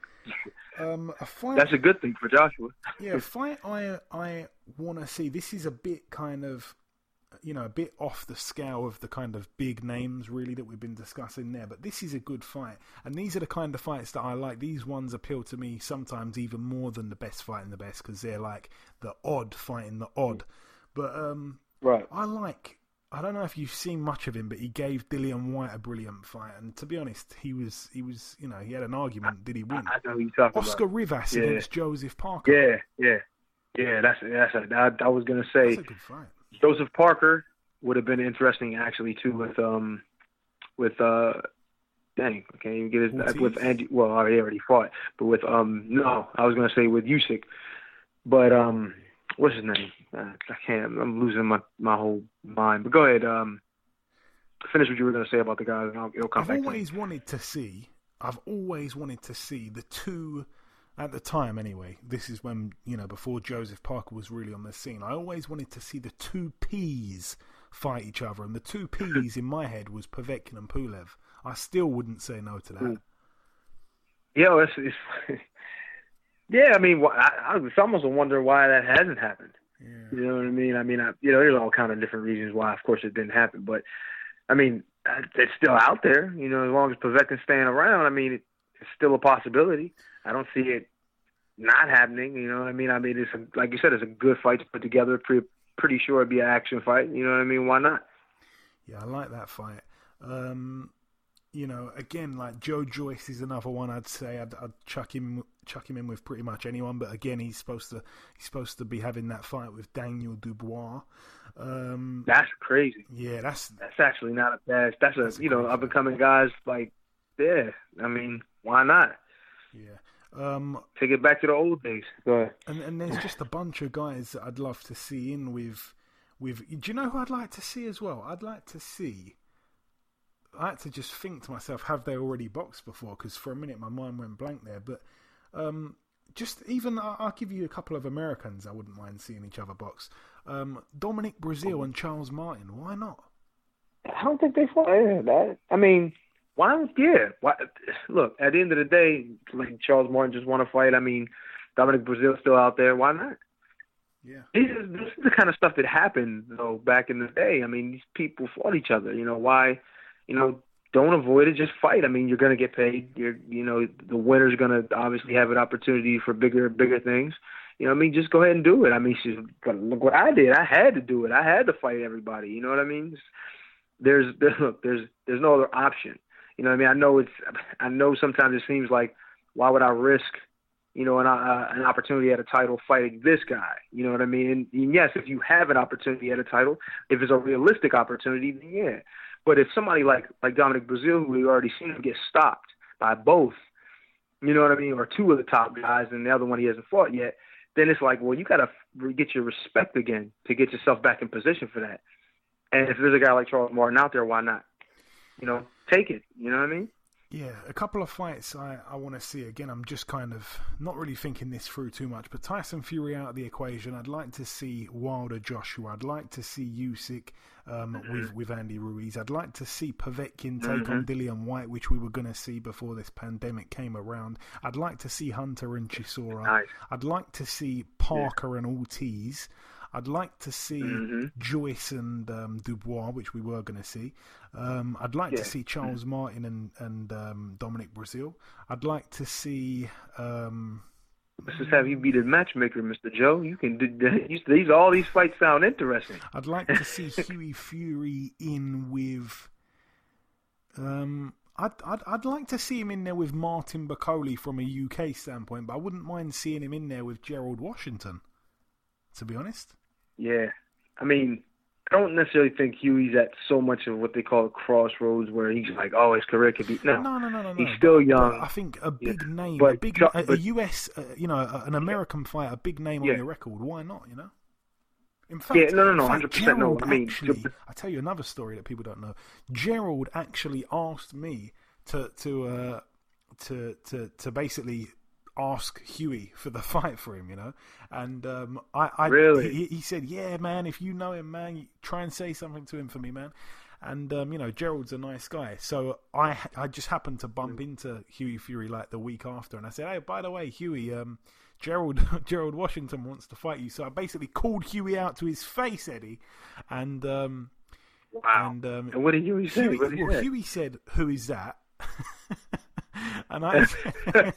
um, a fight. That's a good thing for Joshua. Yeah, fight I I want to see. This is a bit kind of, you know, a bit off the scale of the kind of big names really that we've been discussing there. But this is a good fight, and these are the kind of fights that I like. These ones appeal to me sometimes even more than the best fight fighting the best because they're like the odd fighting the odd. But um, Right. I like. I don't know if you've seen much of him, but he gave Dillian Whyte a brilliant fight, and to be honest, he was he was you know he had an argument. Did he win? I know who you're talking Oscar about. Rivas Yeah. against Joseph Parker. Yeah, yeah, yeah. That's that's. A, I, I was gonna say That's a good fight. Joseph Parker would have been interesting actually too with um with uh dang I can't even get his Ortiz? with Andy well he already fought but with um no I was gonna say with Usyk but um what's his name uh, I can't I'm losing my my whole mind but go ahead um finish what you were gonna say about the guys and I'll, it'll come I've back to always wanted to see. I've always wanted to see the two. At the time, anyway, this is when you know before Joseph Parker was really on the scene. I always wanted to see the two P's fight each other, and the two P's in my head was Povetkin and Pulev. I still wouldn't say no to that. Mm. Yeah, it's, it's yeah. I mean, I, I was almost wondering why that hasn't happened. Yeah. You know what I mean? I mean, I, you know, there's all kind of different reasons why, of course, it didn't happen. But I mean, uh, it's still out there. You know, as long as Povetkin's staying around, I mean, it, it's still a possibility. I don't see it not happening. You know what I mean? I mean, it's a, like you said, it's a good fight to put together. Pretty pretty sure it'd be an action fight. You know what I mean? Why not? Yeah, I like that fight. Um, you know, again, like Joe Joyce is another one. I'd say I'd, I'd chuck him chuck him in with pretty much anyone. But again, he's supposed to he's supposed to be having that fight with Daniel Dubois. Um, That's crazy. yeah, that's That's actually not a bad. That's a That's a you know up and coming guys like yeah. I mean, why not? yeah. Um, Take it back to the old days. Go ahead. and and there's just a bunch of guys that I'd love to see in with with. Do you know who I'd like to see as well? I'd like to see. I had to just think to myself, have they already boxed before? Because for a minute my mind went blank there. But um, just even, I'll give you a couple of Americans I wouldn't mind seeing each other box. Um, Dominic Breazeale and Charles Martin. Why not? I don't think they fought. That. I mean, why? don't- Yeah. Why? Look, at the end of the day, like Charles Martin just won a fight. I mean, Dominic Breazeale's still out there. Why not? Yeah. This is, this is the kind of stuff that happened though back in the day. I mean, these people fought each other. You know why? You know, don't avoid it. Just fight. I mean, you're going to get paid. You're, you know, the winner's going to obviously have an opportunity for bigger, bigger things. You know, what I mean, just go ahead and do it. I mean, she's, look what I did. I had to do it. I had to fight everybody. You know what I mean? There's, there's, look, there's, there's no other option. You know what I mean? I know it's, I know sometimes it seems like, why would I risk you know, an, uh, an opportunity at a title fighting this guy. You know what I mean? And, and yes, if you have an opportunity at a title, if it's a realistic opportunity, then yeah. But if somebody like like Dominic Breazeale, who we've already seen him get stopped by both, you know what I mean, or two of the top guys, and the other one he hasn't fought yet, then it's like, well, you got to get your respect again to get yourself back in position for that. And if there's a guy like Charles Martin out there, why not? You know, take it. You know what I mean? Yeah, a couple of fights I, I want to see. Again, I'm just kind of not really thinking this through too much, but Tyson Fury out of the equation. I'd like to see Wilder Joshua. I'd like to see Usyk um, mm-hmm. with, with Andy Ruiz. I'd like to see Povetkin take mm-hmm. on Dillian Whyte, which we were going to see before this pandemic came around. I'd like to see Hunter and Chisora. Nice. I'd like to see Parker yeah. and Ortiz. I'd like to see mm-hmm. Joyce and um, Dubois, which we were going to see. Um, I'd like yeah. to see Charles Martin and and um, Dominic Breazeale. I'd like to see. Um, Let's just have you be the matchmaker, Mr. Joe. You can do these. All these fights sound interesting. I'd like to see Hughie Fury in with. Um, I'd, I'd I'd like to see him in there with Martin Bakole from a UK standpoint, but I wouldn't mind seeing him in there with Gerald Washington. To be honest. Yeah, I mean, I don't necessarily think Hughie's at so much of what they call a crossroads where he's like, oh, his career could be. No, no, no, no, no. He's no. still young. But I think a big yeah. name, but, a big, a, a US, uh, you know, an American fighter, a big name yeah. on your record. Why not? You know. In fact, yeah, no, no, no, hundred percent. No, I mean, actually, I tell you another story that people don't know. Gerald actually asked me to to uh, to to to basically ask Hughie for the fight for him, you know. And um, I, I really, he, he, said, "Yeah, man, if you know him, man, try and say something to him for me, man." And um, you know, Gerald's a nice guy, so I I just happened to bump mm. into Hughie Fury like the week after, and I said, "Hey, by the way, Hughie, um, Gerald Gerald Washington wants to fight you." So I basically called Hughie out to his face, Eddie, and um, wow. And, um, and what did Hughie say? Hughie, well, Hughie said, "Who is that?" and I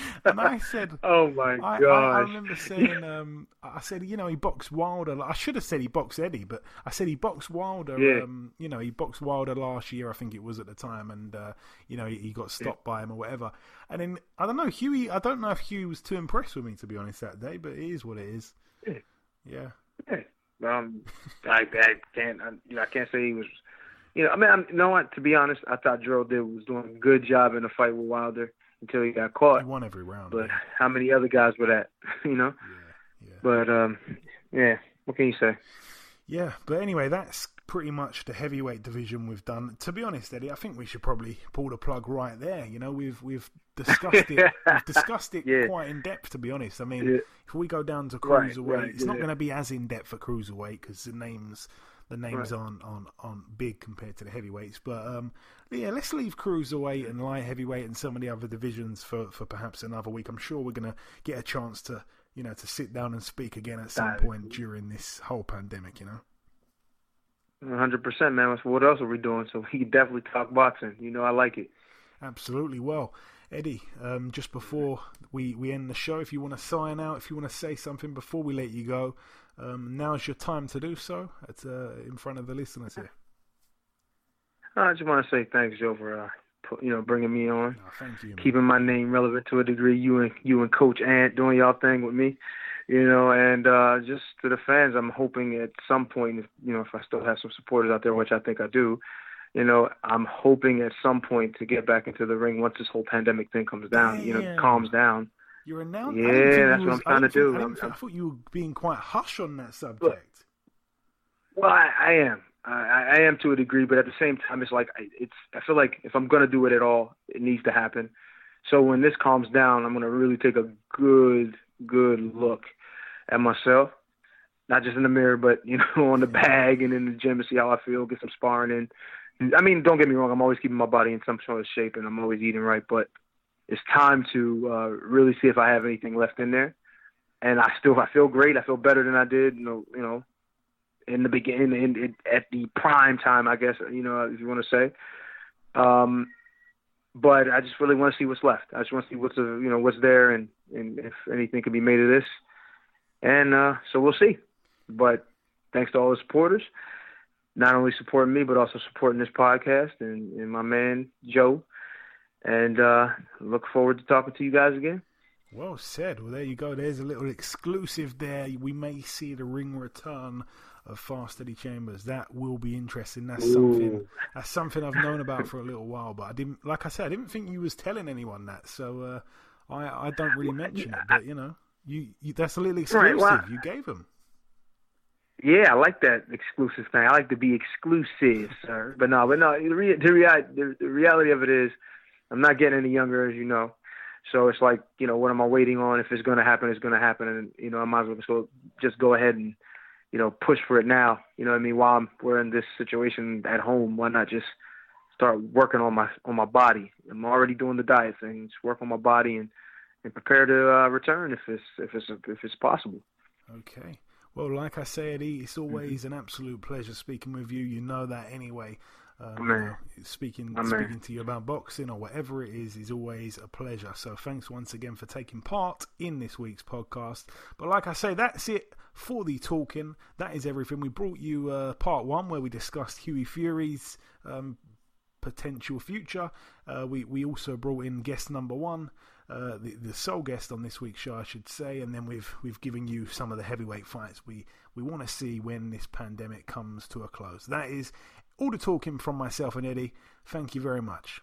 and I said, "Oh my god!" I, I, remember saying, um, "I said, you know, he boxed Wilder. I should have said he boxed Eddie, but I said he boxed Wilder. Yeah. Um, you know, he boxed Wilder last year, I think it was at the time, and uh, you know, he, he, got stopped yeah. by him or whatever. And then I don't know, Hughie. I don't know if Hughie was too impressed with me to be honest that day, but it is what it is. Yeah. Yeah. yeah. Um, I, I can't. I, you know, I can't say he was you know, I mean, I'm, you know what? To be honest, I thought Gerald did was doing a good job in the fight with Wilder until he got caught. He won every round. But how many other guys were that? you know. Yeah, yeah. But um, yeah. What can you say? Yeah, but anyway, that's pretty much the heavyweight division we've done. To be honest, Eddie, I think we should probably pull the plug right there. You know, we've we've discussed it. we've discussed it yeah. quite in depth. To be honest, I mean, yeah. if we go down to cruiserweight, right, right, it's not going to be as in depth for cruiserweight because the names the names right. aren't, aren't aren't big compared to the heavyweights. But um, yeah, let's leave cruiserweight and light heavyweight and some of the other divisions for, for perhaps another week. I'm sure we're gonna get a chance to you know to sit down and speak again at some point during this whole pandemic. You know. hundred percent, man. What else are we doing? So we can definitely talk boxing. You know, I like it. Absolutely. Well, Eddie, um, just before we, we end the show, if you want to sign out, if you want to say something before we let you go, um, now's your time to do so. It's uh, in front of the listeners here. I just want to say thanks, Joe, for uh, you know bringing me on. Oh, thank you. Man. Keeping my name relevant to a degree. You and you and Coach Ant doing y'all thing with me, you know, and uh, just to the fans, I'm hoping at some point, if, you know, if I still have some supporters out there, which I think I do, you know, I'm hoping at some point to get back into the ring once this whole pandemic thing comes down, Damn. you know, calms down. You're announcing. Yeah, that's was, what I'm trying to do. I, I, thought you were being quite hush on that subject. Well, I, I am. I, I am to a degree, but at the same time, it's like it's. I feel like if I'm gonna do it at all, it needs to happen. So when this calms down, I'm gonna really take a good, good look at myself, not just in the mirror, but you know, on the bag and in the gym to see how I feel, get some sparring in. I mean, don't get me wrong. I'm always keeping my body in some sort of shape, and I'm always eating right. But it's time to uh, really see if I have anything left in there. and I still I feel great. I feel better than I did, you know, you know, in the beginning, in, in, at the prime time, I guess, you know, if you want to say. Um, but I just really want to see what's left. I just want to see what's uh, you know what's there, and and if anything can be made of this. And uh, so we'll see. But thanks to all the supporters, not only supporting me but also supporting this podcast and, and my man Joe. And uh, look forward to talking to you guys again. Well said. Well, there you go. There's a little exclusive there. We may see the ring return of Fast Eddie Chambers. That will be interesting. That's Ooh. something. That's something I've known about for a little while, but I didn't. Like I said, I didn't think you was telling anyone that. So uh, I I don't really mention it. But you know, you, you that's a little exclusive. Right, well, you gave them. Yeah, I like that exclusive thing. I like to be exclusive, sir. But no, but no. The, re- the, rea- the reality of it is, I'm not getting any younger, as you know. So it's like, you know, what am I waiting on? If it's going to happen, it's going to happen, and you know, I might as well just go, just go ahead and you know, push for it now. You know what I mean? While I'm, we're in this situation at home, why not just start working on my on my body? I'm already doing the diet thing. Just work on my body and and prepare to uh, return if it's if it's if it's possible. Okay. Well, like I said, it's mm-hmm. always mm-hmm. an absolute pleasure speaking with you. You know that anyway. Um, speaking speaking to you about boxing or whatever it is is always a pleasure. So thanks once again for taking part in this week's podcast. But like I say, that's it for the talking. That is everything. We brought you uh, part one where we discussed Hughie Fury's um, potential future. Uh, we we also brought in guest number one. Uh, the, the sole guest on this week's show, I should say, and then we've we've given you some of the heavyweight fights we, we want to see when this pandemic comes to a close. That is all the talking from myself and Eddie. Thank you very much.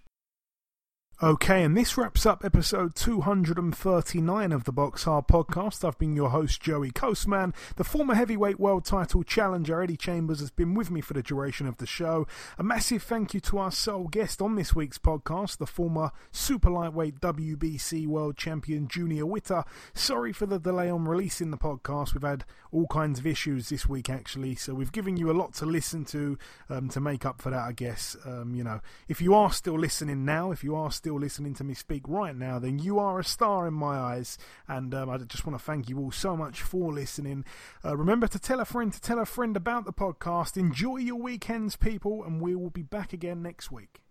Okay, and this wraps up episode 239 of the Box Hard podcast. I've been your host, Joey Coastman. The former heavyweight world title challenger, Eddie Chambers, has been with me for the duration of the show. A massive thank you to our sole guest on this week's podcast, the former super lightweight WBC world champion, Junior Witter. Sorry for the delay on releasing the podcast. We've had all kinds of issues this week, actually, so we've given you a lot to listen to um, to make up for that, I guess. Um, you know, if you are still listening now, if you are still still listening to me speak right now, then you are a star in my eyes. And um, I just want to thank you all so much for listening. Uh, remember to tell a friend to tell a friend about the podcast. Enjoy your weekends, people, and we will be back again next week.